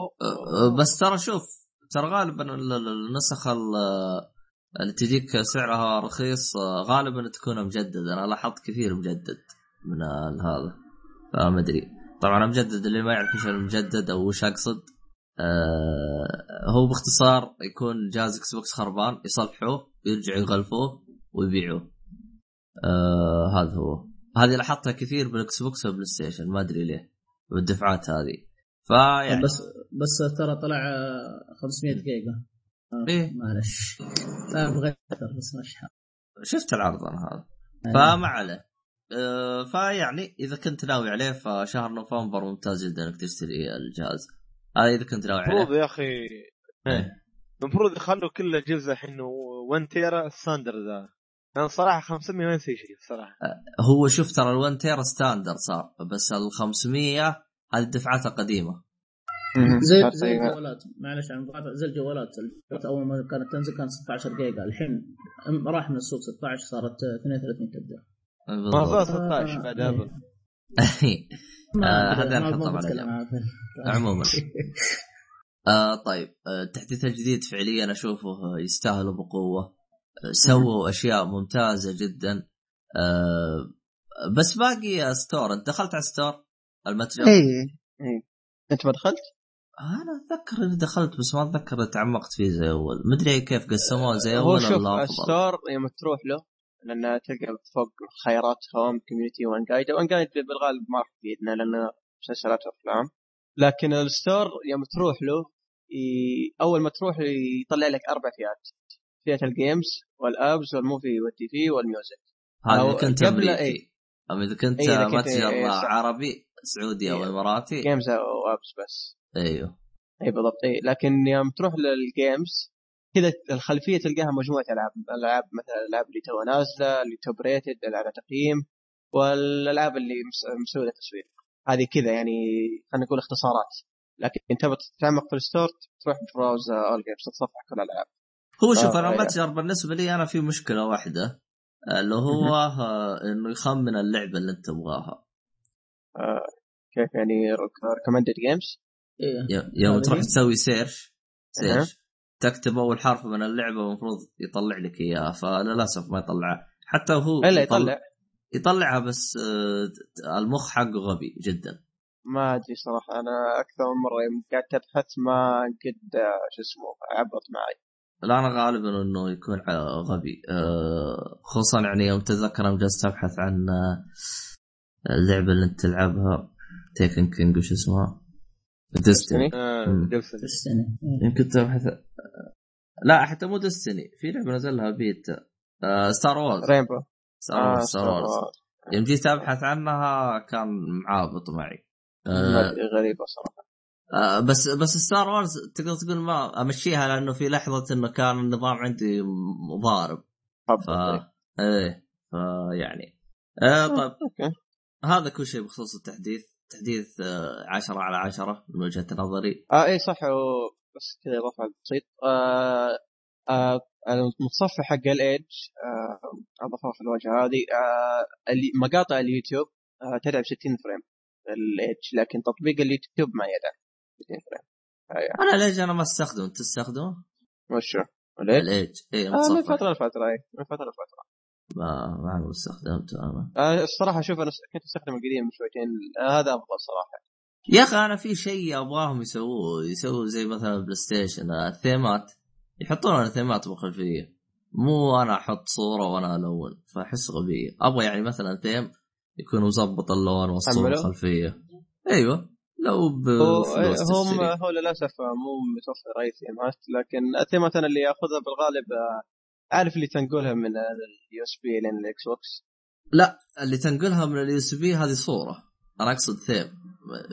أه، بس ترى شوف ترى غالبا ال- ال- النسخ ال- اللي تجيك سعرها رخيص أه، غالبا تكون مجددة. أنا لاحظت كثير مجدد من هذا. فما أدري. طبعا مجدد اللي ما يعرف إيش المجدد أو وش أقصد. آه هو باختصار يكون جهاز Xbox خربان يصلحوه يرجعوا يغلفوه ويبيعوه. آه هذا هو. هذه لاحظتها كثير بال Xbox وال PlayStation ما أدري ليه بالدفعات هذه. فيعني بس بس ترى طلع آه، 500 جيجا. آه، إيه. معلش لا أبغى أكثر بس مش حاب. شفت العرض أنا هذا. فما عليه. آه، فيعني إذا كنت ناوي عليه فشهر نوفمبر ممتاز جدا إنك تشتري الجهاز. هذا إذا كنت ناوي المفروض عليه يا أخي إيه. المفروض يخلوا كل الأجهزة الحين 1 تيرا standard ذا. أنا صراحة 500 ما يسوي شيء الصراحه هو شوف ترى ال1 تيرا standard صار بس ال 500 هذه الدفعات القديمة. زي زي أيوة. الجوالات. معلش عن زي الجوالات. الجوالات أول ما كانت تنزل كانت 16 جيجا. الحين راح من السوق 16 صارت 32 تبدا (laughs) ما صار بالضبط. 16 بعد أبل. آه، هذا نحطه على جنب. عموما. (laughs) آه طيب. آه، التحديث الجديد فعليا أشوفه يستاهل بقوة. آه، سووا أشياء ممتازة جدا. آه بس باقي store. أنت دخلت على store؟ المتجر اي اي أنت ما دخلت؟ أنا أتذكر إني دخلت بس ما أتذكر تعمقت فيه زي أول. مدري كيف قسموه زي هو أول شوف ولا افضل ال store يوم تروح له لأن تلقى فوق خيارات home community OneGuide OneGuide بالغالب ما راح تفيدنا لأنه مسلسلات وأفلام لكن ال store يوم تروح له. أول ما تروح يطلع لك أربع فئات فئة الجيمز والابز والموفي والتي في والميوزك هذا اذا كنت قبل أمريكي إيه. اما إذا كنت إيه، متجر إيه،. عربي سعودي أو إيه. إماراتي games و apps بس أيوه اي بالضبط اي لكن يوم تروح لل games كذا الخلفية تلقاها مجموعة ألعاب الالعاب مثلا الالعاب اللي تو نازلة اللي top rated على تقييم والألعاب اللي مس- مسوية تسويق هذه كذا يعني خلينا نقول اختصارات. لكن انت تتعمق في ال store تروح browse all games تتصفح كل الألعاب. هو شوف آه، أنا. متجر بالنسبة لي أنا في مشكلة واحدة اللي هو آه، إنه يخمن اللعبة اللي أنت تبغاها. آه كيف يعني recommended games يوم تروح. تسوي search. search تكتب أول حرف من اللعبة المفروض يطلع لك اياها فللاسف ما يطلعها حتى هو إلا يطلع يطلعها بس آه، المخ حقه غبي جدا. ما أدري صراحة أنا أكثر من مرة يوم قعدت أبحث ما قد آه، شو اسمه عبط معي. لا أنا غالبا إنه يكون غبي. آه، خصوصا يعني يوم تتذكر يوم جلست أبحث عن اللعبة اللي أنت تلعبها Taken King وش اسمها؟ Destiny آه،. Destiny. السنة يمكن تبحث لا حتى مو Destiny في لعبة نزل لها بيتا آه Star Wars Rainbow Star آه Wars Star Wars يوم جيت أبحث عنها كان معابط معي. آه غريبة صراحة. آه بس بس Star Wars تقدر تقول ما أمشيها لأنه في لحظة إنه كان النظام عندي م- ضارب ف إيه. ف يعني. آه طيب. أوكي. هذا كل شيء بخصوص التحديث. تحديث آه 10 على 10 من وجهة نظري. آه اي صح و- بس كذا اضافه بسيط آه آه المتصفح حق ال Edge آه اضافوه في الواجهه هذه. آه اللي مقاطع اليوتيوب آه تدعم 60 frame ال Edge لكن تطبيق اليوتيوب ما يدعم 60 frame. آه أنا ليش أنا ما استخدمه. تستخدمه؟ وشو؟ ال Edge؟ اي آه من المتصفح فترة لفترة اي من فترة لفترة. ما ما عمري استخدمته أنا. الصراحة أشوف أنا كنت استخدم القديم شويتين هذا أفضل صراحة. يا أخي أنا في شيء أبغاهم يسووه يسووا زي مثلا PlayStation آه، ال themeات. يحطون لنا themes بالخلفيه مو أنا أحط صورة وأنا ألون فأحس غبية. أبغى يعني مثلا ثيم يكون مظبط اللون والصورة؟ الخلفيه أيوه. لو هو بفلوس هم. هو للأسف مو متوفر أي themes لكن ال themes أنا اللي ياخذها بالغالب آه، عارف اللي تنقلها من ال USB لين الاكس بوكس لا اللي تنقلها من ال USB هذه صورة. أنا أقصد ثيم.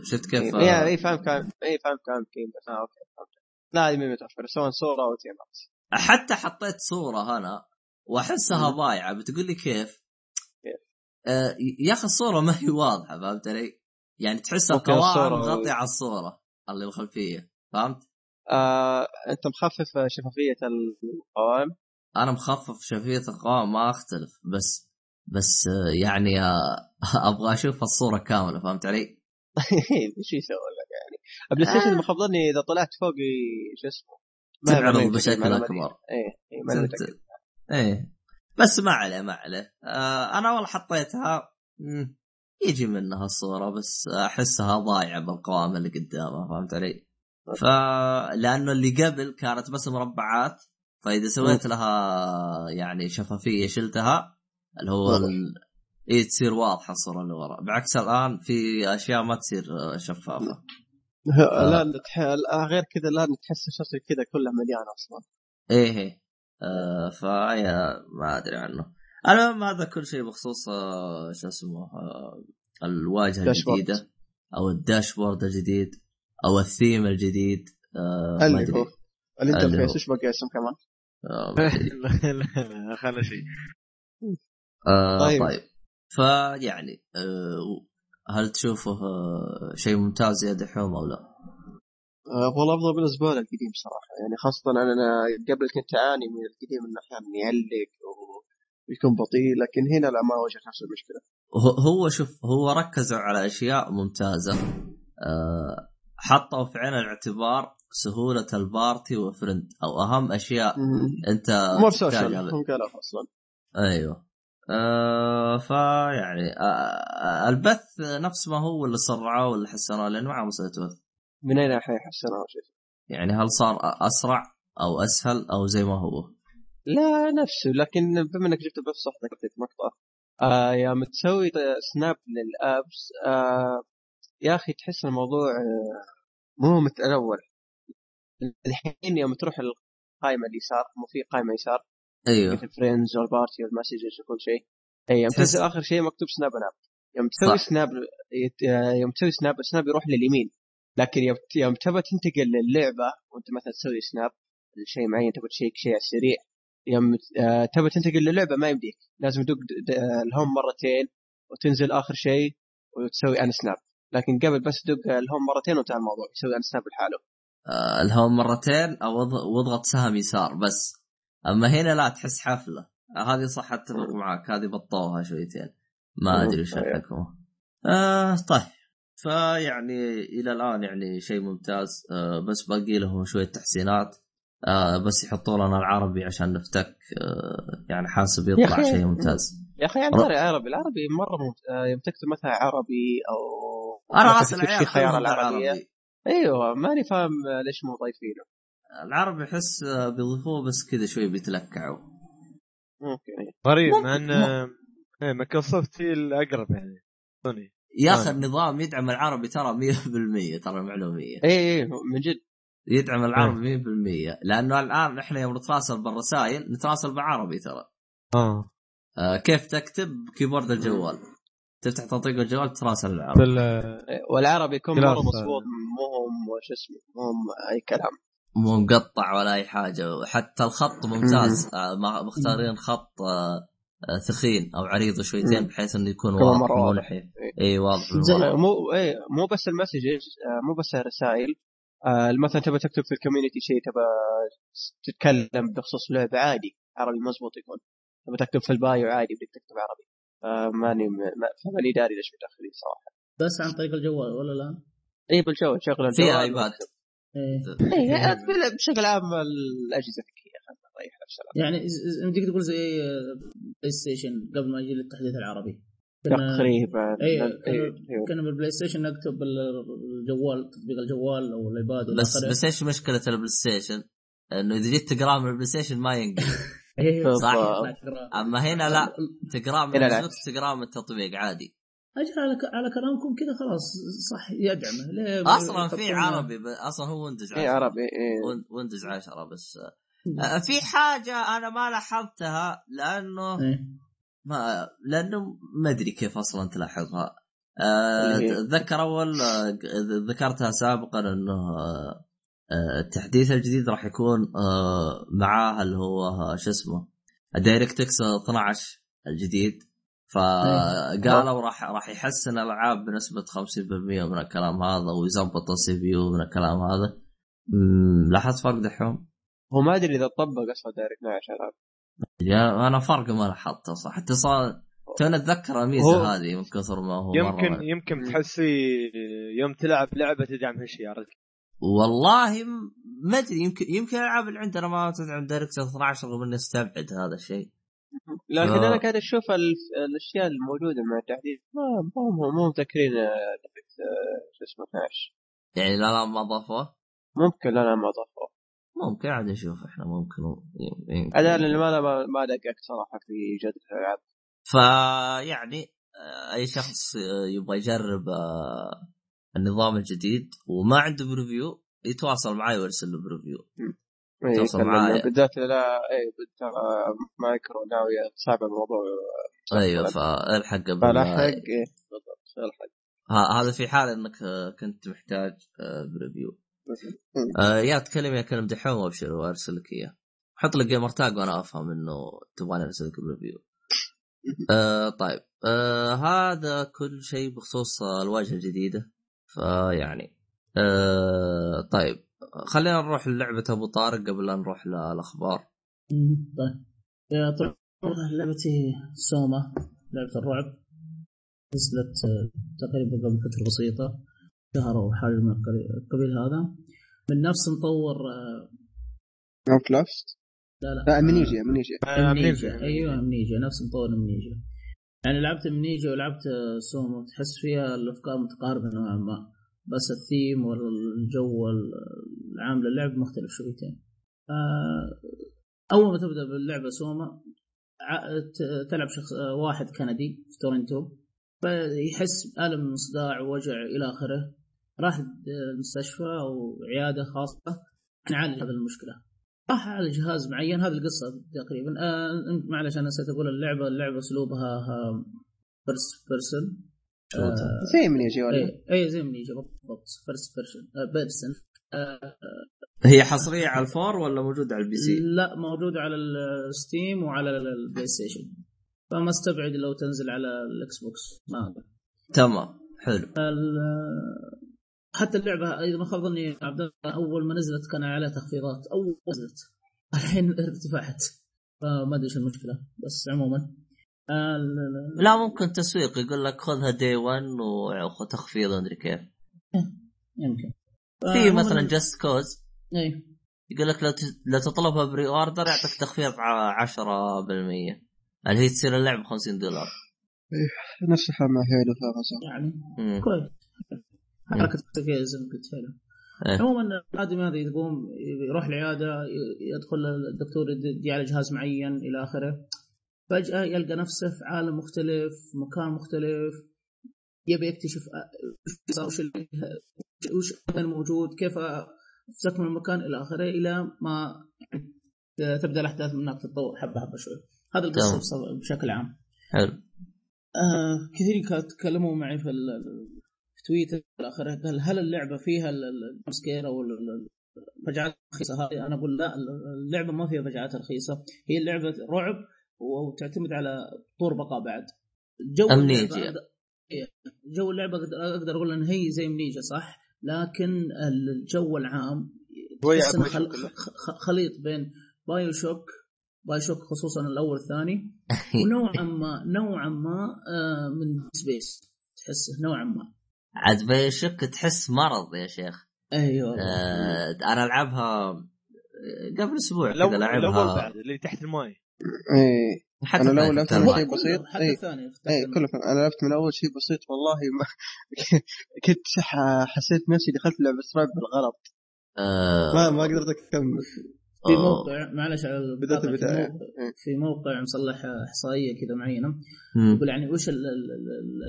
شفت كيف؟ اي اي فاهم كان اي فاهم game بس آه okay فهمت. لا هذه مو متوفرة سواء صورة أو themes حتى حطيت صورة أنا وأحسها. ضايعة. بتقول لي كيف؟ آه يا أخي الصورة ما هي واضحة فهمت علي؟ يعني تحس القوائم الصورة- مغطيه على الصورة اللي بالخلفية فهمت؟ آه أنت مخفف شفافية القوائم. أنا مخفف شفافية القوائم ما أختلف بس بس آه يعني آه (laughs) أبغى أشوف الصورة كاملة فهمت علي؟ (laughs) إيش يسوي لك يعني البلاي ستيشن آه. مخبرني إذا طلعت فوق شو اسمه تعرض بشكل. اكبر إيه ما؟ متأكد. إيه بس ما عليه ما عليه آه أنا والله حطيتها يجي منها الصورة بس أحسها ضايعة بالقوائم اللي قدامها فهمت علي؟ ف لأنه اللي قبل كانت بس مربعات فإذا سويت لها يعني شفافية شلتها اللي هو. ال... اي تصير واضحة الصورة اللي ورا بعكس الآن في أشياء ما تصير شفافة. لا نتح... لا غير كذا لا تحس الشاشة كذا كلها مليانة أصلا. إيه إيه. آه فيا ما أدري عنه. المهم هذا كل شيء بخصوص آه شو اسمه آه الواجهة dashboard. الجديدة أو ال dashboard الجديد أو الثيم الجديد آه ما اللي هو ال interface. إيش بقى اسم كمان؟ آه أدري. (laughs) لا خلنا شيء آه طيب. طيب فيعني آه هل تشوفه شيء ممتاز يا دحوم أو لا؟ والله أفضل بالنسبة لي القديم صراحة يعني خاصة أنا قبل كنت أعاني من القديم انه أحيانا يعلق ويكون بطيء لكن هنا لا ما واجهت نفس المشكلة هو- هو شوف هو ركزوا على أشياء ممتازة حطوا في عين الاعتبار سهولة البارتي وفرند أو أهم أشياء أنت مو بسوشيال تحتاجها هم قالوا أصلا أيوه. آه فيعني آه البث نفس ما هو اللي صرعوه واللي حسنوه لأنه ما عم مسوي بث. من أين الحين حسنوا شيء؟ يعني هل صار أسرع أو أسهل أو زي ما هو؟ لا نفسه لكن بما إنك جبت بس صح ذكرت مقطع. آه يا متسوي سناب للابس آه يا أخي تحس الموضوع آه مو مثل الأول. الحين يوم تروح القائمة اليسار مو في قائمة يسار أيوه. في ال friends وال party وال messages وكل شيء. أي يوم تنزل آخر شيء مكتوب snap snap يوم تسوي صح. snap يت- يوم تسوي snap ال snap يروح لليمين. لكن يوم يوم تبى تنتقل للعبة وأنت مثلا تسوي snap لشيء معين تبى تشيك شيء على السريع. يوم آه، تبى تنتقل للعبة ما يمديك. لازم تدق ال home مرتين وتنزل آخر شيء وتسوي ان سناب لكن قبل بس دق الهوم مرتين وانتهى الموضوع يسوي ان سناب لحاله. آه الهوم مرتين أو اض- واضغط سهم يسار بس. أما هنا لا تحس حفلة. هذه صح أتفق معك هذه بطوها شويتين. ما أدري إيش. الحكمه آه طيب. فيعني إلى الآن يعني شيء ممتاز. آه بس باقي لهم شوية تحسينات. آه بس يحطوا لنا العربي عشان نفتك. آه يعني حاسب يطلع شيء ممتاز. يا أخي يعني ر- عربي العربي مرة ممت... آه، يوم تكتب مثلا عربي أو أنا خيار كلهم العربية. أيوه ماني فاهم آه، ليش مو ضايفينه. العربي أحس آه، بيضيفوه بس كذا شوي بيتلكعوا. إيه. غريب مع إن إيه، مايكروسوفت هي الأقرب يعني. سوني يا أخي آه. النظام يدعم العربي ترى 100% ترى معلومية. اي اي من جد. يدعم العربي 100% لأنه الآن إحنا يوم نتراسل بالرسائل نتراسل بالعربي ترى. آه. آه كيف تكتب keyboard الجوال؟ تفتح تطبيق الجوال تراسل إيه، والعربي يكون مرة مضبوط. مو هم وش اسمه مو هم أي كلام. مو مقطع ولا أي حاجة. حتى الخط ممتاز. آه ما- مختارين خط آه آه ثخين أو عريض شويتين. بحيث إنه يكون واضح إيه. إي واضح مو إي مو بس ال messages مو بس الرسائل. مثلا تبى تكتب في ال community شيء تبى تتكلم بخصوص لعبة عادي عربي مزبوط يكون. تبى تكتب في ال bio عادي بدك تكتب عربي. آه، ماني ما- فماني داري ليش متأخرين صراحة. بس عن طريق الجوال ولا لا؟ اي بالجوال تشغل في الجوال. ايباد إيه. اي بشكل عام الأجهزة الذكية خلينا نريح نفسنا. يعني يمديك تقول زي آه، بلاي ستيشن قبل ما يجي التحديث العربي. تقريبا. أيوه إيه، كنا- بالبلاي ستيشن نكتب الجوال تطبيق الجوال أو الإيباد بس. بس إيش مشكلة البلاي ستيشن؟ إنه إذا جيت تقراه من البلاي ستيشن ما ينقل. (laughs) صح. ما تقرأ. أما هنا لا تقراه من. الزوت تقراه من التطبيق عادي أجل على ك- على كلامكم كذا خلاص صح يدعمه ليه أصلا في عربي ب- أصلا هو ويندوز اي 10 عربي اي وين- ويندوز 10 بس آه، في حاجة أنا ما لاحظتها لأنه إيه. ما لأنه ما أدري كيف أصلا تلاحظها آه،؟ اتذكر أول آه، ذكرتها سابقا إنه آه، آه، التحديث الجديد راح يكون آه، معاه اللي هو آه، شو اسمه ال DirectX 12 الجديد فقالوا راح راح يحسن الألعاب بنسبة 50% من الكلام هذا ويظبط ال CPU من الكلام هذا. لاحظت فرق دحوم؟ هو ما أدري إذا طبق أصلا Direct 12 يا أنا فرق ما لاحظته صح. حتى صار تونا اتذكر الميزه هذه من كثر ما هو يمكن مرة يمكن تحسي يوم تلعب لعبة تدعم هالشيء والله ما أدري يمكن يمكن الألعاب اللي عندنا ما تدعم Direct 12 رغم إني استبعد هذا الشيء لكن آه. أنا قاعد أشوف ال- الأشياء الموجودة مع التحديث ما مو مو مذكرين آه، Direct آه، شو اسمه 12 يعني لا لا ما ضافوه ممكن لا لا ما ضافوه ممكن عاد نشوف إحنا ممكن يمكن. أنا اللي ما ما ما دققت صراحة في جوده الألعاب فيعني آه، أي شخص يبغى يجرب النظام الجديد وما عنده preview يتواصل معي ويرسل له preview إيه، توصل يتكلم معايا. بالذات لا اي ترى مايكرو ناويه تصعب الموضوع. أيوه فالحق قبل فالحق ما- إيه. بالضبط الحق هذا في حال إنك آه، كنت محتاج آه، preview آه يا تكلم يا كلم دحوم وأبشر وأرسل لك إياه. حط لك gamertag وأنا أفهم إنه تبغاني أرسل لك preview آه طيب. آه هذا كل شيء بخصوص آه، الواجهة الجديدة. فيعني آه طيب خلينا نروح للعبة أبو طارق قبل لا نروح للأخبار. طيب. طبعا لعبتي SOMA لعبة الرعب. نزلت آه، تقريبا قبل فترة بسيطة شهر أو حاجة من القبيل هذا. من نفس مطور آه، Outlast لا. لا لا Amnesia Amnesia Amnesia أيوه Amnesia نفس مطور Amnesia يعني لعبت امنيجيا ولعبت SOMA تحس فيها الأفكار متقاربة نوعا ما. بس الثيم والجو العام للعب مختلف شويتين آه، أول ما تبدأ باللعبة SOMA تلعب شخص آه، واحد كندي في تورنتو. فيحس بألم صداع وجع إلى آخره. راح المستشفى أو عيادة خاصة. نعالج هذه المشكلة. راح على جهاز معين هذه القصة تقريبا. آه معلش أنا نسيت أقول اللعبة اللعبة أسلوبها first person زي Amnesia ولا؟ اي اي زي Amnesia. بالضبط. first person person هي حصرية على ال four ولا موجودة على ال PC؟ لا موجودة على ال Steam وعلى ال PlayStation فما استبعد لو تنزل على ال Xbox. ما. تمام. حلو. حتى اللعبة اذا ما خاب ظني عبد الله أول ما نزلت كان عليها تخفيضات. أول ما نزلت. الحين ارتفعت. فما أدري إيش المشكلة بس عموما. ال- لا ممكن تسويق. يقول لك خذها day 1 وخذ تخفيض مدري كيف. يمكن. في فعموماً- مثلا Just Cause اي يقول لك لو ت- لو تطلبها pre-order يعطيك تخفيض ع- 10% اللي هي تصير اللعبة 50 دولار. نفس الحال مع هيلو فيها يعني. كويس. حركة فيها زي ما قلت فعلا. إيه. عموما الادمي هذا يقوم يروح العيادة يدخل الدكتور يدي على جهاز معين إلى آخره. فجأة يلقى نفسه في عالم مختلف مكان مختلف يبي يكتشف وش وش اللي- وش كان موجود كيف استكمل المكان إلى آخره إلى ما تبدأ الأحداث من هناك تتطور حبة حبة شوي. هذا القصة بشكل عام. حلو. آه كثير كانوا تكلموا معي في تويتر إلى اخره قال هل اللعبة فيها الجمسكير أو ال- ال- الفجعات الرخيصة؟ هذه أنا أقول لا اللعبة ما فيها فجعات رخيصة هي اللعبه رعب وتعتمد على طور بقاء بعد. جو أمنيجيا. اللعبة أقدر- جو اللعبة أقدر- أقدر أقول إن هي زي امنيجا صح؟ لكن الجو العام خل... خليط بين بايو شوك بايو شوك خصوصا الأول والثاني (laughs) ونوعا ما نوعا ما آه، من سبيس تحسه نوعا ما. عاد بيشك تحس مرض يا شيخ. أيوه. آه أنا ألعبها قبل أسبوع كذا لعبها بعد اللي تحت الماي إيه حتى أنا لو لعبت كان شيء. بسيط. حتى إيه. الثاني إيه كله أنا لعبت من أول شيء بسيط والله ما (laughs) كنت حسيت نفسي دخلت لعبة رعب بالغلط. آه. ما ما قدرت أكمل. في آه. موقع معلش على بدأت القطع، في البداية. موقع-. في موقع مصلح إحصائية كذا معينة. يقول يعني وش ال- ال-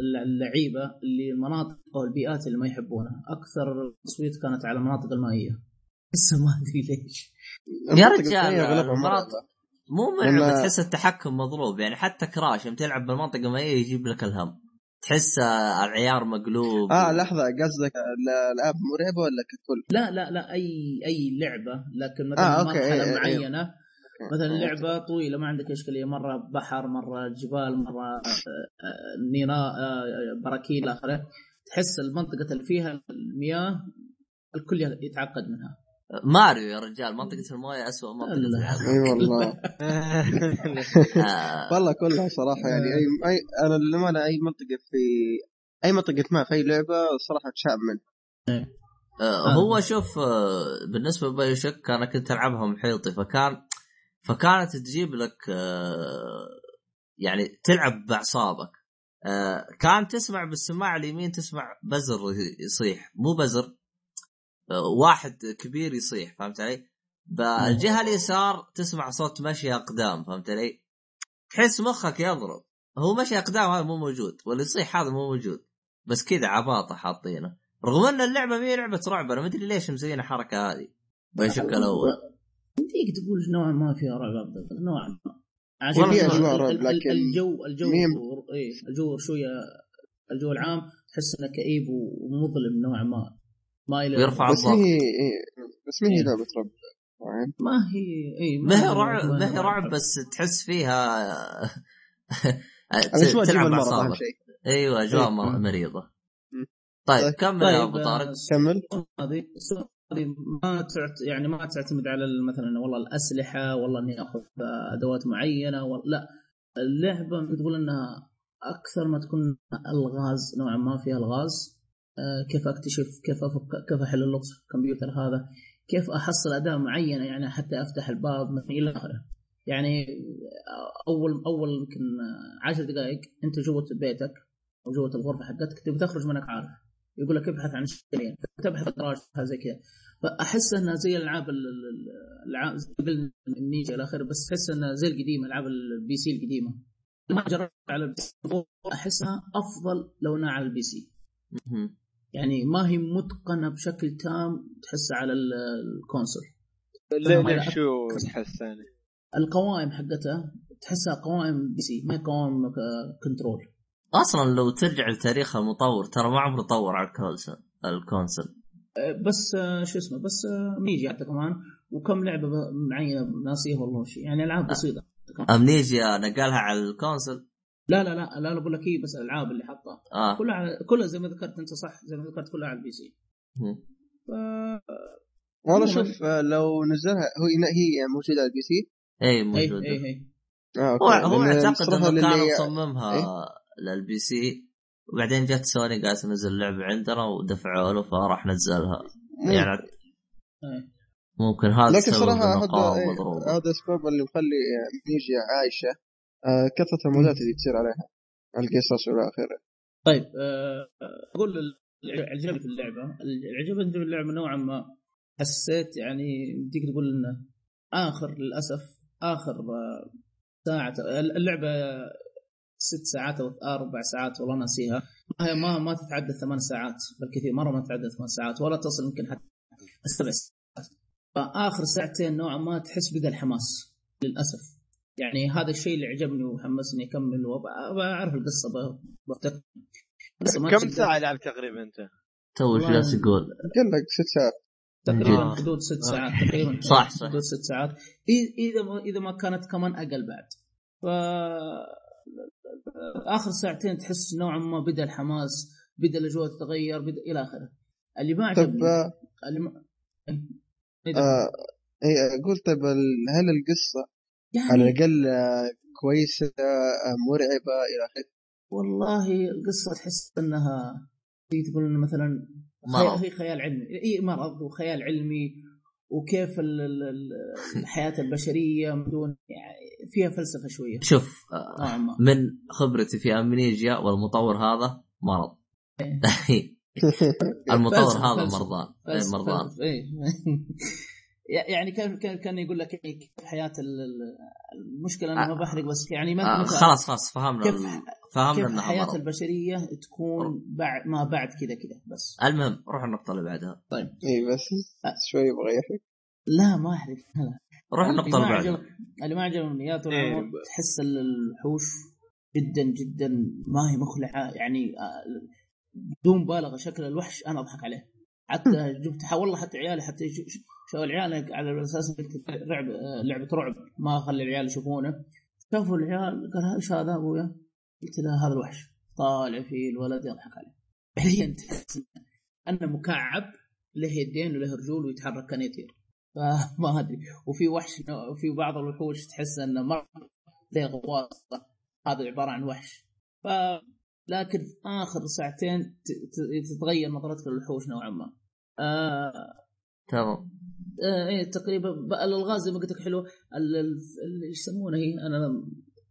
ال- اللعيبة اللي المناطق أو البيئات اللي ما يحبونها أكثر تصويت كانت على المناطق المائية (laughs) بس ما أدري ليش يا رجال،. مو لما- تحس التحكم مضروب يعني حتى كراش يوم تلعب بالمنطقة ما يجيب لك الهم تحس العيار مقلوب آه لحظة قصدك الالعاب مرعبة ولا ككل؟ لا لا لا أي أي لعبة لكن مثلا آه، أوكي، مرحله إيه، إيه. معينة مثلا أوكي. لعبة طويلة ما عندك إشكالية مرة بحر مرة جبال مرة آه، آه، نيران آه، براكين إلى آخره تحس المنطقة اللي فيها المياه الكل يتعقد منها ماريو يا رجال منطقة الموية أسوأ منطقة. إي والله. (laughs) آه، والله كلها صراحة يعني اي اي أنا للأمانة أي منطقة في أي منطقة ما في أي لعبة صراحة تشعب منها. آه، هو شوف آه، بالنسبة لبايو شوك أنا كنت ألعبها محيطي فكان فكانت تجيب لك آه، يعني تلعب بأعصابك. آه، كان تسمع بالسماعة اليمين تسمع بزر يصيح مو بزر. آه، واحد كبير يصيح فهمت علي؟ بالجهة اليسار تسمع صوت مشي أقدام فهمت علي؟ تحس مخك يضرب. هو مشي أقدام هذا مو موجود واللي يصيح هذا مو موجود. بس كذا عباطة حاطينه. رغم أن اللعبة مي لعبة رعب أنا ما أدري ليش مسويين الحركة هذه بشكل الأول. يمديك تقول نوعا ما فيها رعب أفضل، نوعا ما. والله في ال- أجواء ال- رعب، لكن الجو الجو إيه الجو شوية الجو العام تحس انه كئيب ومظلم نوعا ما. ما ويرفع بس هي إيه بس ما هي لعبه رعب؟ ما هي إي ما هي رعب ما هي رعب بس تحس فيها (laughs) تلعب شيء؟ أيوه أجواء إيه. مر- مريضة. مم. طيب طيب. كمل يا أبو طارق. كمل. هذه ما تعت يعني ما تعتمد على ال- مثلا والله الأسلحة والله إني أخذ أدوات معينة ولا لا. اللعبة تقول إنها أكثر ما تكون ألغاز نوعا ما فيها ألغاز. آه، كيف أكتشف كيف أفك كيف أحل اللغز في الكمبيوتر هذا؟ كيف أحصل أداة معينة يعني حتى أفتح الباب من إلى آخره؟ يعني أول أول يمكن عشر دقائق أنت جوة بيتك أو جوة الغرفة حقتك تبي تخرج منك عارف. يقول لك ابحث عن شيئين. تبحث عن زي كذا. فأحس إنها زي الألعاب ال- ال- الألعاب زي قبل النينجا إلى آخره بس أحس إنها زي القديمة ألعاب ال PC القديمة. ما جربت على ال PC؟ أحسها أفضل لو أنها على ال PC. يعني ما هي متقنة بشكل تام تحسها على ال- ال console. ليه. شو تحس يعني؟ القوائم حقتها تحسها قوائم PC ما هي قوائم control أصلا لو ترجع لتاريخ المطور ترى ما عمره طور على ال console ال console أه، بس أه، شو اسمه بس أه، Amnesia حتى كمان وكم لعبة معينه ناسيه والله شيء. يعني ألعاب بسيطة. Amnesia نقلها على ال console لا لا لا لا لا بقول لك هي بس الألعاب اللي حطها. آه. كلها على كلها زي ما ذكرت أنت صح زي ما ذكرت كلها على ال PC. مم. ف... والله شوف آه، لو نزلها هو هي موجودة على ال PC. اي اي موجودة. اي اي آه هو أعتقد إنه كان مصممها إيه؟ لل PC وبعدين جت سوني قالت نزل اللعبه عندنا ودفعوا له فراح نزلها. مم. يعني إيه. ممكن هذا لكن السبب صراحة هذا إيه، هذا السبب اللي مخلي نيجي عايشة. آه، كثرة المودات اللي تصير عليها القصص والى اخره طيب أه، أقول اللي عجبني في اللعبة. اللي عجبني في اللعبة نوعا ما حسيت يعني بديك تقول انه آخر للأسف آخر آه، ساعة اللعبة ست ساعات أو أربع ساعات والله ناسيها. هي ما ما تتعدى ثمان ساعات بالكثير مرة ما تتعدى ثمان ساعات ولا تصل يمكن حتى سبع ساعات. فآخر ساعتين نوعا ما تحس بدا الحماس للأسف. يعني هذا الشيء اللي عجبني وحمسني أكمل وبعرف القصة ب- بفتك القصة ما كم ساعة لعب تقريبا أنت؟ تو والله- جالس يقول قال لك ست ساعات تقريبا آه. حدود ست ساعات تقريبا صح، صح. حدود ست ساعات إذا ما إذا ما كانت كمان أقل بعد ف آخر ساعتين تحس نوعا ما بدأ الحماس بدأ الأجواء تتغير بدأ إلى آخره اللي ما عجبني آه، اللي ما... إيه ده؟ آه، اي أقول طيب هل القصة على يعني الأقل آه، كويسة آه، مرعبة إلى آخره. والله القصة تحس إنها تقول إنه مثلا مرض. خي... هي خيال علمي. إي مرض وخيال علمي وكيف ال... ال... ال- الحياة البشرية من دون يعني فيها فلسفة شوية. شوف آه، من خبرتي في أمنيجيا والمطور هذا مرض. (laughs) المطور فلسفة- هذا. مرضان. فلسفة- مرضان. إيه. (laughs) يعني كان كان كان يقول لك إيه، كيف حياة ال- ال- المشكلة أنا ما بحرق بس يعني ما آه خلاص خلاص فهمنا. كيف فهمنا كيف حياة البشرية تكون بعد ما بعد كذا كذا بس. المهم روح النقطة اللي بعدها. اي بس شوي يبغى يحرق. لا ما احرق لا (laughs) روح النقطة اللي بعدها. اللي ما عجبني يا طول إيه. العمر تحس ال- الوحوش جدا جدا ما هي مخلعة. يعني آه، بدون مبالغه شكل الوحش أنا أضحك عليه. حتى (laughs) جبت والله حتى عيالي حتى يشو- شو- شو العيال على أساس رعب لعبة رعب ما اخلي العيال يشوفونه. شافوا العيال قال إيش هذا أبويا؟ قلت له هذا الوحش. طالع فيه الولد يضحك عليه. تحس (laughs) انه مكعب له يدين وله رجول ويتحرك كان يطير. (laughs) فما أدري. وفي وحش وفي بعض الوحوش تحس إنه مره له غواصة. هذا عبارة عن وحش. ف لكن آخر ساعتين تتغير نظرتك للوحوش نوعا ما. آه تمام. آه إيه تقريبا الألغاز زي ما قلت لك حلو ال- ال- اللي يسمونه هي أنا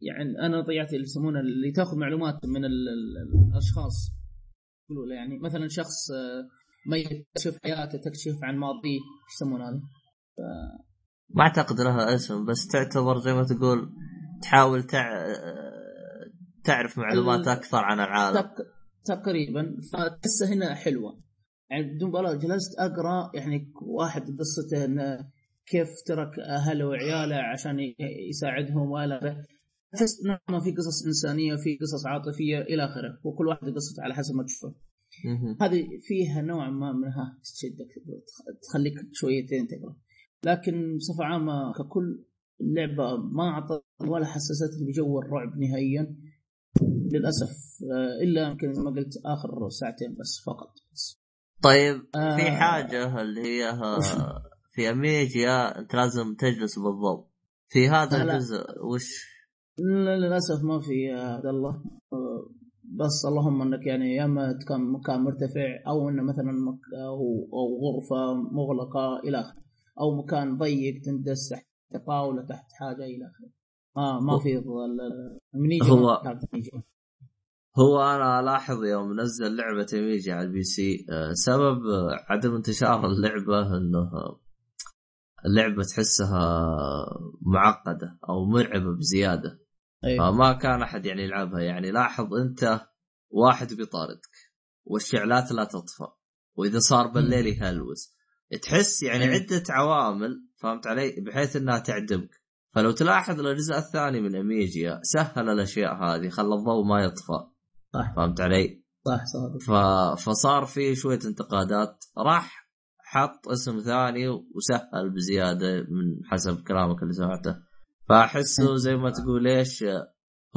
يعني أنا ضيعت اللي يسمونه اللي تأخذ معلومات من ال ال الأشخاص. يقولوا يعني مثلا شخص آه، ميت تكشف حياته تكشف عن ماضيه إيش يسمونه هذا؟ ما أعتقد لها اسم بس تعتبر زي ما تقول تحاول تع... تعرف معلومات أكثر عن العالم. تق... تقريبا. فتحسها هنا حلوة. يعني بدون مبالغه جلست أقرأ يعني واحد قصته إنه كيف ترك أهله وعياله عشان يساعدهم والى اخره تحس ما في قصص إنسانية في قصص عاطفية إلى آخره وكل واحد قصته على حسب ما تشوفه. هذه فيها نوعا ما منها تشدك تخليك شويتين تقرأ. لكن بصفة عامة ككل اللعبه ما أعطت ولا حسستني بجو الرعب نهائيا. للأسف آه، إلا يمكن ما قلت آخر ساعتين بس فقط. بس. طيب آه، في حاجة اللي هي؟ في امنيجيا انت لازم تجلس بالضبط في هذا لا، لا. الجزء وش لا للأسف ما في يا عبد الله بس اللهم إنك يعني يا إما تكون مكان مرتفع أو انه مثلا مك... أو أو غرفة مغلقة إلى آخره أو مكان ضيق تندس تحت طاوله تحت حاجة إلى آخره ما ما في منيجي هو-. هو أنا ألاحظ يوم نزل لعبة Amnesia على ال PC آه، سبب آه، عدم انتشار اللعبة إنه آه، اللعبة تحسها معقدة أو مرعبة بزيادة. أيوه فما كان أحد يعني يلعبها. يعني لاحظ أنت واحد بيطاردك والشعلات لا تطفى وإذا صار بالليل يهلوس. تحس يعني مم. عدة عوامل فهمت علي؟ بحيث إنها تعجبك فلو تلاحظ الأجزاء الثانية من Amnesia سهل الأشياء هذه خلى الضوء ما يطفى. صح. فهمت علي؟ صح صادق ف... فصار في شوية انتقادات. راح حط اسم ثاني وسهل بزيادة من حسب كلامك اللي سمعته. فأحسه زي ما تقول إيش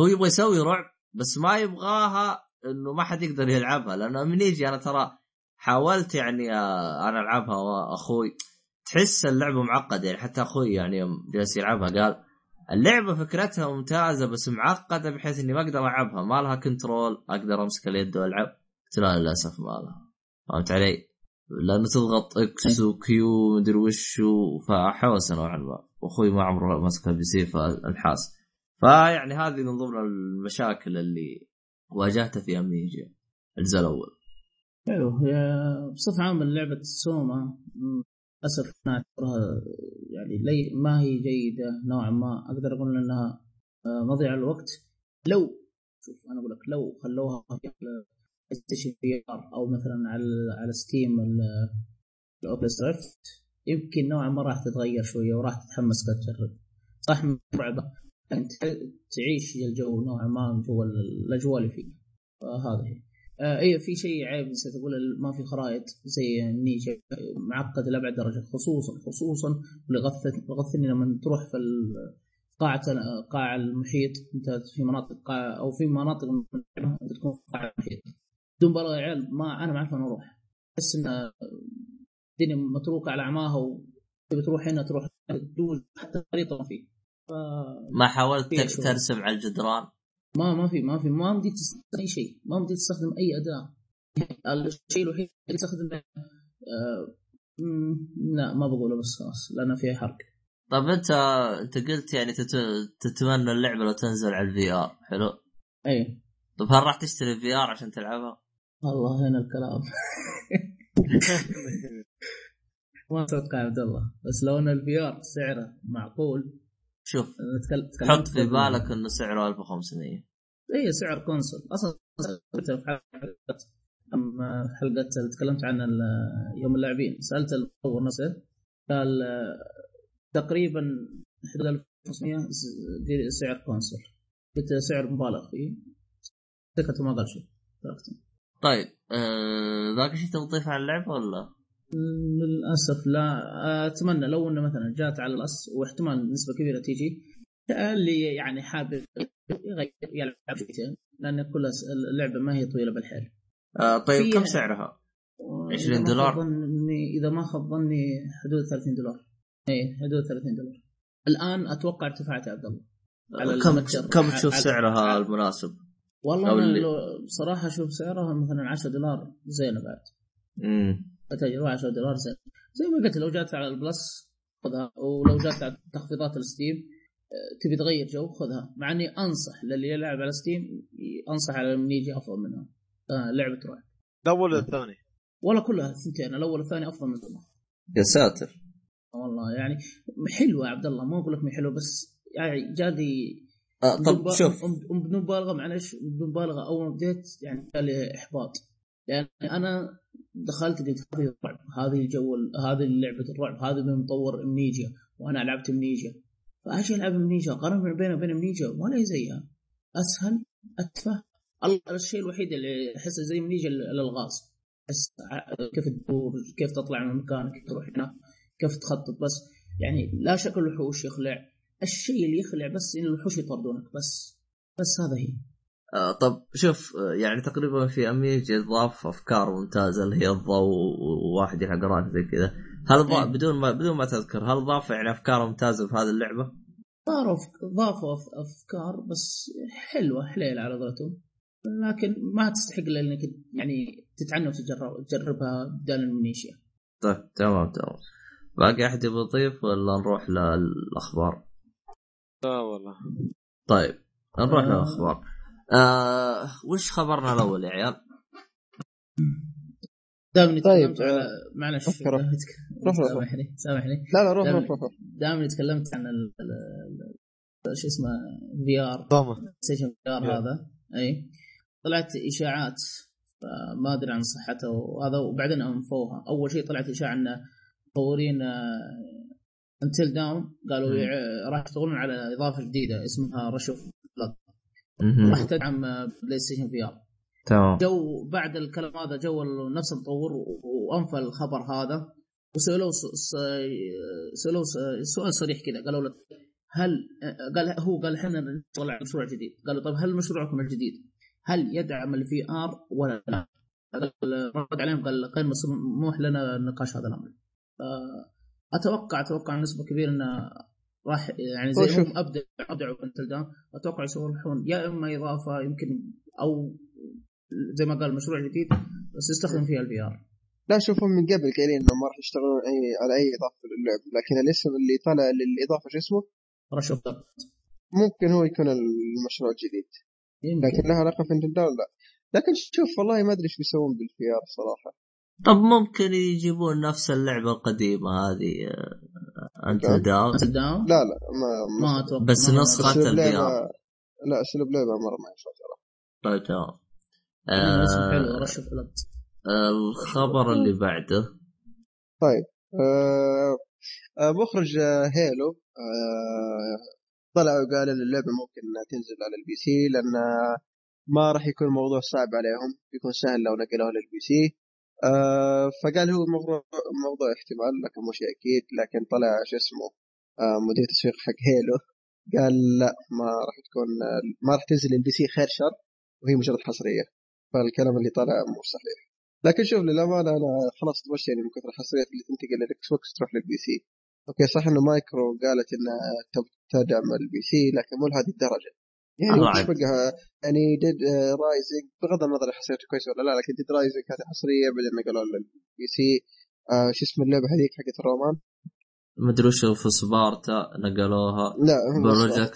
هو يبغى يسوي رعب بس ما يبغاها إنه ما حد يقدر يلعبها. لأنه امنيجي أنا ترى حاولت يعني آه، أنا ألعبها وأخوي. تحس اللعبة معقدة يعني حتى أخوي يعني جالس يلعبها قال اللعبة فكرتها ممتازة بس معقدة بحيث إني ما أقدر ألعبها. ما لها control أقدر أمسك اليد وألعب. قلت لا للأسف ما لها. فهمت علي؟ لأنه تضغط X و Q مدري وش فحوسة نوعا ما. واخوي ما عمره مسك ال PC فالحاس. فيعني هذه من ضمن المشاكل اللي واجهتها في Amnesia الجزء الأول. حلو هي بصفة عامة لعبة SOMA. م، للأسف أنا أعتبرها يعني لي ما هي جيدة نوعا ما. أقدر أقول إنها آه، مضيعة للوقت لو شوف أنا أقول لك لو خلوها في Station VR أو مثلا على على Steam ال Oculus Rift يمكن نوعا ما راح تتغير شوية وراح تتحمس تجرب صح مرعبة. أنت تعيش الجو نوعا ما جو الأجواء اللي فيه. فهذا هي آه إيه في شيء عيب نسيت أقول ما في خرائط زي النيجا معقد لأبعد درجة خصوصا خصوصا اللي غثت غثني لما تروح في قاعة قاع المحيط أنت في مناطق قاع أو في مناطق أنت تكون في قاع المحيط. بدون مبالغه يا عيال ما أنا ما أعرف أروح. أحس إن الدنيا متروكة على أعماها وتبي تروح هنا تروح تدوز حتى خريطه ما في. ف... ما حاولت. ترسم على الجدران؟ ما ما في ما في ما مديك تستخدم أي شيء. ما مديك تستخدم أي أداة. الشيء الوحيد اللي تستخدمه آه لا ما بقوله بس خلاص لأنه فيها حرق. طيب أنت أنت قلت يعني تت- تتمنى اللعبة لو تنزل على ال VR حلو؟ اي طيب هل راح تشتري VR عشان تلعبها؟ والله هنا الكلام. (laughs) ما أتوقع يا عبد الله بس لو إن ال VR سعره معقول شوف نتكلم حط في بالك إنه سعره 1500 اي سعر console. أصلا في حلقه اللي تكلمت ال- يوم اللاعبين سألت المطور نفسه قال تقريبا حدود 1500 س- دي سعر console. قلت سعر مبالغ فيه. سكت وما قال شيء. طيب آه، ذاك الشيء تبغى تضيفه على اللعبة ولا؟ للأسف لا أتمنى لو إنه مثلا جات على الاس واحتمال نسبة كبيرة تيجي اللي يعني حابب يغير يلعب شويتين لأن كل اللعبة ما هي طويلة بالحيل آه طيب كم سعرها؟ 20 إذا ما دولار؟ إذا ما خاب ظني حدود 30 دولار اي حدود 30 دولار الآن أتوقع ارتفعت يا عبد الله على كم. كم تشوف سعرها المناسب؟ والله اللي- لو بصراحه أشوف سعرها مثلا 10 دولار زينة بعد امم تجربة 10 دولار زين زي ما قلت لو جات على ال Plus خذها. ولو جات على تخفيضات ال Steam آه، تبي تغير جو خذها. مع إني أنصح للي يلعب على Steam أنصح على المنيجي أفضل منها. آه لعبة رعب. الأول والثاني ولا كلها الثنتين. الأول والثاني أفضل من ذولا يا ساتر. والله يعني حلوة يا عبد الله. ما أقول لك حلوة بس يعني عادي آه طب شوف. بدون مبالغة. معلش بدون مبالغة. أول ما بديت يعني كان لي إحباط. لأن أنا دخلت قلت هذه الرعب هذه الجو هذه لعبة الرعب هذه من مطور أمنيجيا وأنا لعبت أمنيجيا. فأجي ألعب أمنيجيا قارن بينها وبين أمنيجيا ولا زيها. أسهل أتفه. الشيء الوحيد اللي أحسه زي أمنيجيا الألغاز. بس كيف تدور كيف تطلع من مكانك كيف تروح هنا كيف تخطط. بس يعني لا شكل الوحوش يخلع. الشيء اللي يخلع بس إن الوحوش يطردونك بس. بس هذا هي. آه طب شوف آه، يعني تقريبا في اميجي ضاف أفكار ممتازة اللي هي الضوء وواحد يلحق راسه زي كذا هل ضاف إيه. بدون ما بدون ما تذكر هل ضاف يعني أفكار ممتازة في هذه اللعبة؟ صاروا ضافوا أف- أفكار بس حلوة حليل على قولتهم لكن ما تستحق إلا إنك يعني تتعنى وتجرب تجربها بدال المنيشيا طيب تمام تمام باقي أحد يبغى يضيف ولا نروح للأخبار؟ لا والله طيب نروح آه. للأخبار آه وش خبرنا الأول يا عيال؟ دائما طيب، تكلمت على معلش. سامحني سامحني لا لا روح روح روح. دائما تكلمت عن ال- شو اسمه VR Station VR. هذا أي طلعت إشاعات ما أدري عن صحتها وهذا وبعدين أنفوها أول شيء طلعت إشاعة إن مطورين Until Dawn قالوا راح يشتغلون على إضافة جديدة اسمها Rush of Blood مهم. راح تدعم PlayStation VR تمام. جو بعد الكلام هذا جو نفس المطور وأنفى الخبر هذا وسألوه س- س- سألوه س- سؤال صريح كذا قالوا له هل قال هو قال إحنا نشتغل على مشروع جديد. قالوا طيب هل مشروعكم الجديد؟ هل يدعم ال VR ولا لا؟ قال- رد عليهم قال غير مسموح لنا نقاش هذا الأمر. ف- أتوقع أتوقع نسبة كبيرة انه راح يعني زي. هم ابدع أبدعوا في Until Dawn أتوقع يسوون يا إما إضافة يمكن أو زي ما قال مشروع جديد بس يستخدم فيها ال VR لا شوفوا من قبل قايلين إنهم ما راح يشتغلون اي على أي إضافة للعب لكن الاسم اللي طلع للإضافة شو اسمه؟ Rush of ممكن هو يكون المشروع الجديد. لكن لها علاقة في Until Dawn لا. لكن شوف والله ما أدري إيش بيسوون بال VR صراحة. طب ممكن يجيبون نفس اللعبة القديمة هذه آه، أنت نعم. Dawn Dawn لا لا ما ما أتوقع بس ما- نسخة أسلوب ال VR. لا أسلوب لعبة مرة ما ينفع ترى. طيب تمام. حلو آه، Rush of Blood الخبر اللي بعده. طيب آه آه مخرج آه Halo آه طلع وقال إن اللعبة ممكن انها تنزل على ال PC لأن ما راح يكون الموضوع صعب عليهم بيكون سهل لو نقلوها لل PC. آه فقال هو موضوع موضوع احتمال لكن شيء أكيد لكن طلع شو اسمه آه مدير التسويق حق Halo قال لا ما راح تكون ما راح تنزل ال PC خير شر وهي مجرد حصرية. فالكلام اللي طلع مو صحيح. لكن شوف للأمانة أنا خلاص طفشت يعني من كثر الحصريات اللي تنتقل لل Xbox تروح لل PC okay صح إنه مايكرو قالت إنها تدعم ال PC لكن مو لهذه الدرجة. يعني يعني Dead Rising بغض النظر حصريته كويسه ولا لا لكن Dead Rising كانت حصرية بعدين نقلوها لل PC آه شو اسم اللعبة هذيك حقت الرومان؟ مدري وش في Sparta نقلوها. لا هم Project.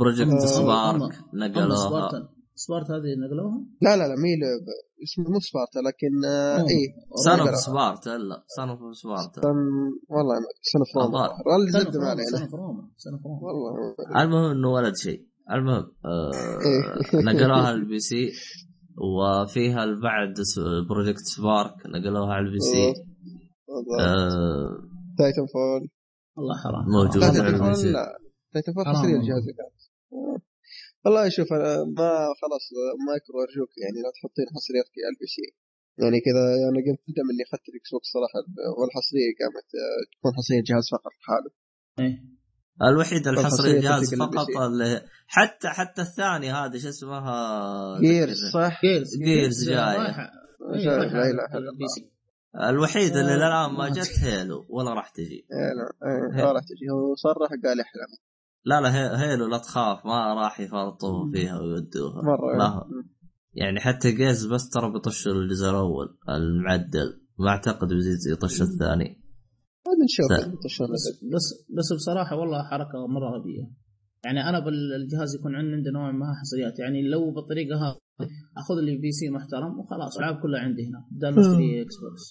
Project آه، Spark نقلوها. Spartan سبارت هذه نقلوها؟ لا لا لا مي لعبة. اسمه مو سبارتا لكن آه. إي. سنة. في سبارتا لا. سنة في سبارتا سن- والله سنة في روما ما علينا. في روما سنة في روما والله المهم إنه ولد شيء. المهم آه نقلوها للبي سي وفيها البعد بروجكت سبارك نقلوها على البي سي. آه تايتن فول والله حرام موجود لا على تايتن البي سي. fall حرام والله. الجهاز والله شوف أنا ما خلاص مايكرو أرجوك يعني لا تحطين حصريات في ال PC. يعني كذا أنا قمت ندم إني اخذت ال Xbox صراحة والحصرية قامت آه، تكون حصرية جهاز فقط لحاله. إيه. الوحيد الحصري الحصرية جهاز تنتقل لل P فقط. اللي حتى حتى الثاني هذا شو اسمها Gears صح؟ Gears Gears C. الوحيد اللي آه، الان ما جت Halo ولا راح تجي. إيه، ما راح تجي. هو صرح قال احلم لا لا هي- Halo لا تخاف ما راح يفرطوا فيها ويودوها. مرة لا. يعني حتى جيز بس ترى بيطش الجزء الأول المعدل. ما أعتقد بيزيد يطش الثاني. نشوف لا. يطشون بس بس بس بصراحة والله حركة مرة غبية. يعني أنا بالجهاز يكون عندي نوع ما حصريات. يعني لو بالطريقة هذه أخذ لي PC محترم وخلاص الالعاب كلها عندي هنا. بدل ما اشتري Xbox.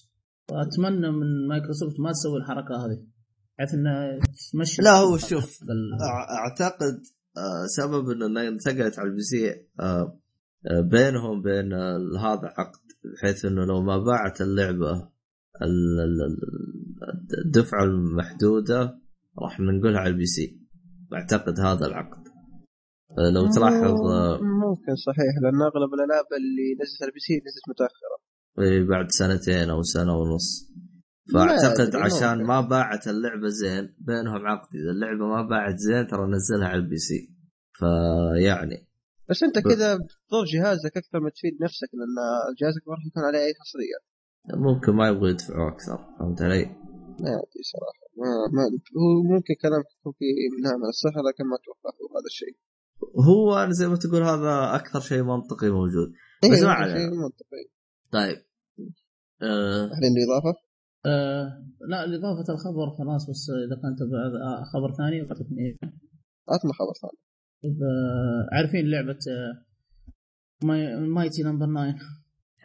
فاتمنى من مايكروسوفت ما تسوي الحركة هذه بحيث انها تمشي لا هو شوف بال- أعتقد آه، سبب إنه انتقلت على ال PC آه، آه، بينهم بين آه، هذا عقد بحيث إنه لو ما باعت اللعبة ال- ال- ال- الدفعة المحدودة راح ننقلها على ال PC. أعتقد هذا العقد. آه، لو تلاحظ آه، ممكن صحيح لأن أغلب الألعاب اللي نزلت على ال PC نزلت متأخرة. بعد سنتين أو سنة ونص. فأعتقد عشان. ما باعت اللعبة زين بينهم عقد. إذا اللعبة ما باعت زين ترى نزلها على ال PC. فيعني. بس أنت كذا بتضر جهازك أكثر ما تفيد نفسك لأن جهازك ما راح يكون عليه أي حصريات ممكن ما يبغوا يدفعوا أكثر فهمت علي؟ ما أدري صراحة ما ما هو ممكن كلامك يكون فيه نعم من الصحه لكن ما أتوقع هو هذا الشيء. هو أنا زي ما تقول هذا أكثر شيء منطقي موجود. إيه، بس ما علينا. منطقي. طيب. آه. هل عنده إضافة؟ آه لا اضافه الخبر خلاص بس إذا كانت بعد آه، خبر ثاني بعطيكم إيه عطنا خبر ثاني. إذا عارفين لعبة آه، Mi- Mighty Number 9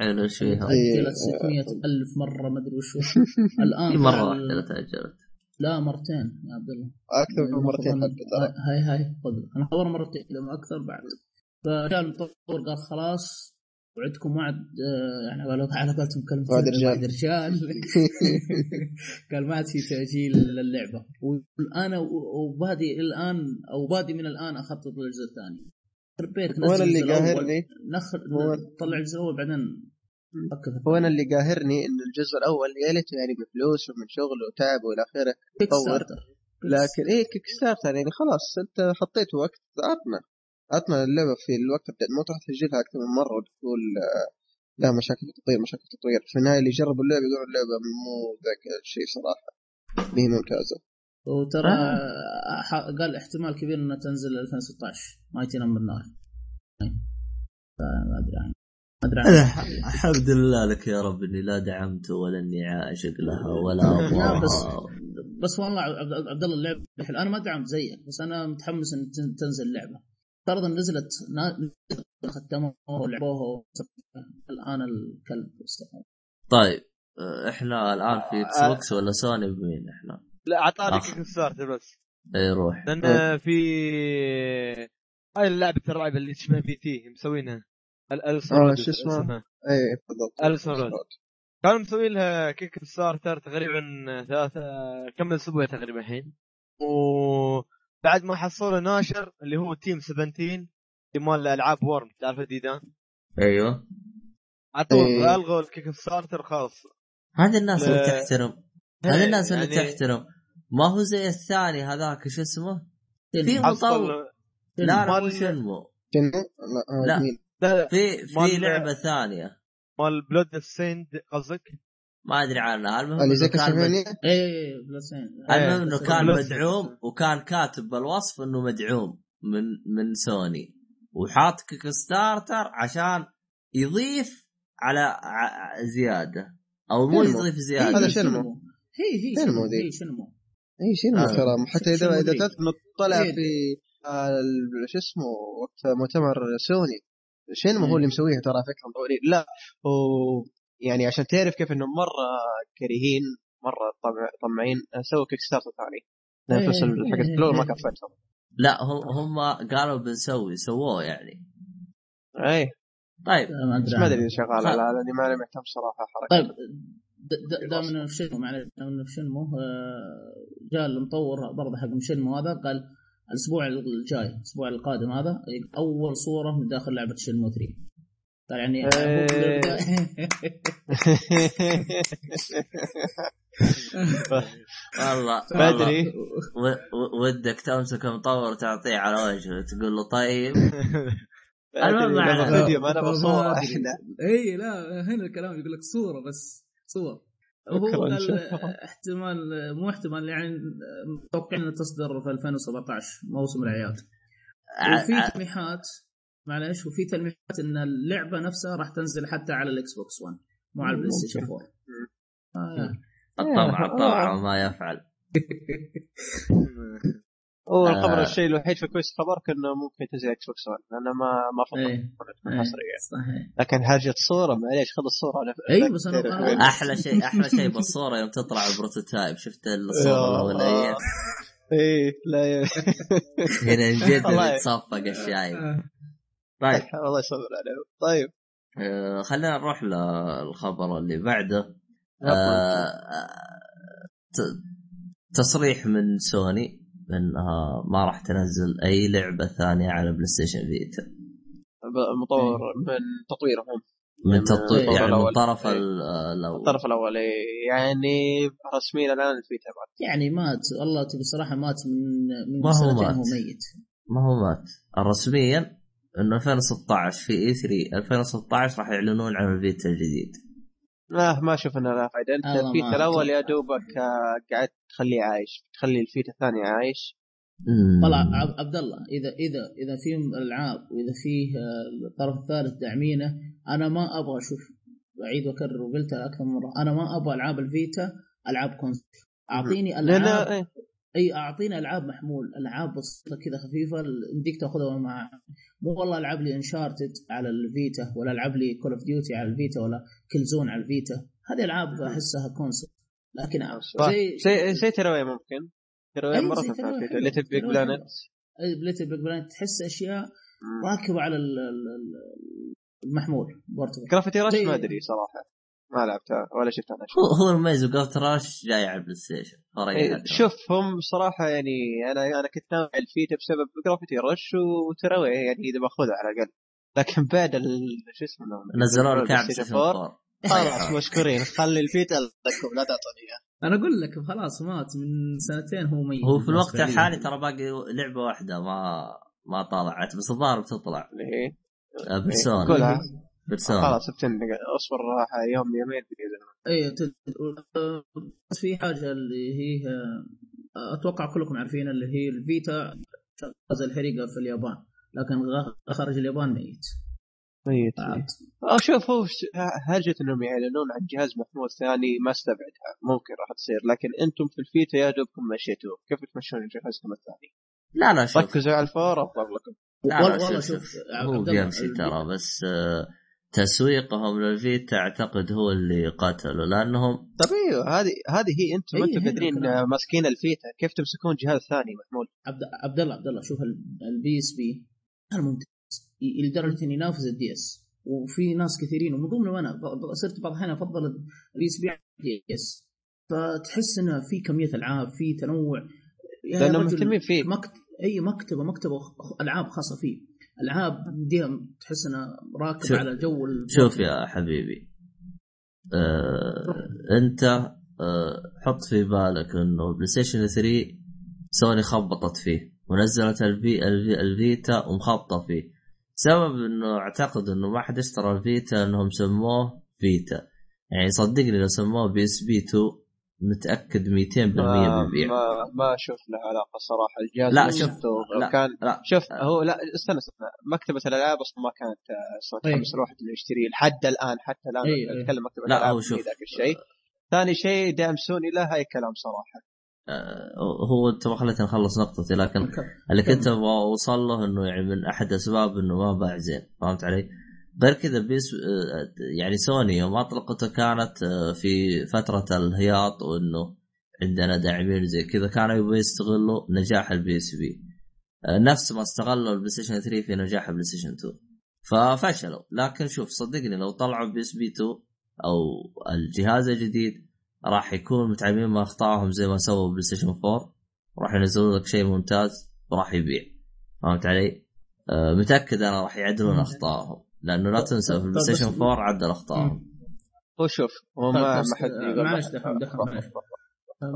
حلو إيش فيها؟ إيه. تأجلت 600 ألف مرة ما أدري وش. (laughs) الآن فعل- واحدة تأجلت. لا مرتين يا عبد الله. أكثر من مرتين حتى ترى. هاي هاي خذ. أنا خبر مرتين لما أكثر بعد. فجاء المطور قال خلاص وعدكم وعد آه، يعني على على قولتهم كلمة وعد رجال. وعد رجال. (laughs) (laughs) قال ما عاد في تأجيل للعبة. والآن وبادي الآن أو بادي من الآن أخطط للجزء الثاني. ربيت وأنا اللي الجزء الأول، قاهرني هو- طلع الجزء الأول بعدين. هو أنا اللي قاهرني إن الجزء الأول يا ليته يعني بفلوس ومن شغل وتعب وإلى آخره Kick طور. starter لكن إيه Kickstarter يعني خلاص أنت حطيت وقت عطنا. عطنا اللعبة في الوقت مو تروح تسجلها أكثر من مرة وتقول آه، لا مشاكل في التطوير مشاكل في التطوير في النهاية اللي جربوا اللعبة يقولوا اللعبة مو ذاك الشيء صراحة. ما هي ممتازة. وترى آه. ح- قال احتمال كبير إنها تنزل 2016 Mighty No. 9 فما أدري عنه. ح- الحمد لله لك يا رب إني لا دعمت ولا اني عاشق لها ولا (laughs) لا ابغاها بس بس والله عبد عبد الله اللعبة أنا ما دعمت زيك بس أنا متحمس إن تن- تنزل اللعبه فرضا نزلت نا- ختموها ولعبوها الآن الكلب. طيب آه، إحنا الآن في إكس بوكس ولا سوني بمين إحنا؟ لا أعطاني. كيك ستارتر بس. اي روح. لأن في هاي اللعبة الرعب اللي اسمها في تي مسوينها. ال- اليسون آه، شو اسمها؟ اسمها إيه بالضبط رود. كانوا مسوين لها Kickstarter تقريبا ثلاثة كم أسبوع تقريبا الحين وبعد ما حصلوا ناشر اللي هو Team 17 اللي مال ألعاب Worms تعرف ديدان أيوه عطوا إيه. ألغوا ال Kickstarter خلاص هذه الناس اللي. تحترم هذه الناس اللي يعني تحترم ما هو زي الثاني هذاك شو اسمه؟ في مطور لا لا شنمو؟ لا, آه، لا. لا لا في في لعبة ثانية مال بلود سيند قصدك؟ ما أدري عنها المهم اللي إنه زي كان كاسلفينيا إيه بلسين المهم إنه كان مدعوم وكان كاتب بالوصف إنه مدعوم من من سوني وحاط كيك ستارتر عشان يضيف على ع- زيادة أو مو. يضيف هذا زياده شنمو. هي هي شنمو شنمو ذي. هي شنمو اي شنو آه. ترى حتى شنو إذا اذا؟ تذكر إنه طلع إيه. في آه، ال- شو اسمه وقت مؤتمر سوني شنو إيه. هو اللي مسويها ترى فكرة مطورين لا هو يعني عشان تعرف كيف إنه مرة كريهين مرة طمع طمعين سووا كيك ستارتر ثاني إيه. فلوس حق إيه. الفلور ما كفتهم لا هم هم قالوا بنسوي سووه يعني. اي طيب. ما أدري ما أدري شغال لا لاني ماني مهتم صراحة حركة. طيب دام في شنمو معلش دام شنمو آه، جاء المطور برضه حق شنمو هذا قال الأسبوع الجاي الأسبوع القادم هذا أول صورة من داخل لعبة شنمو 3 قال يعني إيه. (laughs) والله و- ودك تمسك مطور تعطيه على وجهه تقول له طيب. (laughs) المهم ما أدري. إحنا اي لا هنا الكلام يقول لك صورة بس صور. هو قال. احتمال مو احتمال يعني متوقعين انها تصدر في 2017 موسم الاعياد وفي ع- ع- تلميحات معلش وفي تلميحات إن اللعبة نفسها راح تنزل حتى على ال Xbox One مو على ال PlayStation 4 آه. الطمع الطمع ما يفعل. (laughs) هو آه. الخبر الشيء الوحيد في كويس خبرك انه ممكن تنزل Xbox One لأنه ما ما فضل إيه. تكون إيه. حصريه صحيح. لكن حاجة صورة معليش خذ الصورة على اي بس أنا أنا- أحلى شيء أحلى شيء بالصورة يوم تطلع ال prototype. شفت الصورة الأولية؟ إيه لا (laughs) هنا من جد. يتصفق الشايب آه. طيب. (laughs) الله يصبر عليه. طيب. آه، خلينا نروح للخبر اللي بعده. آه، تصريح من سوني. انها ما راح تنزل أي لعبة ثانية على PlayStation Vita المطور من تطويرهم. من تطوير الطرف يعني من إيه. الأول. الطرف الأول إيه. يعني رسميا الآن ال Vita مات يعني مات. والله تبي صراحة مات من من ما هو مات. هو ميت. ما هو مات. رسميا إنه 2016 في E3 2016 راح يعلنون عن ال Vita الجديد. لا ما إنه لا فائده أنت ال Vita الأول يا. دوبك آه، قاعد تخليه عايش تخلي ال Vita الثاني عايش. طلع عب- عبد الله إذا إذا إذا في العاب وإذا فيه آه، الطرف الثالث داعمينه أنا ما أبغى أشوف أعيد وأكرر وقلتها أكثر من مرة أنا ما أبغى ألعاب ال Vita ألعاب console أعطيني ألعاب إيه. أي اعطيني ألعاب محمول ألعاب بسيطة كذا خفيفة يمديك تأخذها مع مو والله العب لي Uncharted على ال Vita ولا العب لي Call of Duty على ال Vita ولا Killzone على ال Vita. هذه ألعاب أحسها console لكن زي زي زي Tearaway ممكن. Tearaway مرة. LittleBigPlanet LittleBigPlanet تحس أشياء راكبة على ال- ال- ال- محمول portable Gravity Rush زي- ما أدري صراحة. ما لعبتها ولا شفتها أنا هو هو المميز Gravity Rush جاي على ال PlayStation إيه، هذا. شوف هم صراحة يعني أنا أنا كنت ناوي على ال Vita بسبب Gravity Rush و Tearaway يعني إذا باخذها على الأقل. لكن بعد ال- شو اسمه نزلوا لك ال Play كعب Station Station 4 4 خلاص مشكورين. خلي ال Vita لكم لا تعطوني أنا أقول لك خلاص مات من سنتين هو ميت. هو في الوقت. الحالي ترى باقي لعبة واحدة ما ما طلعت بس الظاهر بتطلع. اللي هي آه، Persona Persona خلاص اصبر راح يوم يومين باذن الله اي بس في حاجة اللي هي آه، أتوقع كلكم عارفين اللي هي ال Vita غاز الحريقه في اليابان. لكن خارج اليابان ميت. ميت عاد. أو شوف هو هرجة إنهم يعلنون عن جهاز محمول ثاني ما استبعدها. ممكن راح تصير. لكن أنتم في ال Vita يا دوبكم مشيتوه. كيف تمشون جهازكم الثاني؟ لا لا شوف. ركزوا على ال four أفضل لكم. لا والله لا والله شوف, شوف. شوف هو بيمشي ترى بس آه، تسويقهم لل Vita اعتقد هو اللي قتله لأنهم طيب أيوه هذه هذه هي أنتم إيه، أنتم قادرين. ماسكين ال Vita. كيف تمسكون جهاز ثاني محمول؟ عبد عبد الله عبد الله شوف ال- ال PSP كان ممتاز. لدرجة انه ينافس ال DS وفي ناس كثيرين ومن ضمنهم أنا صرت بعض الأحيان أفضل ال PSP عن ال DS فتحس إنه في كمية ألعاب في تنوع. يا لأنهم مهتمين فيه مكت... أي مكتبة مكتبة ألعاب خاصة فيه. العاب دي تحس إنها راكب شوف- على جو شوف يا حبيبي. آه أنت آه حط في بالك إنه PlayStation 3 سوني خبطت فيه ونزلت الفي الفي ال Vita ومخبطة فيه. سبب إنه أعتقد إنه ما حد اشترى ال Vita انهم سموه Vita يعني صدقني لو سموه PSP 2 متأكد 200% ما, بيبيع ما, ما له علاقة صراحة الجهاز لا، شفته لا، كان لا شوف هو لا استنى استنى مكتبة الألعاب أصلا ما كانت آه،. تحمس الواحد إنه يشتريه لحد الآن حتى الآن إيه، إيه. أتكلم مكتبة لا، الألعاب هو شوف. ذاك الشيء ثاني شيء دعم سوني له أي كلام صراحة آه، هو أنت ما خليتني أخلص نقطتي لكن اللي كنت أبغى أوصل له إنه يعني من أحد أسباب إنه ما باع زين فهمت علي؟ غير كذا بيس يعني سوني يوم أطلقته كانت آه، في فترة الهياط وإنه عندنا داعمين زي كذا كانوا يبغوا يستغلوا نجاح ال PSP. آه، نفس ما استغلوا ال PlayStation 3 في نجاح ال PlayStation 2 ففشلوا. لكن شوف صدقني لو طلعوا PSP 2 أو الجهاز الجديد راح يكون متعلمين من أخطائهم زي ما سووا PlayStation 4 راح ينزلوا لك شيء ممتاز وراح يبيع. فهمت علي؟ آه، متأكد أنا راح يعدلون. أخطائهم. لأنه لا تنسى في ال PlayStation بس- 4 عدل مم. هو شوف هو طيب ما ما حد يقول معلش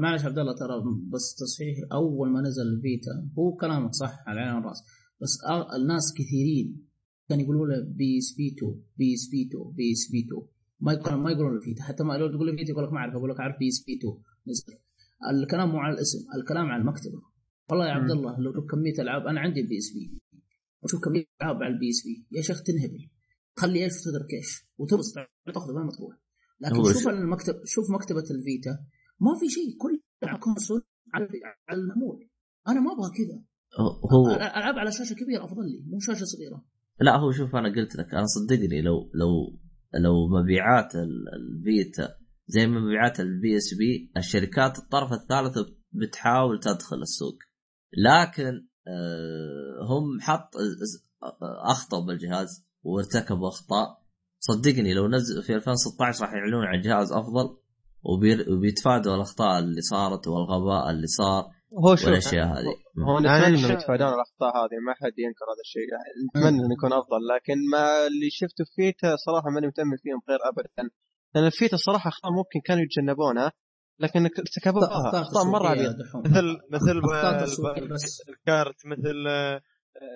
معلش. عبد الله ترى بس تصحيح أول ما نزل ال Vita هو كلامك صح على العين والراس بس الناس كثيرين كانوا يقولوا له بي إس بي 2 بي إس بي 2 بي إس بي 2 ما يقولون ما يقولون ال Vita. حتى ما لو تقول له Vita يقول لك ما اعرف أقول لك أعرف PSP 2 نزل. الكلام مو على الاسم الكلام على المكتبة. والله يا عبد. الله لو كمية ألعاب أنا عندي ال PSP. وشوف كمية ألعاب على ال PSP. يا شيخ تنهبل. خلي إيش وتترك إيش وتبص تاخذ وين ما تروح لكن شوف المكتب شوف مكتبة ال Vita. ما في شيء. كل على console على على المحمول أنا ما أبغى كذا. هو ألعب على شاشة كبيرة أفضل لي مو شاشة صغيرة. لا هو شوف أنا قلت لك أنا صدقني لو لو لو مبيعات ال- ال Vita زي مبيعات ال PSP الشركات الطرف الثالث بتحاول تدخل السوق. لكن آه، هم حط اخطأوا بالجهاز. وارتكبوا أخطاء. صدقني لو نزل في 2016 راح يعلنون عن جهاز أفضل وبير- وبيتفادوا الأخطاء اللي صارت والغباء اللي صار هو شوف والأشياء هذه. هو نتمنى يتفادون الأخطاء هذه ما حد ينكر هذا الشيء. نتمنى إنه يكون أفضل لكن ما اللي شفته في فيتا صراحة ماني متأمل فيهم خير ابدا. لأن الفيتا صراحة أخطاء ممكن كانوا يتجنبونها لكن ارتكبوها اخطاء مرة عبيطه. مثل مثل الكارت مثل آه،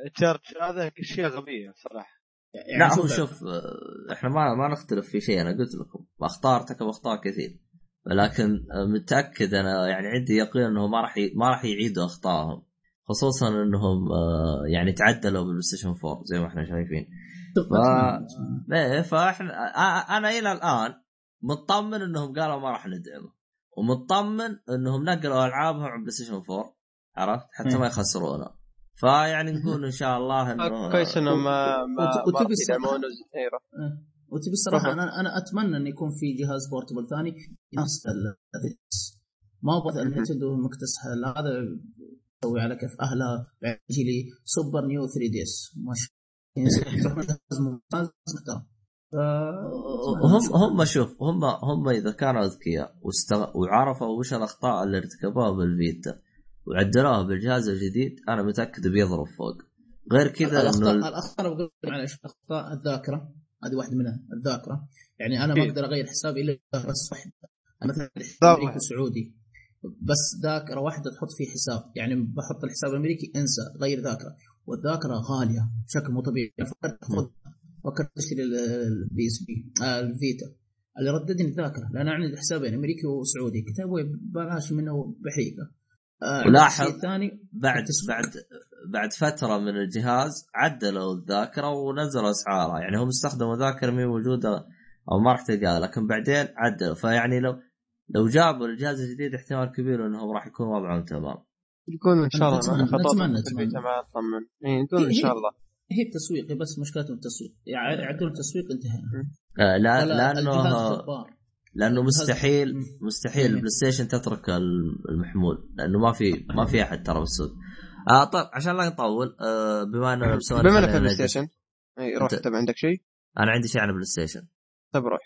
التشارج هذا اشياء غبية صراحة. يعني لا هو شوف آه، إحنا ما ما نختلف في شيء أنا قلت لكم اخطاء ارتكب أخطاء كثير. لكن آه، متأكد أنا يعني عندي يقين إنه ما راح ي- ما راح يعيدوا أخطائهم. خصوصا إنهم آه، يعني تعدلوا بال PlayStation 4 زي ما إحنا شايفين. ف- إيه فإحنا أنا إلى الآن مطمن إنهم قالوا ما راح ندعمه. ومطمن إنهم نقلوا ألعابهم على PlayStation 4 عرفت؟ حتى مم. ما يخسرونا فيعني نقول إن شاء الله إنه كويس انهم ما ما وت- ما وتبي الصراحة. أنا أنا أتمنى إن يكون في جهاز portable ثاني نفس ما أبغى. النتندو مكتسح. هذا يسوي على كيف اهلها يجي لي super new 3 DS. جهاز ممتاز. محترم هم هم شوف هم هم إذا كانوا أذكياء. وعرفوا وش الأخطاء اللي ارتكبوها بال Vita وعدلوها بالجهاز الجديد أنا متأكد بيضرب فوق. غير كذا الاخطاء انه الأخطاء بقول معلش اخطاء الذاكرة. هذه واحدة منها الذاكرة. يعني أنا ما إيه. أقدر أغير حسابي إلا بس واحدة. مثلا. امريكي سعودي بس ذاكرة واحدة تحط فيه حساب. يعني بحط الحساب الأمريكي انسى غير ذاكرة. والذاكرة غالية بشكل مو طبيعي. فكرت اخذ فكرت اشتري ال- ال PSP آه ال Vita. اللي رددني الذاكرة. لأن أنا عندي حسابين أمريكي وسعودي. قلت أبوي بلاش منه بحريقه ولاحظ الشيء الثاني بعد. بعد بعد فترة من الجهاز عدلوا الذاكرة ونزلوا أسعارها. يعني هم استخدموا ذاكرة مي موجودة أو ما راح تلقاها لكن بعدين عدلوا. فيعني لو لو جابوا الجهاز الجديد احتمال كبير إنهم راح يكون وضعهم تمام. يكون إن شاء الله. نتمنى. ما اطمن اي نقول إن شاء الله. هي التسويق بس مشكلتهم التسويق. يعني يعدلون التسويق انتهينا آه لا لأنه جبار. لأنه مستحيل. مستحيل. ال PlayStation تترك المحمول لأنه ما في ما في احد ترى بالسوق. آه طيب عشان لا نطول آه بما إننا بسوي بما إنك في ال PlayStation إي روح طب عندك شيء؟ أنا عندي شيء عن ال PlayStation طب روح.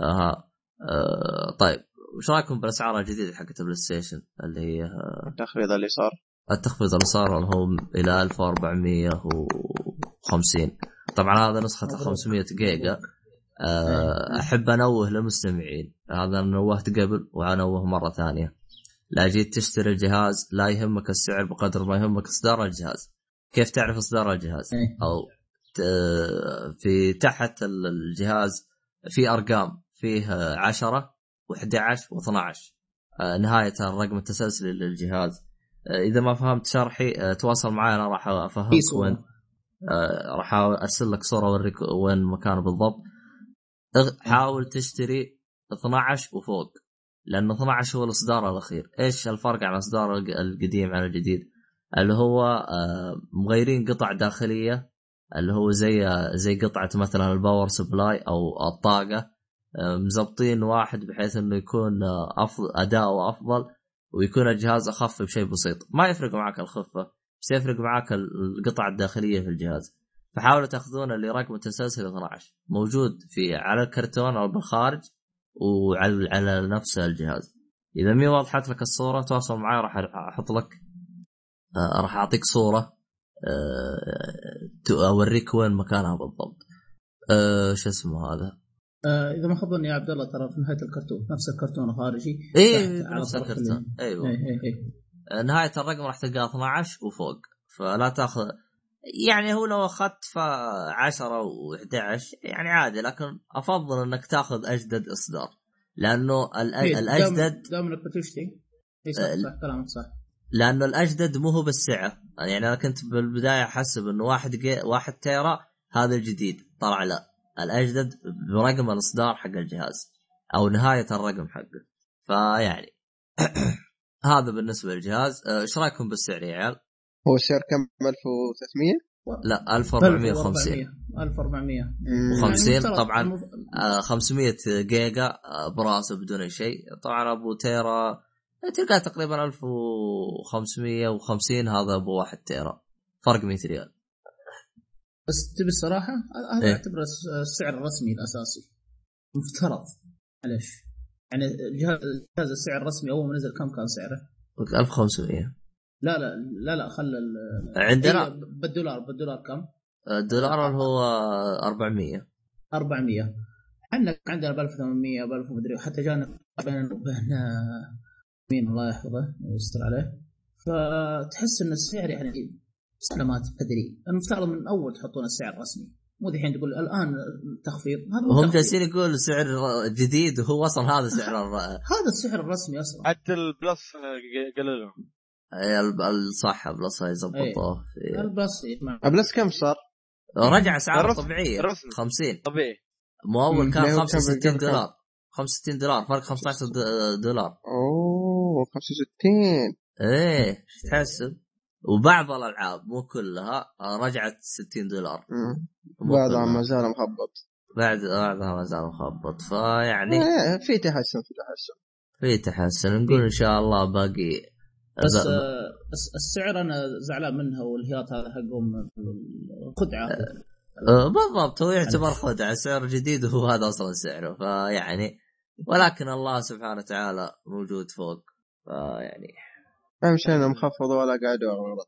أها آه طيب وش رأيكم بالأسعار الجديدة حقت ال PlayStation اللي هي التخفيض اللي صار. التخفيض اللي صار اللي هو إلى 1450 طبعا هذا نسخة 500 جيجا. آه، أحب أنوه للمستمعين هذا أنا نوهت قبل وأنوه مرة ثانية. لا جيت تشتري الجهاز لا يهمك السعر بقدر ما يهمك إصدار الجهاز. كيف تعرف إصدار الجهاز؟ إيه. أو في تحت الجهاز في أرقام فيه 10 و11 و12 نهاية الرقم التسلسلي للجهاز. آه، إذا ما فهمت شرحي آه، تواصل معي أنا راح أفهمك صورة. وين آه، راح أرسل لك صورة اوريك وين مكانه بالضبط. حاول تشتري 12 وفوق لأن 12 هو الإصدار الأخير. إيش الفرق عن الإصدار الق- القديم عن الجديد؟ اللي هو آه، مغيرين قطع داخلية اللي هو زي زي قطعة مثلا ال power supply أو الطاقة آه، مزبطين واحد بحيث إنه يكون آه، افضل أداؤه أفضل ويكون الجهاز أخف بشيء بسيط. ما يفرق معك الخفة بس يفرق معك ال- القطع الداخلية في الجهاز. فحاولوا تاخذون اللي رقم التسلسل 12 موجود في على الكرتون أو بالخارج وعلى على نفس الجهاز. إذا مي وضحت لك الصورة تواصل معي راح أحط لك آه، راح أعطيك صورة آه، ت- أوريك وين مكانها بالضبط. آه، شو اسمه هذا؟ آه إذا ما خاب ظني يا عبد الله ترى في نهاية الكرتون نفس الكرتون الخارجي. تحت على نفس الكرتون. ال- أيوه. إيه إيه إيه. نهاية الرقم راح تلقاه 12 وفوق. فلا تاخذ يعني هو لو أخذت ف 10 و11 يعني عادي لكن أفضل إنك تأخذ أجدد إصدار لأنه إيه، الأجدد دام- إنك بتشتري. صح كلامك صح. لأنه الأجدد مو هو بالسعه يعني أنا كنت بالبداية أحسب إنه واحد جي واحد تيرا هذا الجديد. طلع لا الأجدد برقم الإصدار حق الجهاز أو نهاية الرقم حقه. فيعني (clears throat) هذا بالنسبة للجهاز. آه، إيش رأيكم بالسعر يا عيال؟ هو السعر كم؟ 1300 لا 1450 1400 مم. وخمسين المفترض- طبعاً. المف- آه، 500 جيجا آه، براسه بدون أي شيء. طبعا أبو تيرا تلقاه تقريبا 1550 هذا أبو 1 تيرا. فرق 100 ريال. بس تبي الصراحة؟ هذا إيه. اعتبره الس- السعر الرسمي الأساسي. مفترض. معلش يعني الجهاز السعر الرسمي أول ما نزل كم كان سعره؟ 1500 لا لا لا لا خلى ال- عندنا إيه، بالدولار بالدولار كم؟ الدولار اللي هو 400 400 عندك عندنا ب 1800 ب 1000 ومدري حتى جانا بين وبين آه، مين الله يحفظه ويستر عليه. فتحس إن السعر يعني سلامات بدري المفترض من أول تحطون السعر الرسمي. مو دحين تقول الآن تخفيض. هذا تخفيض. جالسين يقول سعر جديد وهو أصلا هذا سعر هذا السعر الرسمي أصلا. حتى البلس قللوا ال- الصح بلس يظبطوه في- البلس مع ابلس كم صار؟ رجع اسعاره طبيعيه الرسم. 50 طبيعي. مو أول كان ليه هو 65 كان قبل كم؟ دولار 65 دولار فرق 15 د- دولار. أوه 65 إيه إيش تحسب؟ وبعض الألعاب مو كلها رجعت 60 دولار. بعضها. ما زال مخبط. بعد بعضها ما زال مخبط. فيعني إيه، في تحسن في تحسن. في تحسن. نقول إن شاء الله باقي بس بس السعر أنا زعلان منها والهياط هذا حقهم خدعه آه، بالضبط هو يعتبر خدعة سعر جديد وهو هذا أصلا سعره فيعني ولكن الله سبحانه وتعالى موجود فوق فيعني أهم شيء إنهم خفضوا ولا قعدوا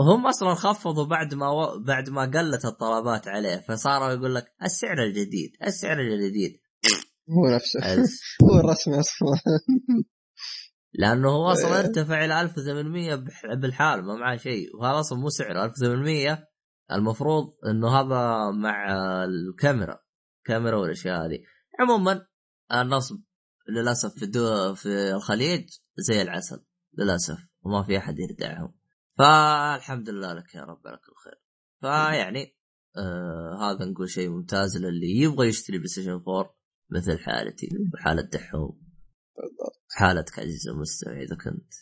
هم أصلا خفضوا بعد ما و... بعد ما قلت الطلبات عليه فصاروا يقول لك السعر الجديد السعر الجديد. هو نفسه. (laughs) هو الرسمي أصلا. لأنه هو أصلا إيه. ارتفع إلى 1800 بح- بالحال ما معاه شيء. وهذا أصلا مو سعره 1800 المفروض إنه هذا مع الكاميرا كاميرا والأشياء هذه. عموما النصب للأسف في الدول في الخليج زي العسل للأسف. وما في أحد يردعهم فالحمد لله لك يا رب على كل خير. فيعني آه هذا نقول شيء ممتاز للي يبغى يشتري PlayStation 4 مثل حالتي وحالة دحوم. حالتك عزيزي المستمع إذا كنت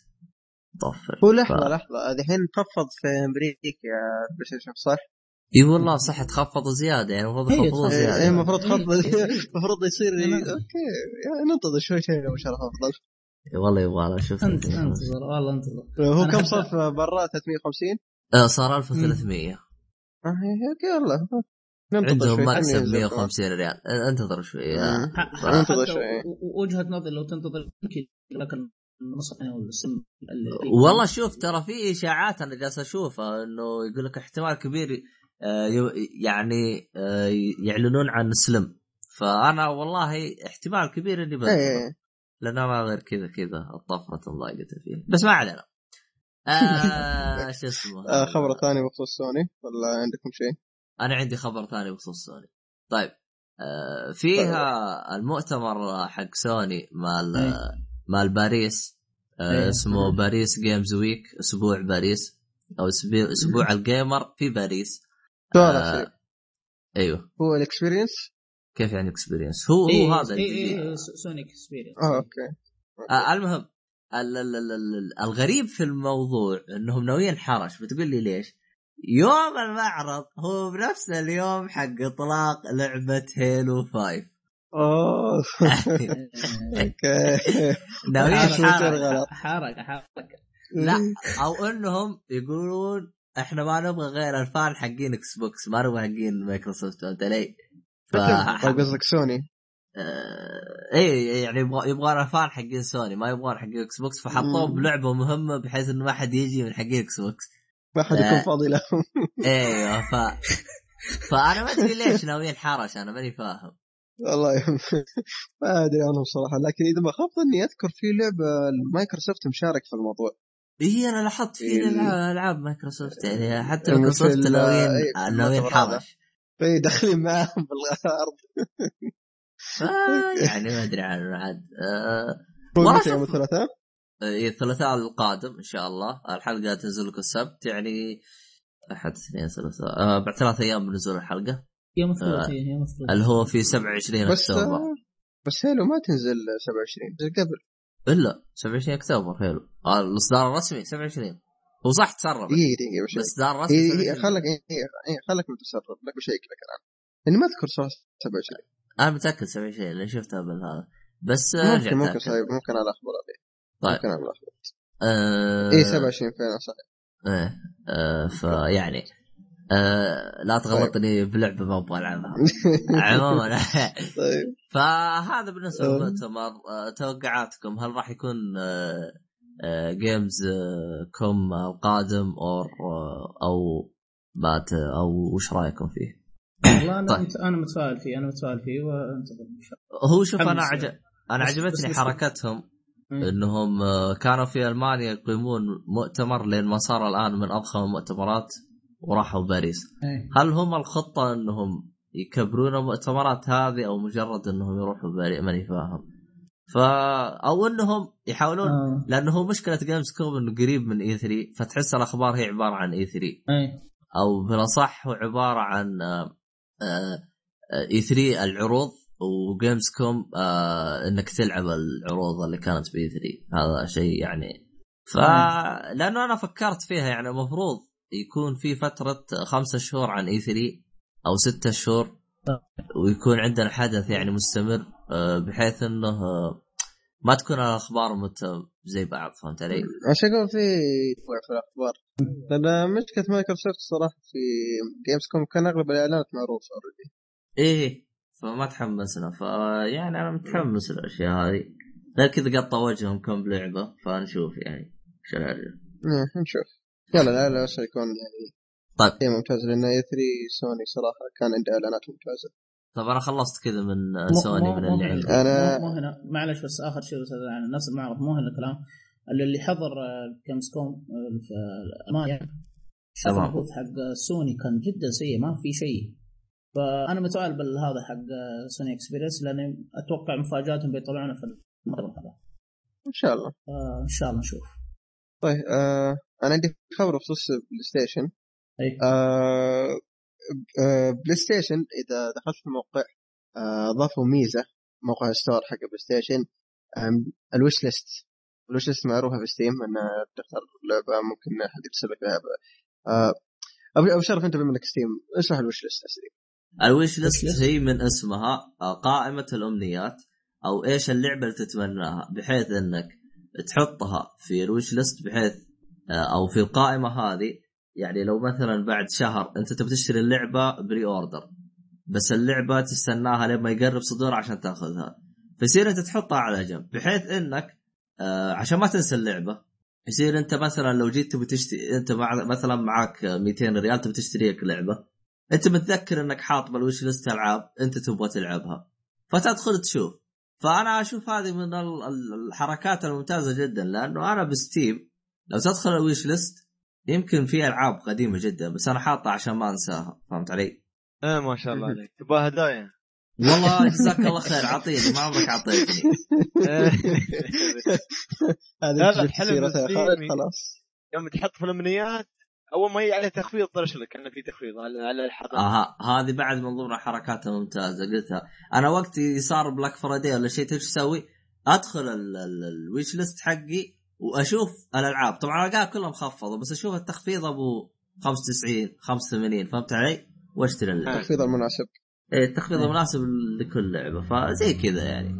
مطفر هو لحظة ف- لحظة. الحين خفض في أمريكا بلاي صح؟ إي والله صح تخفضوا زيادة يعني المفروض إيه، يخفضوا تخفض. زيادة. إيه، المفروض خفض. إيه. (laughs) المفروض يصير إيه. okay. يعني ننتظر شوي شوي لو شرح أفضل. والله يبغى له شوف. أنت انتظر والله أنتظر. هو كم صار برا؟ 350 آه، صار 1300 آه، okay يلا ننتظر عندهم مكسب خلينا ننزل. 150 ريال. انتظر شوي حتى شوي. و- وجهة نظري لو تنتظر يمكن لكن والله شوف ترى في إشاعات أنا جالس أشوفها إنه يقول لك احتمال كبير آه، يعني آه، يعلنون عن سلم. فأنا والله احتمال كبير إني إيه. لأن أنا غير كذا كذا الطفره ضايقت فيه بس ما علينا. آه (laughs) شو اسمه؟ آه، خبر ثاني بخصوص سوني ولا عندكم شيء؟ أنا عندي خبر ثاني بخصوص سوني طيب آه فيها المؤتمر حق سوني مال إيه. مال باريس آه إيه. اسمه Paris Games Week أسبوع باريس أو أسبوع ال gamer في باريس آه. أيوه هو ال experience؟ كيف يعني experience هو إيه، هو هذا إيه، إيه، س- Sony experience آه okay آه المهم ال- ال- ال- ال- الغريب في الموضوع إنهم ناويين حرش بتقول لي ليش؟ يوم المعرض هو بنفس اليوم حق إطلاق لعبة Halo 5 اوه okay. (laughs) ناويين حركة. حركة حركة. لا أو إنهم يقولون إحنا ما نبغى غير ال fan حقين Xbox ما نبغى حقين مايكروسوفت فهمت علي؟ ف... طيب قصدك سوني آه، اي يعني يبغى يبغى ال fan حقين سوني ما يبغون حقين Xbox فحطوه مم. بلعبة مهمة بحيث إنه ما حد يجي من حقين Xbox ما حد. يكون فاضي لهم (laughs) إيوه ف فأنا ما أدري ليش ناويين حرش أنا ماني فاهم والله (laughs) ما أدري عنهم صراحة لكن إذا ما خاب ظني أذكر في لعبة مايكروسوفت مشارك في الموضوع اي أنا لاحظت في إيه. العاب مايكروسوفت يعني حتى مثل مايكروسوفت ناويين إيه، ناويين. حرش اي داخلين معاهم بالارض ف- (laughs) يعني ما أدري عنه عاد آه، والله يوم الثلاثاء؟ إيه، الثلاثاء القادم إن شاء الله. الحلقة تنزل لكم السبت يعني أحد اثنين ثلاثاء آه بعد ثلاث أيام من نزول الحلقة. يوم الثلاثاء يوم الثلاثاء اللي هو في 27 بس أكتوبر. بس هيلو ما تنزل 27 تنزل قبل. إلا 27 أكتوبر حلو آه، الإصدار الرسمي 27 هو صح تسرب. دقيقة دقيقة بشيك الإصدار الرسمي 27. هي خلك هي هي خلك متسرب لك بشيك لك الان لاني ما أذكر صراحة 27 أنا متأكد 27 لأن شفتها بالهذا. بس آه، ممكن ممكن. صحيح ممكن أنا أخبر عليه. طيب ممكن أنا اخبر آه اي 27 فعلا صح إيه آه فيعني آه لا تغلطني بلعبة ما أبغى ألعبها (laughs) عموما (laughs) طيب فهذا بالنسبة. للمؤتمر آه، توقعاتكم هل راح يكون آه، آه، Games آه، com القادم أو أو بات أو وش رأيكم فيه؟ والله أنا طيب. أنا متفائل فيه أنا متفائل فيه وأنتظر إن شاء الله هو شوف أنا عجب. أنا عجبتني حركتهم. إنهم آه، كانوا في ألمانيا يقيمون مؤتمر لين ما صار الآن من أضخم المؤتمرات وراحوا باريس. إيه. هل هم الخطة إنهم يكبرون المؤتمرات هذه أو مجرد إنهم يروحوا باريس؟ ماني فاهم. ف أو إنهم يحاولون آه. لأنه هو مشكلة Gamescom إنه قريب من E3 فتحس الأخبار هي عبارة عن E3 إيه. أو بالأصح هو عبارة عن آه، E3 العروض. و Gamescom آه إنك تلعب العروض اللي كانت ب E3 هذا شيء يعني ف لأنه أنا فكرت فيها يعني المفروض يكون في فترة خمسة شهور عن E3 أو ستة شهور ويكون عندنا حدث يعني مستمر آه، بحيث إنه آه، ما تكون الأخبار مت زي بعض فهمت علي؟ عشان أقول في تنوع في الأخبار. لأن مشكلة مايكروسوفت صراحة في Gamescom كان أغلب الإعلانات معروفة already إيه. فما تحمسنا. فيعني أنا متحمس للأشياء هذه. غير كذا قطع وجههم كم بلعبه فنشوف يعني شو الهرجه إيه، نشوف. يلا لا لا يكون يعني طيب. شيء ممتاز. لأن E3 Sony صراحة كان عنده إعلانات ممتازة. طب أنا خلصت كذا من سوني مو- من اللي. عندي أنا- مو هنا. معلش بس آخر شيء بس يعني نفس المعرض. مو هنا الكلام. اللي اللي حضر Gamescom في المانيا شاف تمام. البوث حق سوني كان جدا سيء. ما في شيء. فأنا متفائل بالهذا حق Sony Experience لأني أتوقع مفاجآتهم بيطلعونها في المعرض هذا إن شاء الله. فان شاء الله نشوف. طيب آه أنا عندي خبر بخصوص PlayStation أي. آه آه PlayStation إذا دخلت في الموقع آه، أضافوا ميزة موقع store حق PlayStation آم، ال wishlist. ال wishlist معروفة في Steam إنها تختار لعبة ممكن يرسل لك لعبه آه، ابو شرف أنت بما إنك Steam اشرح ال wishlist أسري. ال wishlist؟ هي من اسمها؟ آه، قائمة الأمنيات. أو إيش اللعبة اللي تتمناها؟ بحيث إنك تحطها في ال wishlist بحيث آه، أو في القائمة هذه. يعني لو مثلا بعد شهر أنت تبي تشتري اللعبة pre-order بس اللعبة تستناها لما يقرب صدور عشان تأخذها. فيصير أنت تحطها على جنب بحيث إنك آه، عشان ما تنسى اللعبة يصير أنت مثلا لو جيت تبي تشتري أنت مع مثلا معك 200 ريال تبي تشتري لك لعبة. أنت متذكر إنك حاط بالوش ليست ألعاب أنت تبغى تلعبها. فتدخل تشوف. فأنا أشوف هذه من ال- ال- الحركات الممتازة جدا لأنه أنا بستيم. لو تدخل الويش ليست يمكن في ألعاب قديمة جدا بس أنا حاطها عشان ما أنساها. فهمت علي؟ إيه ما شاء الله عليك. تبغى هدايا؟ والله جزاك الله خير اعطيني ما عمرك (laughs) لا، تجي حلو خلاص. يوم تحط في الأمنيات أول ما يجي عليه تخفيض طرش لك انه في تخفيض على الحضر أها هذه بعد من ضمن الحركات الممتازه قلتها. أنا وقت صار بلاك فرايدي ولا شيء إيش أسوي؟ أدخل ال- ال- الويش ليست حقي وأشوف الألعاب. طبعا القاها كلها مخفضه بس أشوف التخفيض أبو 95 85 فهمت علي؟ وأشتري اللعبة. التخفيض المناسب. إيه التخفيض المناسب لكل لعبة فزي كذا يعني.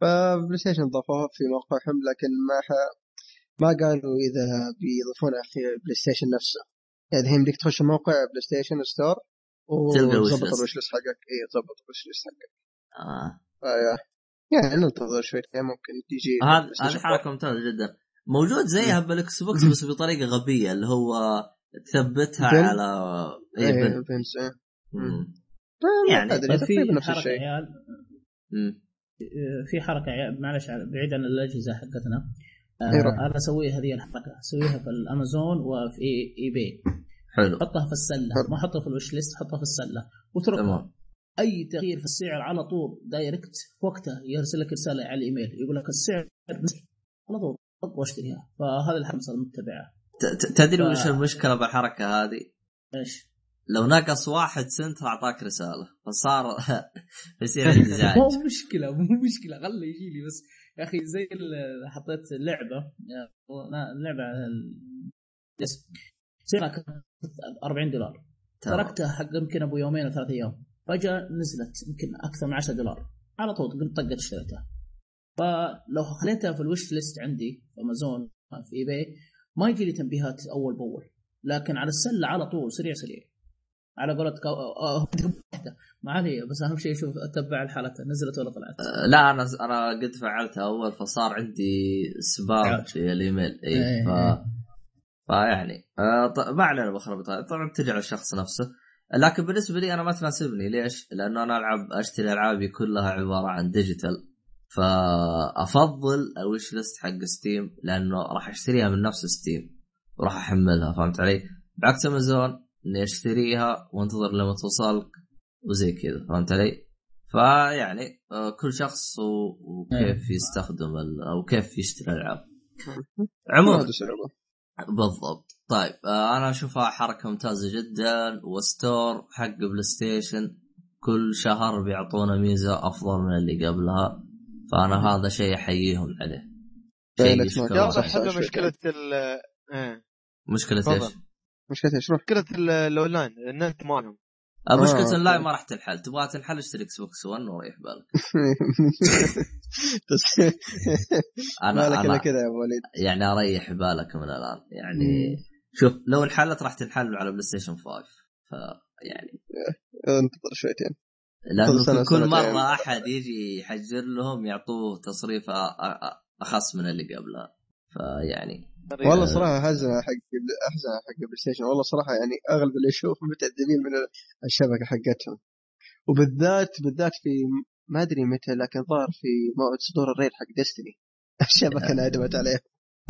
ف PlayStation ضافوها في موقعهم لكن ما. ما قالوا إذا بيضيفونها في PlayStation نفسه يعني الحين بدك تخش موقع PlayStation Store وتظبط. الوش ليست حقك اي تظبط ال wishlist حقك آه. فيا- يعني ننتظر شوي ممكن تيجي هذه PlayStation هذه حركه ممتازة جدا موجود زيها بال Xbox بس بطريقة غبية اللي هو تثبتها pin؟ على اي إيه pin pins إيه. يعني في تقريبا نفس حركة الشيء. في حركة عيال معلش بعيد عن الأجهزة حقتنا. آه أنا أسوي هذه الحركه أسويها في الأمازون وفي eBay حلو. حطها في السلة. حلو. ما حطها في ال wishlist حطها في السلة. واتركها تمام. أي تغيير في السعر على طول دايركت وقتها يرسل لك رسالة على الإيميل. يقول لك السعر. على طول. واشتريها فهذه الحمصه المتبعة. تدري وش المشكلة بالحركة هذه؟ إيش؟ لو نقص واحد سنت أعطاك رسالة. فصار يصير عندي ازعاج مو مشكلة مو مشكلة. خله يجي لي بس يا أخي زي ال- حطيت لعبة لعبة على ال- بس سعرها كانت 40 دولار. تركتها حق يمكن أبو يومين أو ثلاث أيام. فجأة نزلت يمكن أكثر من 10 دولار. على طول قمت طقت اشتريتها. فلو خليتها في ال wishlist عندي في أمازون في eBay ما يجي لي تنبيهات أول بأول. لكن على السلة على طول سريع سريع. على قولتك ما علي بس أهم شيء أشوف أتبع الحالة نزلت ولا طلعت آه، لا أنا أنا قد فعلتها أول فصار عندي spam. في الإيميل إي إيه. ف فيعني آه، ط- ما علينا بخرب طبعا بترجع للشخص نفسه لكن بالنسبة لي أنا ما تناسبني ليش؟ لأنه أنا ألعب أشتري ألعابي كلها عبارة عن digital فافضل ال wishlist حق Steam لأنه راح أشتريها من نفس Steam وراح أحملها فهمت علي؟ بعكس امازون إني أشتريها وأنتظر لما توصلك وزي كذا فهمت علي؟ فيعني آه، كل شخص و- وكيف يستخدم ال- أو كيف يشتري الألعاب. عموما بالضبط. طيب آه أنا أشوفها حركة ممتازة جدا و store حق PlayStation كل شهر بيعطونا ميزة أفضل من اللي قبلها فأنا هذا شيء أحييهم عليه. شيء مشكلة ال إيه مشكلة. إيش؟ مشكلة إيش؟ ال- الأونلاين النت مالهم. آه، مشكلة آه، online okay. ما راح تنحل. تبغى تنحل اشتري Xbox 1 وريح بالك (laughs) بس (laughs) أنا مالك أنا كذا يا أبو وليد. يعني أريح بالك من الآن. يعني شوف لو انحلت راح تنحل على PlayStation 5 ف يعني. انتظر شويتين. لأنه كل. مرة أحد يجي يحجر لهم يعطوه تصريف أ- أ- أ- أخص من اللي قبلها فيعني والله صراحة حزنه حق احزن حق PlayStation. والله صراحة يعني أغلب اللي أشوف متعذبين من الشبكة حقتهم. وبالذات بالذات في ما أدري متى لكن ظهر في موعد صدور ال raid حق Destiny (laughs) الشبكة نادمت عليه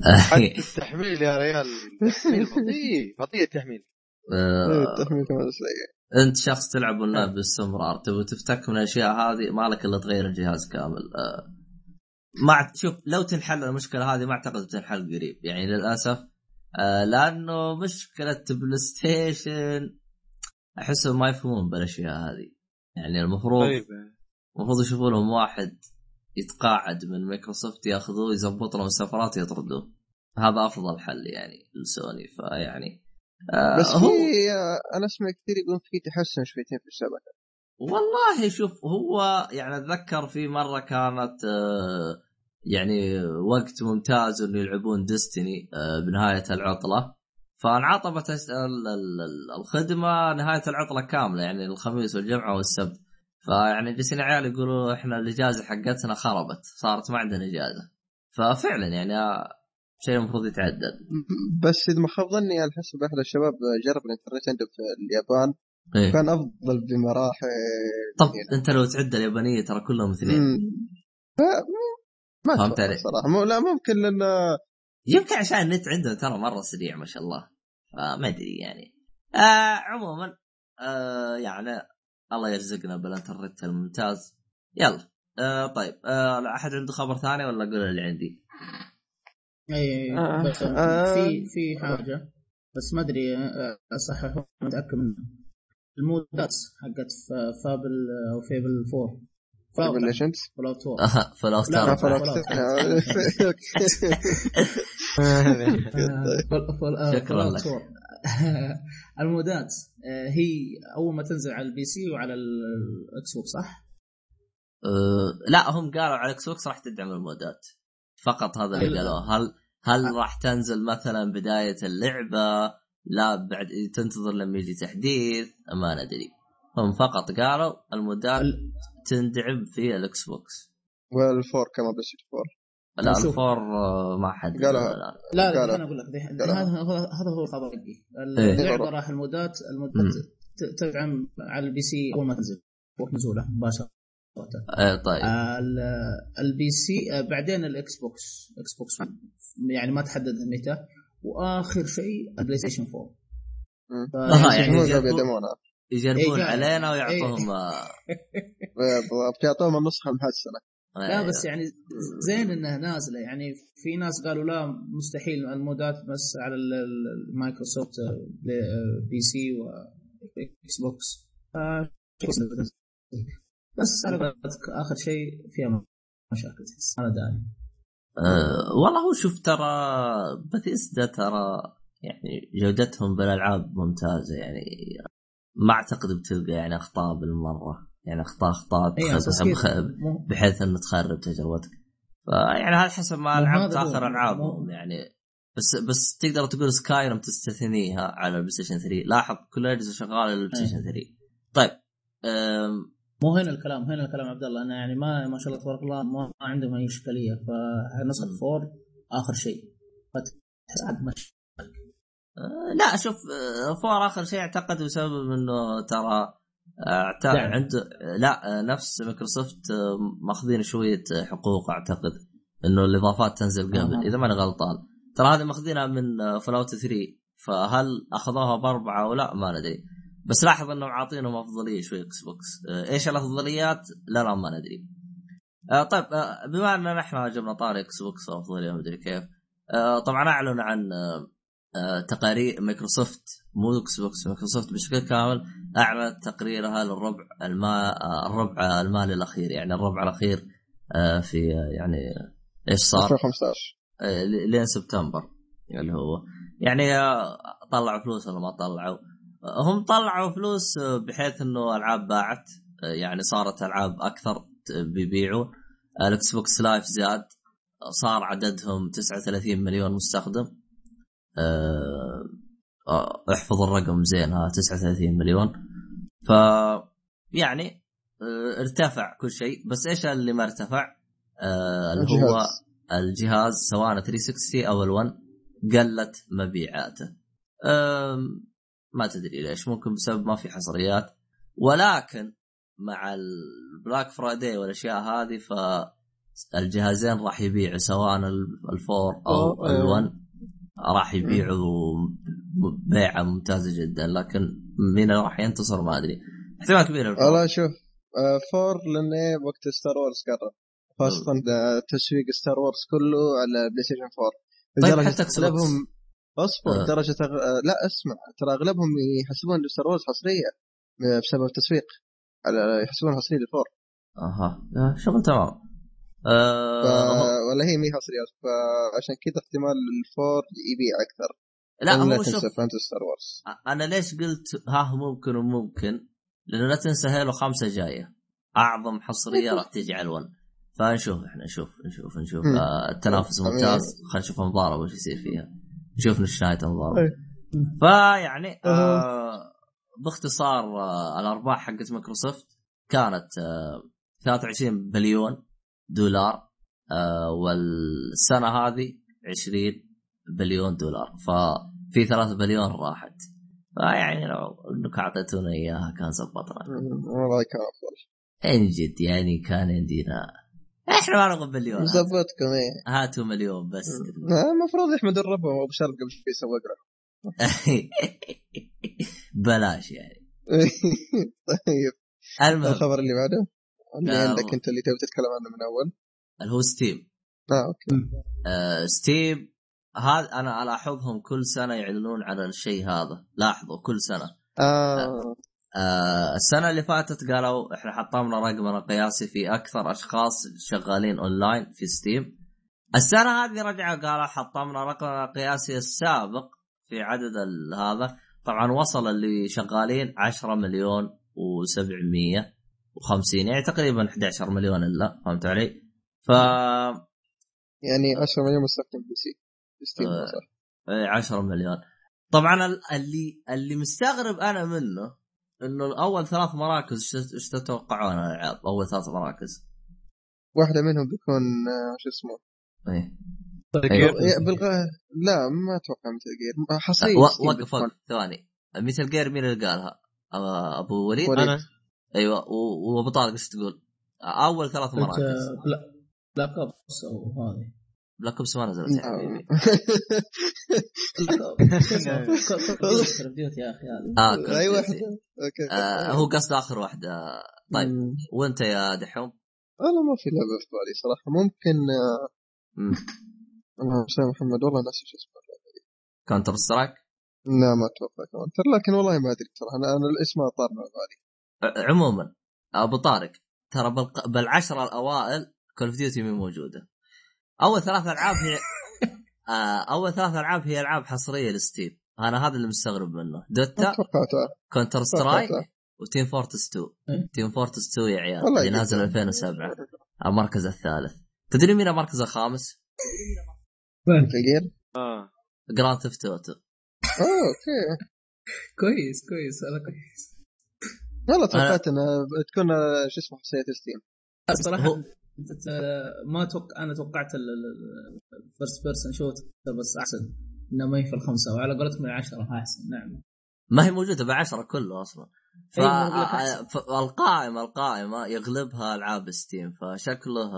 حتى التحميل يا ريال. بطيء بطيء التحميل. آه، التحميل كمان سيء. أنت شخص تلعب أونلاين باستمرار تبغى تفتك من الأشياء هذه؟ ما لك إلا تغير الجهاز كامل. آه، ما شوف لو تنحل المشكلة هذه ما أعتقد بتنحل قريب. يعني للأسف آه، لأنه مشكلة PlayStation احسهم ما يفهمون بالأشياء هذه. يعني المفروض طيب. المفروض يشوفوا لهم واحد يتقاعد من مايكروسوفت يأخذوه يزبط لهم السفرات ويطردوه هذا أفضل حل يعني لسوني. فيعني آه بس هو في أنا أسمع كثير يقولون في تحسن شويتين في الشبكه والله شوف هو يعني أتذكر في مرة كانت آه، يعني وقت ممتاز إنه يلعبون ديستني آه، بنهاية العطلة. فانعطبت الخدمة نهاية العطلة كاملة يعني الخميس والجمعة والسبت. فيعني جالسين عيال يقولوا إحنا الإجازة حقتنا خربت صارت ما عندنا إجازة. ففعلا يعني آه، شيء المفروض يتعدل. بس إذا ما خاب ظني على حسب أحد الشباب جرب الانترنت عنده في اليابان. إيه. كان أفضل بمراحل طب هنا. أنت لو تعد اليابانية ترى كلهم اثنين ما فهمت علي؟ صراحة مو لا ممكن لأن يمكن عشان النت عندهم ترى مرة سريع ما شاء الله فما أدري يعني آه عموما آه يعني الله يرزقنا بالانترنت الممتاز يلا آه طيب آه أحد عنده خبر ثاني ولا أقول اللي عندي؟ اي آه، آه. في في حاجة بس ما أدري آه، أصحح متاكد منها المودات حقت Fable أو Fable 4 Fable Legends؟ Fallout 4 آه، فلو لا، لا ستار فلا- شكراً لك. (laughs) المودات آه، هي أول ما تنزل على ال PC وعلى ال Xbox صح؟ آه لا هم قالوا على Xbox راح تدعم المودات. فقط هذا اللي ال- قالوه. هل هل راح تنزل مثلا بداية اللعبة لا بعد تنتظر لما يجي تحديث ما ندري. هم فقط قالوا المودات ال- تندعم في ال Xbox والفور كمان بس فور لا. ال four ما حد الآن. لا. قالوا. أنا أقول لك. هذا هو الخبر. حقي إيه. اللعبة راح المودات المودات تدعم على ال PC أول ما تنزل. وقت نزولها مباشرة. آه طيب. ال- ال PC بعدين ال Xbox Xbox 1 يعني ما تحدد متى. وآخر شيء ال PlayStation 4 مم. ف- آه، يعني مو يجربون- يجربون إيه، علينا ويعطوهم. آه، (laughs) بالضبط يعطوهم النسخة المحسنة. لا أيوه. بس يعني زين إنها نازلة. يعني في ناس قالوا لا مستحيل. المودات بس على ال- ال- المايكروسوفت آه، آه، PC و Xbox. آه، (laughs) بس على قولتك آخر شيء فيها مشاكل. تحس أنا داري. آه والله هو شوف ترى بثيسدا ترى يعني جودتهم بالألعاب ممتازة يعني. ما أعتقد بتلقى يعني أخطاء بالمرة. يعني أخطاء أخطاء مو- بحيث إنه تخرب تجربتك. فيعني هذا حسب ما لعبت. اخر ألعابهم يعني. بس بس تقدر تقول Skyrim تستثنيها على ال PlayStation 3 لاحظ كل الاجهزه شغالة لل PlayStation 3 طيب مو هنا الكلام هنا الكلام عبد الله أنا يعني ما ما شاء الله تبارك الله ما عندهم أي إشكالية فنسخه four آخر شيء. فتحس مش أه، لا شوف أه، four آخر شيء أعتقد بسبب إنه ترى أعت- دعم. عنده لا أه، نفس مايكروسوفت ماخذين شوية حقوق أعتقد إنه الإضافات تنزل قبل. إذا ماني غلطان. ترى هذه ماخذينها من Fallout 3 فهل أخذوها بأربعة أو لا؟ ما ندري. بس لاحظ انهم عاطينهم افضلية شوي Xbox أه، إيش الافضليات؟ لا لا ما ندري. أه، طيب أه، بما اننا إحنا جبنا طاري Xbox وافضلية ما ادري كيف طبعا اعلنوا عن آه، تقارير مايكروسوفت مو Xbox Microsoft بشكل كامل أعلنت تقريرها للربع الما آه، الربع المالي الأخير يعني الربع الأخير آه، في آه، يعني إيش صار؟ 2015 آه، ل- لين سبتمبر اللي هو. يعني آه، طلعوا فلوس ولا ما طلعوا؟ هم طلعوا فلوس بحيث إنه ألعاب باعت يعني صارت ألعاب أكثر بيبيعوا. ال Xbox Live زاد صار عددهم 39 مليون مستخدم. آه، آه، احفظ الرقم زين ها 39 مليون. ف يعني آه، ارتفع كل شيء. بس إيش اللي ما ارتفع؟ آه، اللي هو الجهاز. الجهاز سواء 360 أو ال1 قلت مبيعاته. ما تدري ليش ممكن بسبب ما في حصريات. ولكن مع ال Black Friday والأشياء هذه فالجهازين راح يبيعوا سواء ال- ال four أو إيه. ال1 راح يبيعوا بيعة ممتازة جدا. لكن مين راح ينتصر ما أدري. احتمال كبير والله شوف آه، four لأن وقت Star Wars قرب خاصة آه، تسويق Star Wars كله على PlayStation 4 طيب حتى Xbox. أصبر آه. درجة أغ... آه، لا أسمع ترى أغلبهم يحسبون Star Wars حصرية آه، بسبب التسويق على يحسبون حصرية لل four أها آه، شغل تمام. ف... آه ولا هي مي حصريات فعشان كذا احتمال ال four يبيع أكثر. لا لا هو تنسى شوف فانتسي Star Wars. أنا ليش قلت ها ممكن وممكن؟ لأنه لا تنسى Halo خمسة جاية. أعظم حصرية راح تجي على ال One. فنشوف إحنا نشوف نشوف نشوف. آه التنافس. ممتاز. خلينا نشوف المضاربه وش يصير فيها. نشوف نش نهاية المضاربه إيه. فيعني آه باختصار آه الأرباح حقت مايكروسوفت كانت آه 23 بليون دولار آه والسنة هذه 20 بليون دولار. ففي 3 بليون راحت. فيعني لو إنك أعطيتونا إياها كان زبطنا. والله كان أفضل. إن جد يعني كان عندنا إحنا ما نبغى مليون. مزبطكم إيه. هاتوا مليون بس آه، المفروض يحمد ربهم ابو شرق قبل شوي سوق له (laughs) بلاش يعني. (laughs) طيب. المهم. الخبر اللي بعده؟ اللي آه، عندك أنت اللي تبي تتكلم عنه من أول؟ اللي هو Steam. آه أوكي. آه Steam هذا أنا الاحظهم كل سنة يعلنون عن الشيء هذا. لاحظوا كل سنة. آه. آه السنة اللي فاتت قالوا إحنا حطمنا رقمنا القياسي في أكثر أشخاص شغالين اونلاين في Steam السنة هذه رجعوا قالوا حطمنا رقمنا القياسي السابق في عدد ال- هذا طبعا وصل اللي شغالين 10 مليون و750 يعني تقريبا 11 مليون إلا فهمت علي؟ ف يعني 10 مليون مستخدم PC Steam آه. صح إيه، 10 مليون طبعا ال- اللي اللي مستغرب أنا منه إنه أول ثلاث مراكز ايش- تتوقعون الالعاب أول ثلاث مراكز؟ واحدة منهم بيكون آه، شو اسمه إيه أيوه. إيه، بالغ... لا ما أتوقع مثل جير ستيم وقف. وقف ثواني ميتال جير مين اللي قالها؟ أبو وليد؟ وليد. أنا أيوه وأبو طارق إيش تقول؟ أول ثلاث مراكز بلا- بلاك اوبس أو هذه بلاك اوبس ما نزلت يا حبيبي يا أخي آه أي. واحدة. أوكي. آه هو قصد آخر واحدة. طيب. وأنت يا دحوم؟ أنا ما في لعبة في بالي صراحة. ممكن آه،. اللهم صل على محمد. والله ناسي شو اسمه Counter-Strike لا ما أتوقع كونتر لكن والله ما أدري صراحة. أنا أنا الاسم طار من بالي. عموما أبو طارق ترى. بالعشره الأوائل Call of Duty موجودة. أول ثلاث ألعاب هي آه أول ثلاث ألعاب هي ألعاب حصرية ل Steam. أنا هذا اللي مستغرب منه. Dota Counter-Strike. و Team Fortress 2 إيه. Team Fortress 2 يا عيال اللي. نازل 2007 المركز الثالث. تدري مين المركز الخامس؟ جي آه. Grand Theft Auto أوه okay. كويس كويس هذا كويس. والله توقعت انها تكون شو اسمه حصرية Steam الصراحه ما توقع أنا توقعت ال first person shoot بس احسن. إنه ما هي في الخمسة وعلى قولتكم العشرة أحسن. نعم. ما هي موجودة بعشرة كله أصلا. ف... أحسن. فالقائمه القائمة يغلبها ألعاب Steam فشكله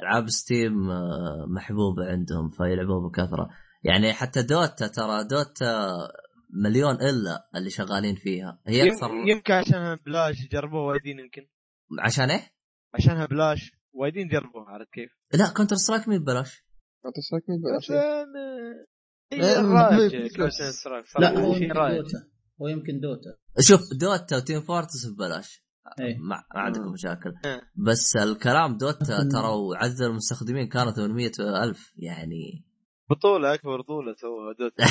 ألعاب Steam آه، محبوبة عندهم فيلعبوها بكثرة. يعني حتى Dota ترى Dota مليون إلا اللي شغالين فيها. هي أكثر يم- يمكن عشانها بلاش جربوها وايدين يمكن. عشان إيه؟ عشانها بلاش. وايدين جربوها عرفت كيف؟ لا Counter-Strike مين ببلاش. كونتر سترايك مين بلاش عشان إيه،. كوتن سترايك لا شيء يمكن رايج دوتا هو يمكن دوتا شوف دوتا وتيم فورتس ببلاش. ما, ما عندكم مشاكل. إيه. بس الكلام دوتا (laughs) ترى عدد المستخدمين كانوا 800 ألف يعني. بطولة أكبر بطولة سووها دوتا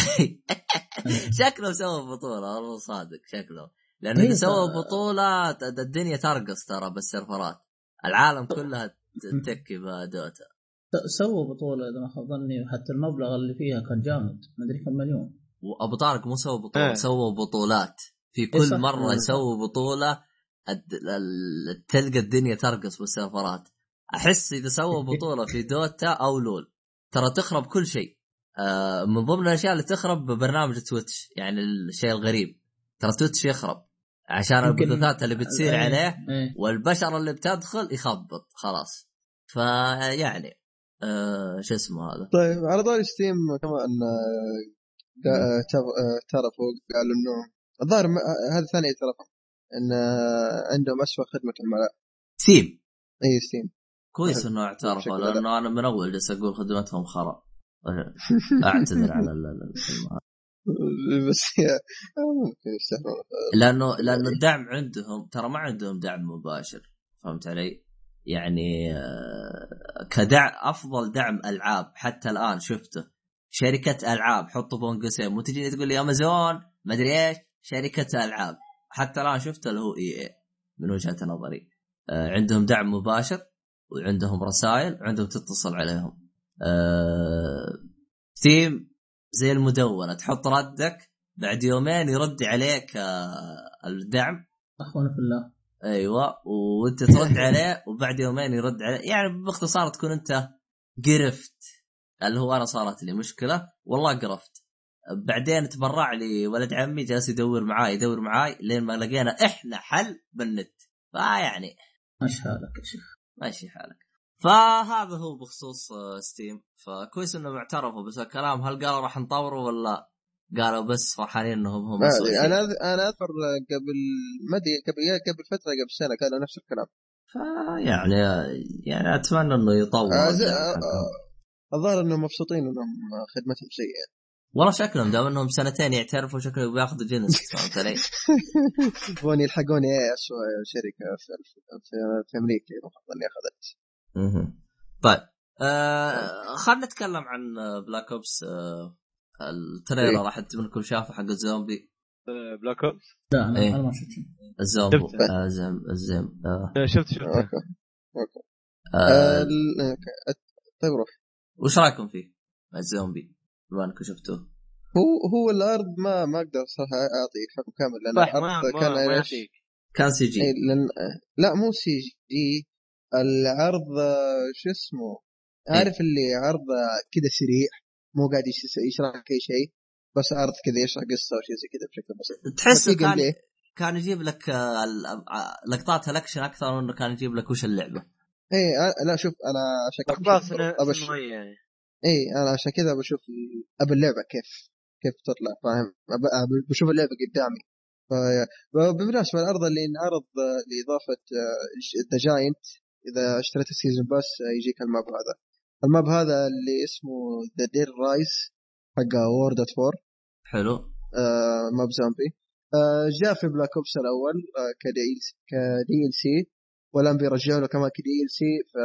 (laughs) شكله سوى بطولة والله صادق شكله. إيه، ف- سوى بطولة ت- الدنيا ترقص ترى بالسيرفرات. العالم كلها ت- تكي ب Dota سووا بطولة إذا ما خاب ظني وحتى المبلغ اللي فيها كان جامد. مدري كم مليون. وأبو طارق مو سوى بطولة إيه. سوى بطولات. في إيه كل صح. مرة إيه. يسوي بطولة الد- ال- تلقى الدنيا ترقص بالسيرفرات. أحس إذا سوى (laughs) بطولة في Dota أو LoL ترى تخرب كل شيء. آه، من ضمن الأشياء اللي تخرب برنامج Twitch يعني الشيء الغريب. ترى Twitch يخرب. عشان البثوثات اللي بتصير إيه، عليه إيه. والبشر اللي بتدخل يخبط خلاص. فيعني آه شو اسمه هذا؟ طيب على طاري Steam كمان آه، دا- تر- آه، اعترفوا قالوا إنه الظاهر آه، هذا ثاني اعترافهم إن آه، عندهم اسوء خدمة عملاء سيم إي Steam. كويس إنه اعترفوا لأنه أنا من أول جالس أقول خدمتهم خرا. أعتذر على ال- ال- الكلمة. بس آه، ممكن لأنه لأنه الدعم عندهم ترى ما عندهم دعم مباشر فهمت علي؟ يعني آه، كدعم أفضل دعم ألعاب حتى الآن شفته. شركة ألعاب حطوا بون قوسين مو تجيني تقول لي أمازون ما أدري إيش شركة ألعاب. حتى الآن شفته اللي هو إي إي من وجهة نظري. آه، عندهم دعم مباشر وعندهم رسائل وعندهم تتصل عليهم. آه، ستيم زي المدونة تحط ردك بعد يومين يرد عليك آه، الدعم. أخونا في الله. أيوه وأنت ترد عليه وبعد يومين يرد عليه. يعني باختصار تكون أنت قرفت. اللي هو أنا صارت لي مشكلة والله قرفت. بعدين تبرع لي ولد عمي جالس يدور معاي يدور معاي لين ما لقينا إحنا حل بالنت. فيعني مش حالك يا شيخ. ماشي حالك. فهذا هو بخصوص آه، ستيم فكويس انهم اعترفوا بس الكلام هل قالوا راح نطوروا ولا قالوا بس فرحانين انهم هم؟ أنا أنا أذكر قبل ما أدري قبل قبل فترة قبل سنة كانوا نفس الكلام فيعني يعني أتمنى إنه يطور آه، آه،. آه، الظاهر إنهم مبسوطين إنهم خدمتهم سيئة والله شكلهم دام إنهم سنتين يعترفوا شكلهم بياخذوا جنس (laughs) فهمت علي؟ يبغون يلحقون اسوء شركة في, في, في أمريكا اخذت طيب آه خلينا نتكلم عن Black Ops آه ال trailer إيه. واحد منكم شافه حق الزومبي؟ Black Ops لا أنا إيه. أنا ما الزومبي شفته. آه زم الزم آه. شفت شفت آه آه، okay. طيب روح. وش رأيكم فيه؟ الزومبي بما انكم شفتوه. هو هو العرض ما ما أقدر صراحة أعطي حكم كامل لأن العرض ما, كان ما كان CG. إيه، لأن لا مو CG. العرض آه، شو اسمه؟ عارف اللي عرض آه، كذا سريع مو قاعد يش- يشرح لك اي شيء بس عرض كذا يشرح قصة أو شيء زي كذا بشكل بسيط. تحس كان؟ كان يجيب لك آه، ال- آه، لقطات الأكشن أكثر من إنه كان يجيب لك وش اللعبة. اي آه، لا شوف أنا عشان كذا أبش... يعني. اي أنا عشان كذا بشوف ابى اللعبة كيف كيف تطلع فاهم؟ بشوف اللعبة قدامي. بالمناسبه العرض اللي انعرض آه، لإضافة The Giant إذا اشتريت ال season pass آه، يجيك ال map هذا. ال map هذا اللي اسمه Der Riese حق World at War حلو. map زومبي آه، جاء في Black Ops الأول آه، ك DLC والآن بيرجعوا له كمان ك DLC في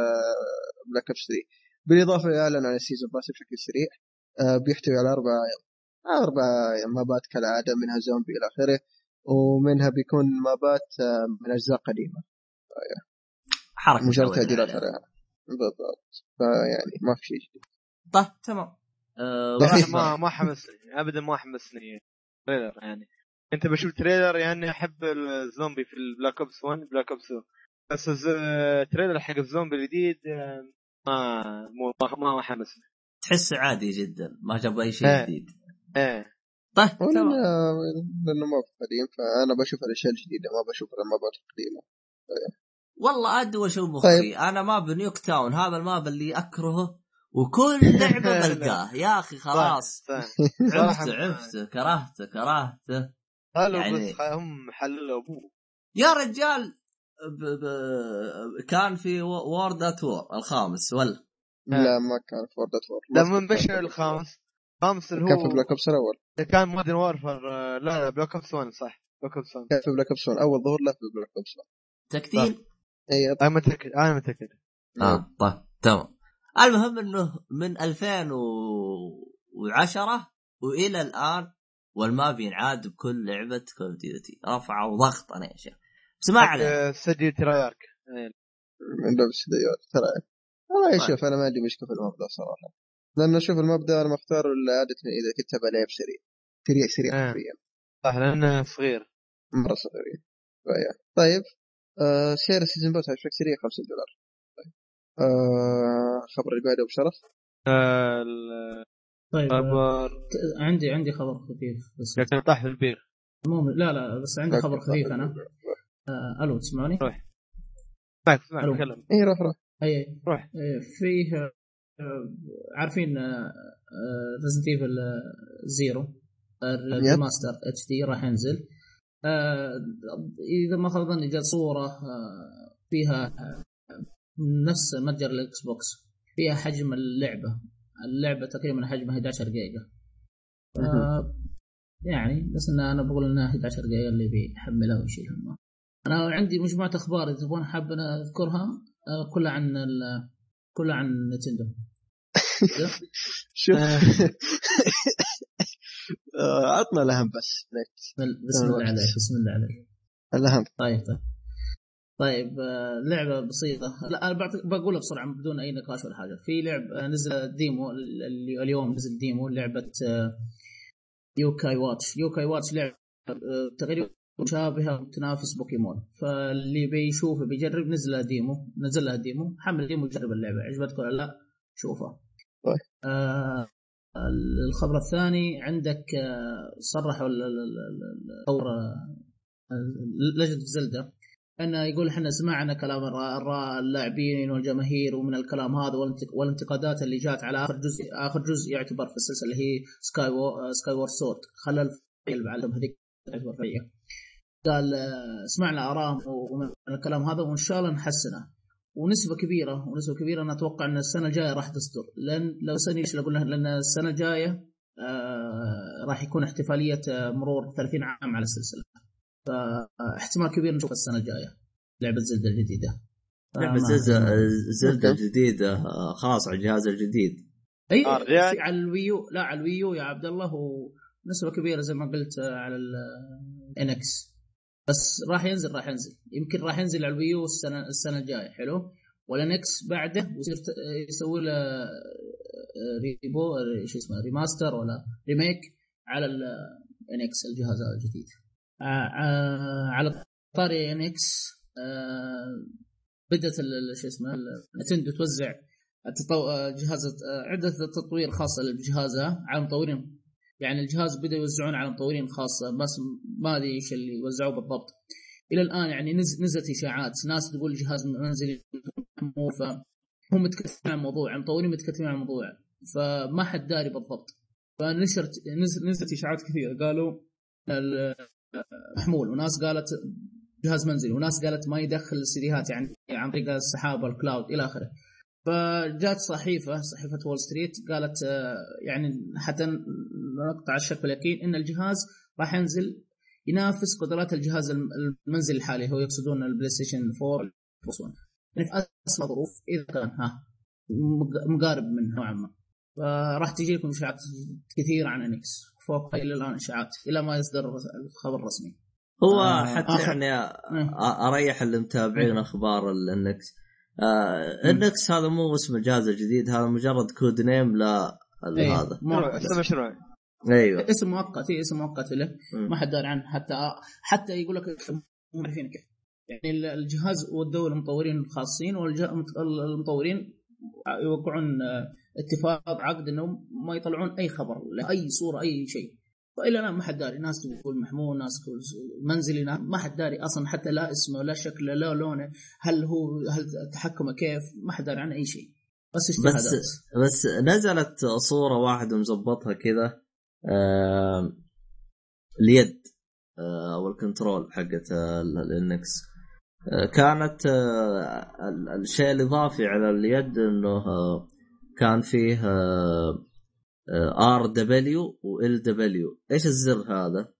Black Ops 3 بالاضافه اعلن عن ال season pass بشكل سريع آه، بيحتوي على أربع أربع map ات كالعادة منها زومبي إلى آخره ومنها بيكون map ات آه، من أجزاء قديمة. حركة مجرد تعديلات عليها. عليها. بالضبط. فيعني ما في شيء. جديد طيب تمام. صراحة (laughs) ما ما حمسني. ابدا ما حمسني trailer يعني. انت بشوف trailer يعني أحب الزومبي في ال Black Ops 1 Black Ops 2 بس ال trailer حق الزومبي الجديد آه، ما مو ما ما, حمسني. تحسه عادي جدا ما جاب أي شيء إيه. جديد. إيه. طيب تمام. لأنه ما في قديم فأنا بشوف الأشياء الجديدة ما بشوف ال map ات القديمة. والله ادوى شو مخي. طيب. أنا map Nuketown. هذا ال map اللي أكرهه وكل لعبة (laughs) بلقاه. يا أخي خلاص. صح صراحة عفته ما- عفته كرهته. كرهته قالوا يعني- بس هم حللوا أبوه. يا رجال ب... ب... كان في وورد ات وور الخامس ولا؟ لا ما كان فورد ات فور لما نبشر الخامس. الخامس اللي كان في هو بلاك اوبس الأول. كان مودرن وارفر لا لا بلاك اوبس 1 صح. بلاك اوبس 1 كان في بلاك اوبس 1 أول ظهور له في بلاك اوبس 1 تكتيل اي أنا متأكد أنا متأكد. آه. طيب تمام. المهم إنه من 2010 وإلى الآن وال map ينعاد بكل لعبة Call of Duty رفعوا ضغط أنا يا شيخ. بس ما عليه سجل Treyarch لبس ديوت ترى والله طيب. شوف أنا ما عندي مشكلة في ال map ده صراحة. لأنه شوف ال map ده أنا مختار عاده إذا كنت أبغى لعب سريع. سريع سريع آه. حرفيا. صح لأنه صغير. مرة صغير. طيب. آه سعر ال season pass على سريع 50 دولار. طيب. آه خبر اللي بعده بشرف آه، طيب آه، خبر عندي عندي خبر خفيف بس. لكن طاح في البير المهم لا لا بس عندي خبر خفيف أنا. آه ألو تسمعني؟ معك معك ألو. تكلم. اي روح روح. أي أي. روح. آه، فيه عارفين Resident Evil Zero ال remaster HD راح ينزل. إذا ما خاب ظني جات صورة آه، فيها آه، نفس متجر ال Xbox. فيها حجم اللعبة. اللعبة تقريبا حجمها 11 جيجا. آه، يعني بس إن أنا بقول إنها 11 جيجا اللي بيحملها ويشيل همها. أنا عندي مجموعة أخبار إذا تبغون حاب أنا أذكرها آه، كلها عن ال- كلها عن Nintendo. (laughs) شوف. آه، (laughs) عطنا الاهم بس. ليت. بسم الله عليك بسم الله عليك الاهم طيب طيب. طيب آه، لعبة بسيطة. لا أنا بقولها بسرعة بدون أي نقاش ولا حاجة. في لعب آه، نزل demo ال- ال- اليوم نزل demo لعبة آه، Yo-kai Watch. Yo-kai Watch لعبة آه، تقريبا مشابهه وتنافس بوكيمون. فاللي بيشوفه بيجرب نزل لها demo نزل لها demo. حمل demo جرب اللعبة. عجبتك ولا لا؟ شوفها. طيب. آه الخبر الثاني عندك آه صرحوا ال- دور لجنة زلدة انه يقول إحنا سمعنا كلام اللاعبين والجماهير ومن الكلام هذا والانتق- والانتقادات اللي جات على آخر جزء آخر جزء يعتبر في السلسلة اللي هي سكاي. سكاي وور سورد خلى الفيل بعدهم هذيك تعتبر قال آه، سمعنا ارائهم ومن الكلام هذا وإن شاء الله نحسنه ونسبة كبيرة ونسبة كبيرة أنا أتوقع أن السنة الجاية راح تصدر. لأن لو سني إيش أقول لها؟ لأن السنة الجاية آه راح يكون احتفالية آه، مرور 30 عام على السلسلة. فاحتمال كبير نشوف السنة الجاية لعبة Zelda الجديدة. لعبة Zelda Zelda. الجديدة آه، خلاص على الجهاز الجديد. اي. في على ال Wii U لا على ال Wii U يا عبد الله ونسبة كبيرة زي ما قلت على ال NX بس راح ينزل راح ينزل. يمكن راح ينزل على ال Wii U السنة السنة الجاية. حلو؟ وال NX بعده ويصير يسوي له آه، ريبو آه، شو اسمه remaster ولا remake على ال NX الجهاز الجديد. آه، على طاري NX بدأت ال- شو اسمه Nintendo توزع. جهاز عدة تطوير خاصة لجهازها على مطورين يعني الجهاز بدأوا يوزعون على مطورين خاصة بس ما أدري إيش اللي وزعوه بالضبط. إلى الآن يعني نز... نزلت إشاعات ناس تقول الجهاز منزلي هم متكتمين على الموضوع المطورين متكتمين على الموضوع فما حد داري بالضبط. فنشرت نزل... نزلت إشاعات كثيرة قالوا ال- محمول وناس قالت جهاز منزلي وناس قالت ما يدخل ال CDهات يعني عن طريق السحاب وال cloud إلى آخره. فجات صحيفة صحيفة Wall Street قالت آه، يعني حتى نقطع الشك باليقين إن الجهاز راح ينزل ينافس قدرات الجهاز الم- المنزلي الحالي هو يقصدون ال PlayStation 4 بلس 1 يعني في اسوء ظروف إذا كان ها مق- مقارب منه نوعا ما. فراح تجي لكم إشاعات كثيرة عن NX. فوق إلى الآن إشاعات إلى ما يصدر الخبر الرسمي. هو آه، حتى آخر. يعني. أ- أريح اللي متابعين أخبار ال NX آه ال NX هذا مو اسم الجهاز الجديد هذا مجرد code name ل إيه، هذا. مشروع. اسم مشروع. أيوه. اسم مؤقت إيه، اسم مؤقت له. ما حد داري عنه. حتى حتى يقول لك مو عارفين كيف. يعني ال- الجهاز ودوه المطورين الخاصين والمطورين يوقعون آه، اتفاق عقد انهم ما يطلعون أي خبر لأي صورة أي شيء. فالى الآن ما حد داري. ناس تقول محمول ناس تقول منزلي ما حد داري أصلا حتى لا اسمه لا شكله لا لونه هل هو هل تحكمه كيف؟ ما حد داري عنه أي شيء. بس اجتهادات بس بس نزلت صورة واحد مزبطها كذا آه اليد آه أو ال control حقت ال- ال NX. آه كانت آه ال- الشيء الإضافي على اليد إنه آه كان فيه ار دبليو وال دبليو إيش الزر هذا؟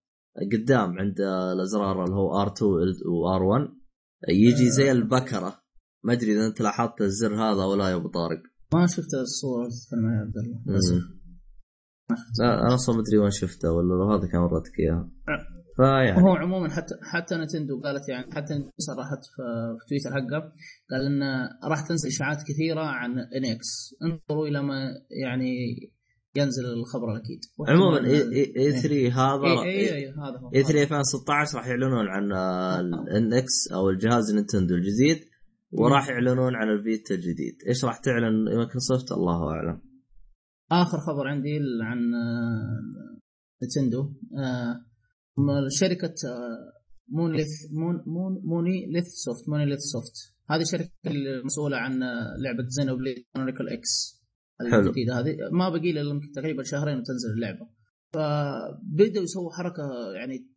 قدام عند الأزرار اللي هو R 2 و R 1 يجي زي البكرة. ما أدري إذا أنت لاحظت الزر هذا ولا يا أبو طارق. ما شفت الصورة اللي تتكلم عنها يا عبد الله. لا أنا أصلا مدري وين شفته ولا لو هذا كان ورتك اياها فيعني هو عموما حتى حتى Nintendo قالت يعني حتى صرحت في, في تويتر حقها قال ان راح تنزل إشاعات كثيرة عن NX انظروا إلى ما يعني ينزل الخبر الأكيد. عموما E3 E هذا E هذا E3 2016 راح يعلنون عن ال NX أو الجهاز Nintendo الجديد وراح يعلنون عن ال Vita الجديد. إيش راح تعلن مايكروسوفت؟ الله أعلم. آخر خبر عندي عن آه، Nintendo. آه، شركة آه، Monolith Mono Mono Monolith Soft Monolith Soft. هذه الشركة المسؤوله عن آه، لعبة Xenoblade إكس. الجديده هذه. ما بقي لها تقريبا شهرين وتنزل اللعبة. فبدأوا يسووا حركة يعني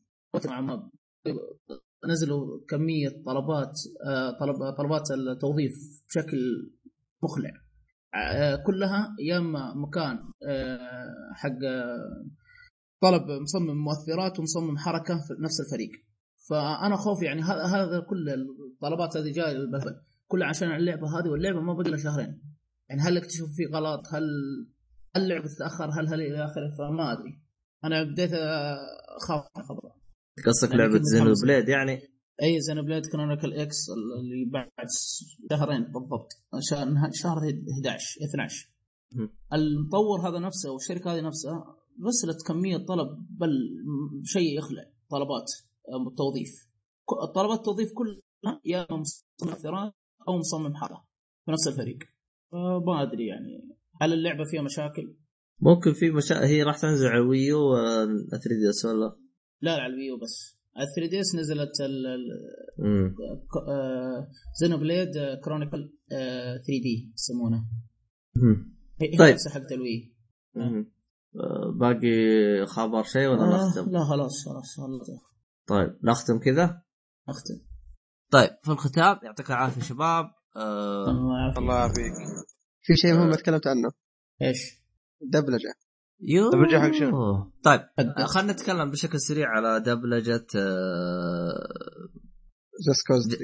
ما. نزلوا كمية طلبات آه، طلب طلبات التوظيف بشكل مخلع. آه، كلها يا إما مكان آه، حق طلب مصمم مؤثرات ومصمم حركة في نفس الفريق. فأنا خوفي يعني هذا هذا كل الطلبات هذه جاية بالبلبل كلها عشان اللعبة هذه واللعبة ما بقي لها شهرين. يعني هل اكتشفوا في غلط؟ هل هل اللعبه تتأخر؟ هل هل إلى آخره؟ فما أدري. أنا بديت أخاف من الخبر. قصدك يعني لعبة Xeno. blade يعني؟ أي Xenoblade Chronicles X اللي بعد شهرين بالضبط. شهر نها- شهر 11 12 مم. المطور هذا نفسه والشركة هذه نفسها رسلت كمية طلب بل شيء يخلع طلبات توظيف. طلبات التوظيف كلها يا مصمم اثرات أو مصمم حركه في نفس الفريق. فما أدري يعني. هل اللعبة فيها مشاكل؟ ممكن في مشا... هي راح تنزل على Wii U 3DS ولا لا على ال Wii U بس. على 3DS نزلت ال- ال- Xenoblade Chronicles 3D يسمونه. طيب. نفسها حقت ال Wii مم. آه، باقي خبر شيء ولا آه نختم؟ لا خلاص خلاص طيب نختم كذا؟ اختم طيب في الختام يعطيك العافية شباب. آه الله يعافيك الله يعافيك في شيء مهم ما تكلمت عنه إيش؟ دبلجة يو دبلجة حق شنو؟ طيب حق- خلينا نتكلم بشكل سريع على دبلجة Just Cause 3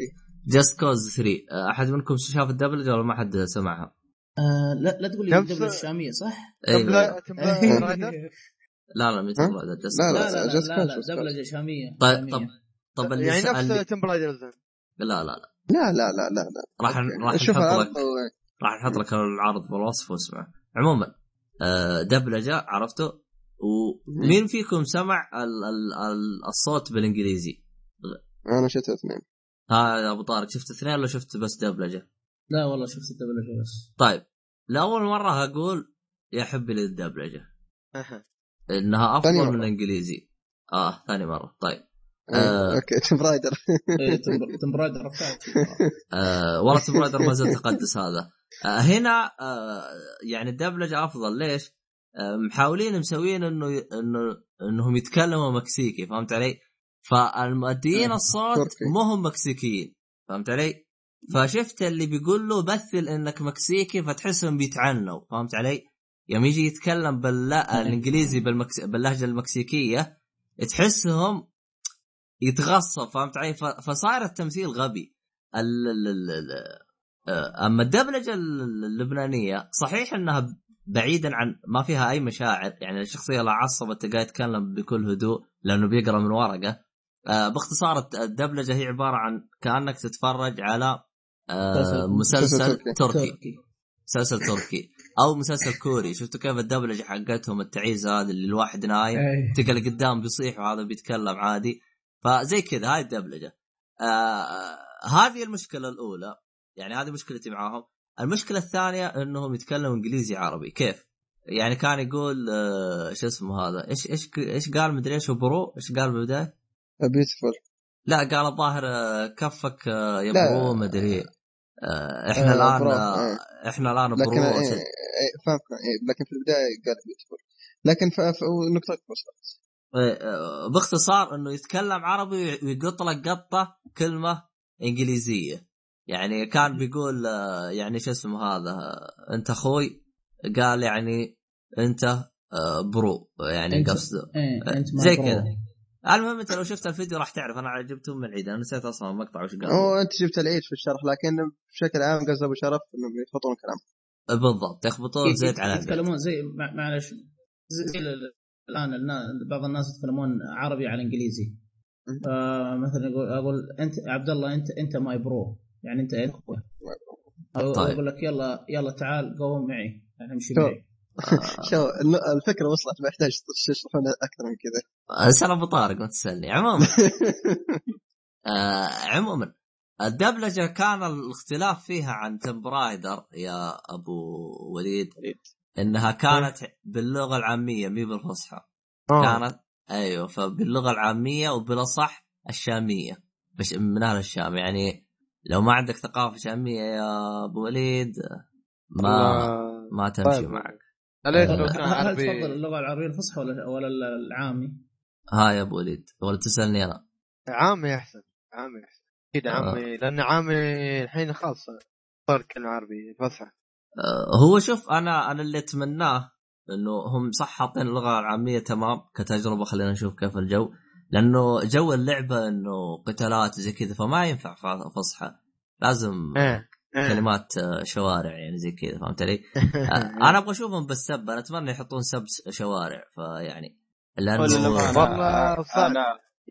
Just Cause 3 آه، أحد منكم شاف الدبلجة ولا ما حد سمعها؟ آه لا لا تقول لي الدبلجه الشاميه صح؟ أيوه؟ لا لا ها؟ تبغى Just لا،. لا لا لا, لا, لا. دبلجة شاميه طيب شامية. طب طب اللي يعني. نفس تمب رايدر زين لا لا لا لا لا لا لا لا راح. راح نحط لك راح نحط لك العرض بالوصف واسمع عموما آه، دبلجه عرفته ومين فيكم سمع ال ال ال الصوت بالإنجليزي؟ أنا شفت اثنين ها يا أبو طارق شفت اثنين ولا شفت بس دبلجه؟ لا والله شفت الدبلجه بس طيب لأول مرة أقول يا حبي للدبلجه. إنها أفضل. من الإنجليزي آه ثاني مرة طيب. (laughs) okay Tomb Raider إيه، Tomb- (laughs) (laughs) آه والله Tomb Raider ما زال تقدس هذا آه هنا آه يعني الدبلجة أفضل ليش؟ آه محاولين مسوين إنه إنه إنهم يتكلموا مكسيكي فهمت علي؟ فالمؤديين آه، الصوت. مو هم مكسيكيين فهمت علي؟ فشفت اللي بيقول له مثل إنك مكسيكي فتحسهم بيتعنوا فهمت علي؟ يوم يجي يتكلم باللا... الإنجليزي بالمكس... باللهجة المكسيكية تحسهم يتغصب فهمت علي؟ فصار التمثيل غبي. ال... ال... ال... ال... آه، أما الدبلجة اللبنانية صحيح إنها بعيدا عن ما فيها أي مشاعر يعني الشخصية لا عصبت تلقاه يتكلم بكل هدوء لأنه بيقرأ من ورقة. آه، باختصار الدبلجة هي عبارة عن كأنك تتفرج على آه، مسلسل- تركي. مسلسل تركي. أو مسلسل كوري. شفتوا كيف الدبلجة حقتهم التعيسه هذه اللي الواحد نايم إيه. تلقى اللي قدام بيصيح وهذا بيتكلم عادي. فزي كذا هاي الدبلجة. آه هذه المشكلة الأولى. يعني هذه مشكلتي معاهم. المشكلة الثانية إنهم يتكلموا إنجليزي عربي. كيف؟ يعني كان يقول آه شو اسمه هذا؟ إيش إيش إيش قال؟ مدري إيش برو؟ إيش قال بالبداية؟ beautiful لا قال الظاهر آه، كفك آه، يا. bro مدري. آه إحنا آه، الآن bro، آه آه. إحنا الآن لكن برو. إيه إيه إيه لكن في البداية قال beautiful لكن ف... ف... نقطة وصلت آه، باختصار إنه يتكلم عربي ويقط لك قطة كلمة إنجليزية. يعني كان بيقول آه، يعني شو اسمه هذا آه، أنت أخوي؟ قال يعني أنت آه، bro. يعني قصده إيه أنت مع زي. كذا. المهم أنت لو شفت الفيديو راح تعرف. أنا جبته من العيد. أنا نسيت أصلا المقطع وش قال. هو أنت جبت العيد في الشرح لكن بشكل عام قصد أبو شرف انهم يخلطون الكلام. بالضبط. يخبطون زيت على يتكلمون زي مع- معلش. زي, زي ال- الآن بعض الناس يتكلمون عربي على إنجليزي. فمثلا يقول أقول أنت عبد الله أنت أنت my bro يعني أنت أخوي أو طيب. أقول لك يلا يلا تعال قوم معي. يعني امشي شو. معي. (laughs) شو الفكرة وصلت ما يحتاج تشرحون أكثر من كذا. اسال أبو طارق ما تسألني. عموما. (laughs) آه عموما. الدبلجة كان الاختلاف فيها عن تمب رايدر يا أبو وليد. إنها كانت باللغة العامية مي بالفصحى. آه. كانت أيوه فباللغة العامية وبالأصح الشامية. بش من أهل الشام. يعني لو ما عندك ثقافة شامية يا أبو وليد ما ما تمشي طيب. معك. هل عربي تفضل اللغة العربية الفصحى ولا ولا العامي؟ ها يا أبو وليد ولا تسألني أنا؟ عامي أحسن عامي أحسن. أكيد آه. عامي لأن عامي الحين خلاص صار كلمه عربي فصحى آه، هو شوف أنا أنا اللي أتمناه إنه هم صح حاطين اللغة العاميه تمام كتجربة خلينا نشوف كيف الجو لأنه جو اللعبة إنه قتالات زي كذا فما ينفع ف- فصحى لازم إيه إيه. كلمات آه، شوارع يعني زي كذا فهمت علي؟ (laughs) آه، أنا أبغى أشوفهم بالسب أنا أتمنى يحطون سب شوارع فيعني لأنه والله.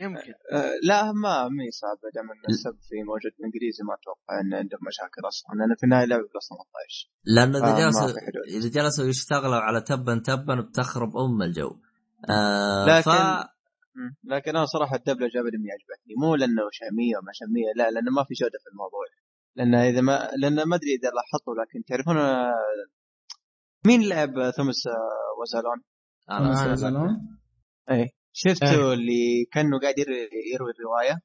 أنا يمكن. آه، لا ما مي صعبه دام إن السب في موجود بالانجليزي ما أتوقع إن عندهم مشاكل أصلا لأن في النهاية لعبه plus 18 لأنه إذا آه، ما جلسوا. إذا جلسوا يشتغلوا على تبا تبا بتخرب أم الجو. آه لكن- ف. لكن أنا صراحة الدبلجه ابدا ما عجبتني. مو لأنه شامية وما شامية لا لأنه ما في جودة في الموضوع. لأن إذا ما لأن ما أدري إذا لاحظتوا لكن تعرفون آه، مين لعب ثوماس آه، وزالون؟ أنا خمسة أنا يزالون؟ اي شفتوا اللي كانه قاعد يروي, الرواية؟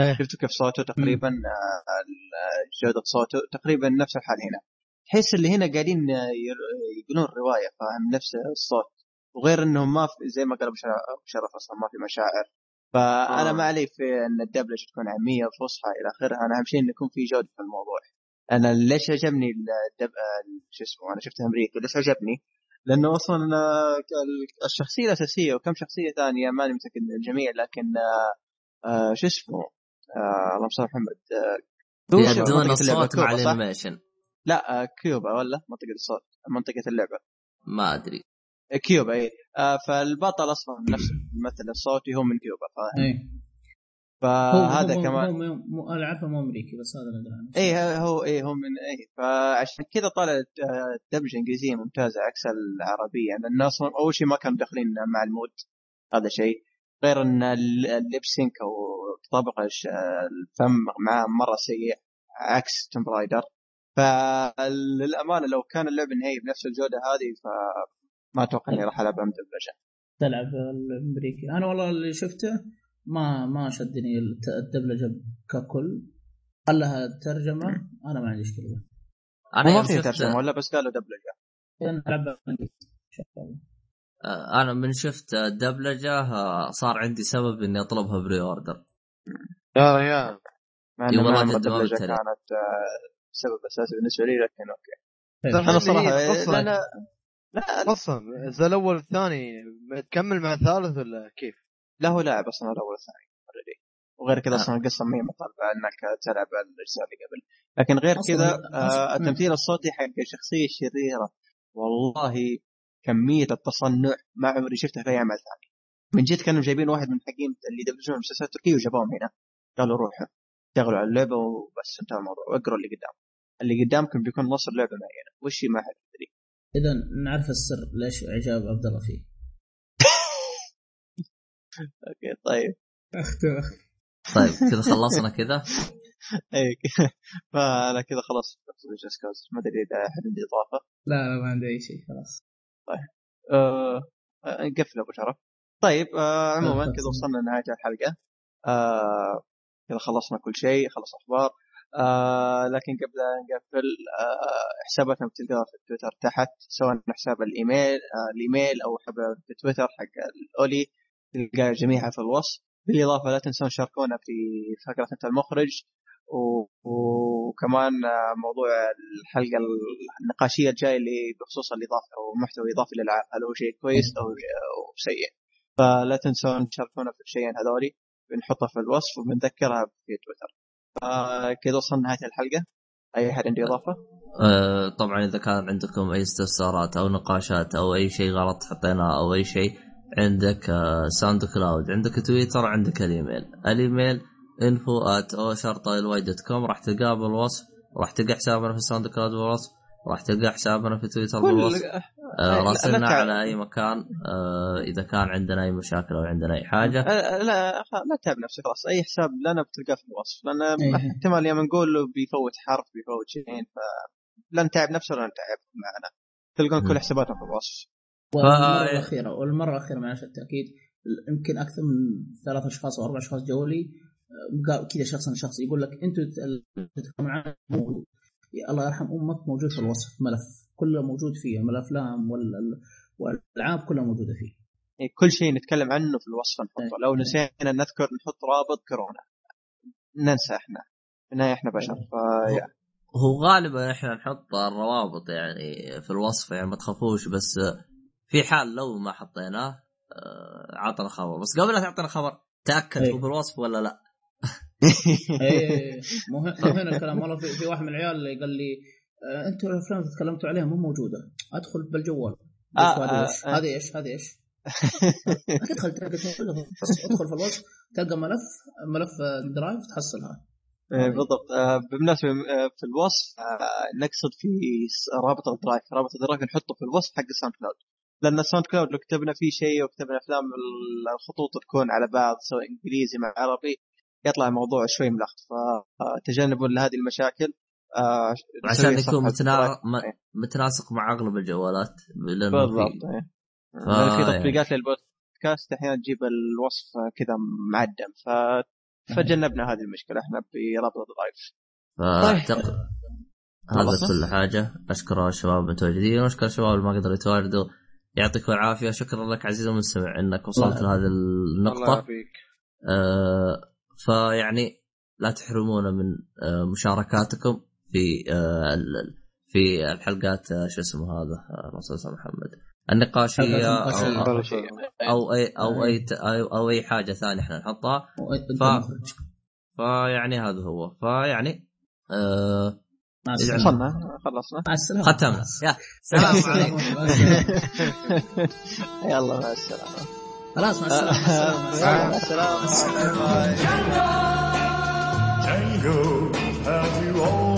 إيه. شفتوا كيف صوته تقريبا آه، جوده صوته؟ تقريبا نفس الحال هنا. تحس اللي هنا قاعدين آه، يقولون رواية فاهم؟ نفس الصوت. وغير انهم ما في زي ما قال أبو شرف- أصلا ما في مشاعر. فأنا آه. ما علي في إن الدبلجه تكون عاميه وفصحى إلى اخره أنا أهم شيء انه يكون في جودة في الموضوع. أنا ليش عجبني الدب... ال- شو اسمه أنا شفت أمريكا ليش عجبني؟ لأنه أصلا الشخصية الأساسية وكم شخصية ثانية ماني متأكد من الجميع لكن آه آه شو اسمه؟ آه اللهم صل على محمد. يهدون الصوت مع؟ ال animation لا كيوبا ولا منطقة الصوت منطقة اللعبة. ما أدري. كيوبا اي فالبطل أصلا نفس ممثل الصوتي هو من كيوبا فاهم؟ اي فهذا هو كمان هو مو أنا عارفه مو أمريكي بس هذا اللي أدري اي هو اي هو من اي فعشان كذا طلعت آه، الدبلجه الانجليزيه ممتازة عكس العربية لأن أصلا أول شيء ما كانوا داخلين مع ال mood هذا شيء. غير إن ال lip sync أو طبق الش- الفم معاه مرة سيء عكس Tomb Raider. فللأمانة لو كان اللعب نهائي بنفس الجودة هذه فما أتوقع إني راح العبها مدبلجه تلعب الأمريكي. أنا والله اللي شفته ما ما شدني الت- الدبلجة ككل قال لها ترجمه أنا ما عندي مشكلة أنا ما في ترجمة ولا بس قالوا دبلجة الله. آه، أنا من شفت الدبلجه آه، صار عندي سبب إني أطلبها pre-order يا ريال مع ما الدبلجه. كانت آه، سبب أساسي بالنسبة لي لكن أوكي طيب. أنا صراحة قصة. لا لا لا, أصلا الجزء الأول والثاني تكمل مع الثالث ولا كيف؟ لا هو لاعب أصلا الأول والثاني already. وغير كذا آه. أصلا القصة ما هي مطالبه إنك تلعب الأجزاء اللي قبل. لكن غير كذا آه التمثيل الصوتي حق الشخصيه الشريره والله كمية التصنع ما عمري شفتها في أي عمل ثاني. من جد كانوا جايبين واحد من حقين اللي يدبلجون المسلسلات التركيه وجابوهم هنا. قالوا روحوا اشتغلوا على اللعبة وبس انتهى الموضوع. واقروا اللي قدام. اللي قدامكم بيكون نص اللعبة معينه وش ما حد يدري اذا نعرف السر ليش إعجاب عبد الله فيه. أوكي طيب. طيب كذا (laughs) خلصنا كذا؟ اي (laughs) فأنا كذا خلاص. ما أدري إذا أحد عنده إضافة. لا لا ما عندي أي شيء خلاص. آه، آه، نقفل أبو شرف. طيب آه عموما طيب، كذا طيب. وصلنا لنهاية الحلقة. آه كذا خلصنا كل شيء خلص أخبار. آه لكن قبل لا نقفل آه حساباتنا بتلقاها في تويتر تحت سواء حساب الإيميل آه الإيميل أو حساب تويتر حق الاولي تلقى جميعها في الوصف. بالإضافة لا تنسون تشاركونا في فقرة أنت المخرج. وكمان موضوع الحلقة النقاشية الجاية اللي بخصوص الإضافة أو محتوى إضافي للالعاب هل هو شيء كويس أو سيء. فلا تنسون تشاركونا في الشيئين هذولي. بنحطها في الوصف وبنذكرها في تويتر. فكذا وصلنا نهايه الحلقة. أي أحد عنده إضافة؟ آه، طبعا إذا كان عندكم أي استفسارات أو نقاشات أو أي شيء غلط حطيناه أو أي شيء عندك آه، SoundCloud عندك تويتر عندك الإيميل الإيميل info at O شرطه LY dot com راح تلقاه بالوصف راح تلقى حسابنا في SoundCloud بالوصف راح تلقى حسابنا في تويتر بالوصف آه، راسلنا. على أي مكان آه، إذا كان عندنا أي مشاكل أو عندنا أي حاجة آه، لا خ- لا تتعب نفسك خلاص أي حساب لنا بتلقاه في الوصف لأن إيه. احتمال يوم نقول له بيفوت حرف بيفوت شيئين فلا نتعب نفسه ولا نتعب معنا تلقون. كل حساباتنا في الوصف والمرة ف- الأخيرة والمرة الأخيرة معلش التأكيد يمكن أكثر من ثلاث أشخاص أو أربع أشخاص جو لي آه، كذا شخصا شخص يقول لك تت- تتكلمون عنه موجود الله يرحم أمك موجود في الوصف ملف كله موجود فيه من الأفلام وال- والألعاب كلها موجودة فيه. يعني كل شيء نتكلم عنه في الوصف نحطه. إيه. لو نسينا نذكر نحط رابط كورونا. ننسى إحنا. في النهاية إحنا بشر. فيا هو غالبا إحنا نحط الروابط يعني في الوصف يعني ما تخافوش بس في حال لو ما حطيناه آه، عطنا خبر. بس قبل لا تعطينا خبر تأكد إيه. هو بالوصف ولا لا؟ (laughs) إيه (laughs) مو هنا مو هنا الكلام. والله في, في واحد من العيال اللي قال لي آه أنتوا الافلام اللي تكلمتوا عليها مو موجودة. أدخل بالجوال. آه، هذه إيش؟ هذه إيش؟ هذه إيش؟ تدخل تلقى أدخل في الوصف تلقى ملف ملف درايف تحصلها إيه، بالضبط. بالمناسبة في الوصف نقصد في س- رابط الدرايف. رابط الدرايف نحطه في الوصف حق ال SoundCloud. لأن ال SoundCloud لو كتبنا فيه شيء وكتبنا أفلام ال- الخطوط تكون على بعض سواء إنجليزي مع عربي يطلع الموضوع شوي ملخبط فتجنبوا لهذه المشاكل آه، عشان يكون متنا... إيه، متناسق مع أغلب الجوالات بالضبط في... إيه. ف- لأن في يعني. تطبيقات للبودكاست أحيانا تجيب الوصف كذا معدم ف فجنبنا هذه المشكلة إحنا برابط الدرايف فاعتقد هذا خلصنا؟ كل حاجة. أشكر الشباب المتواجدين وأشكر الشباب اللي ما قدروا يتواجدوا. يعطيكم العافية. شكرا لك عزيزي المستمع إنك وصلت الله لهذه الله النقطة. يعافيك. آه فيعني لا تحرمونا من آه مشاركاتكم في آه ال- في الحلقات آه شو اسمه هذا آه اللهم محمد. النقاشية أو. أو, أو أي أو أي. أو, أو أي حاجة ثانية إحنا نحطها. ف-. فيعني هذا هو. فيعني آه وصلنا خلصنا. مع السلامة. ختمنا. يا. سلام (laughs) عليكم. مع السلامة. يلا مع السلامة. خلاص مع السلامة. مع السلامه مع السلامه Django, have you always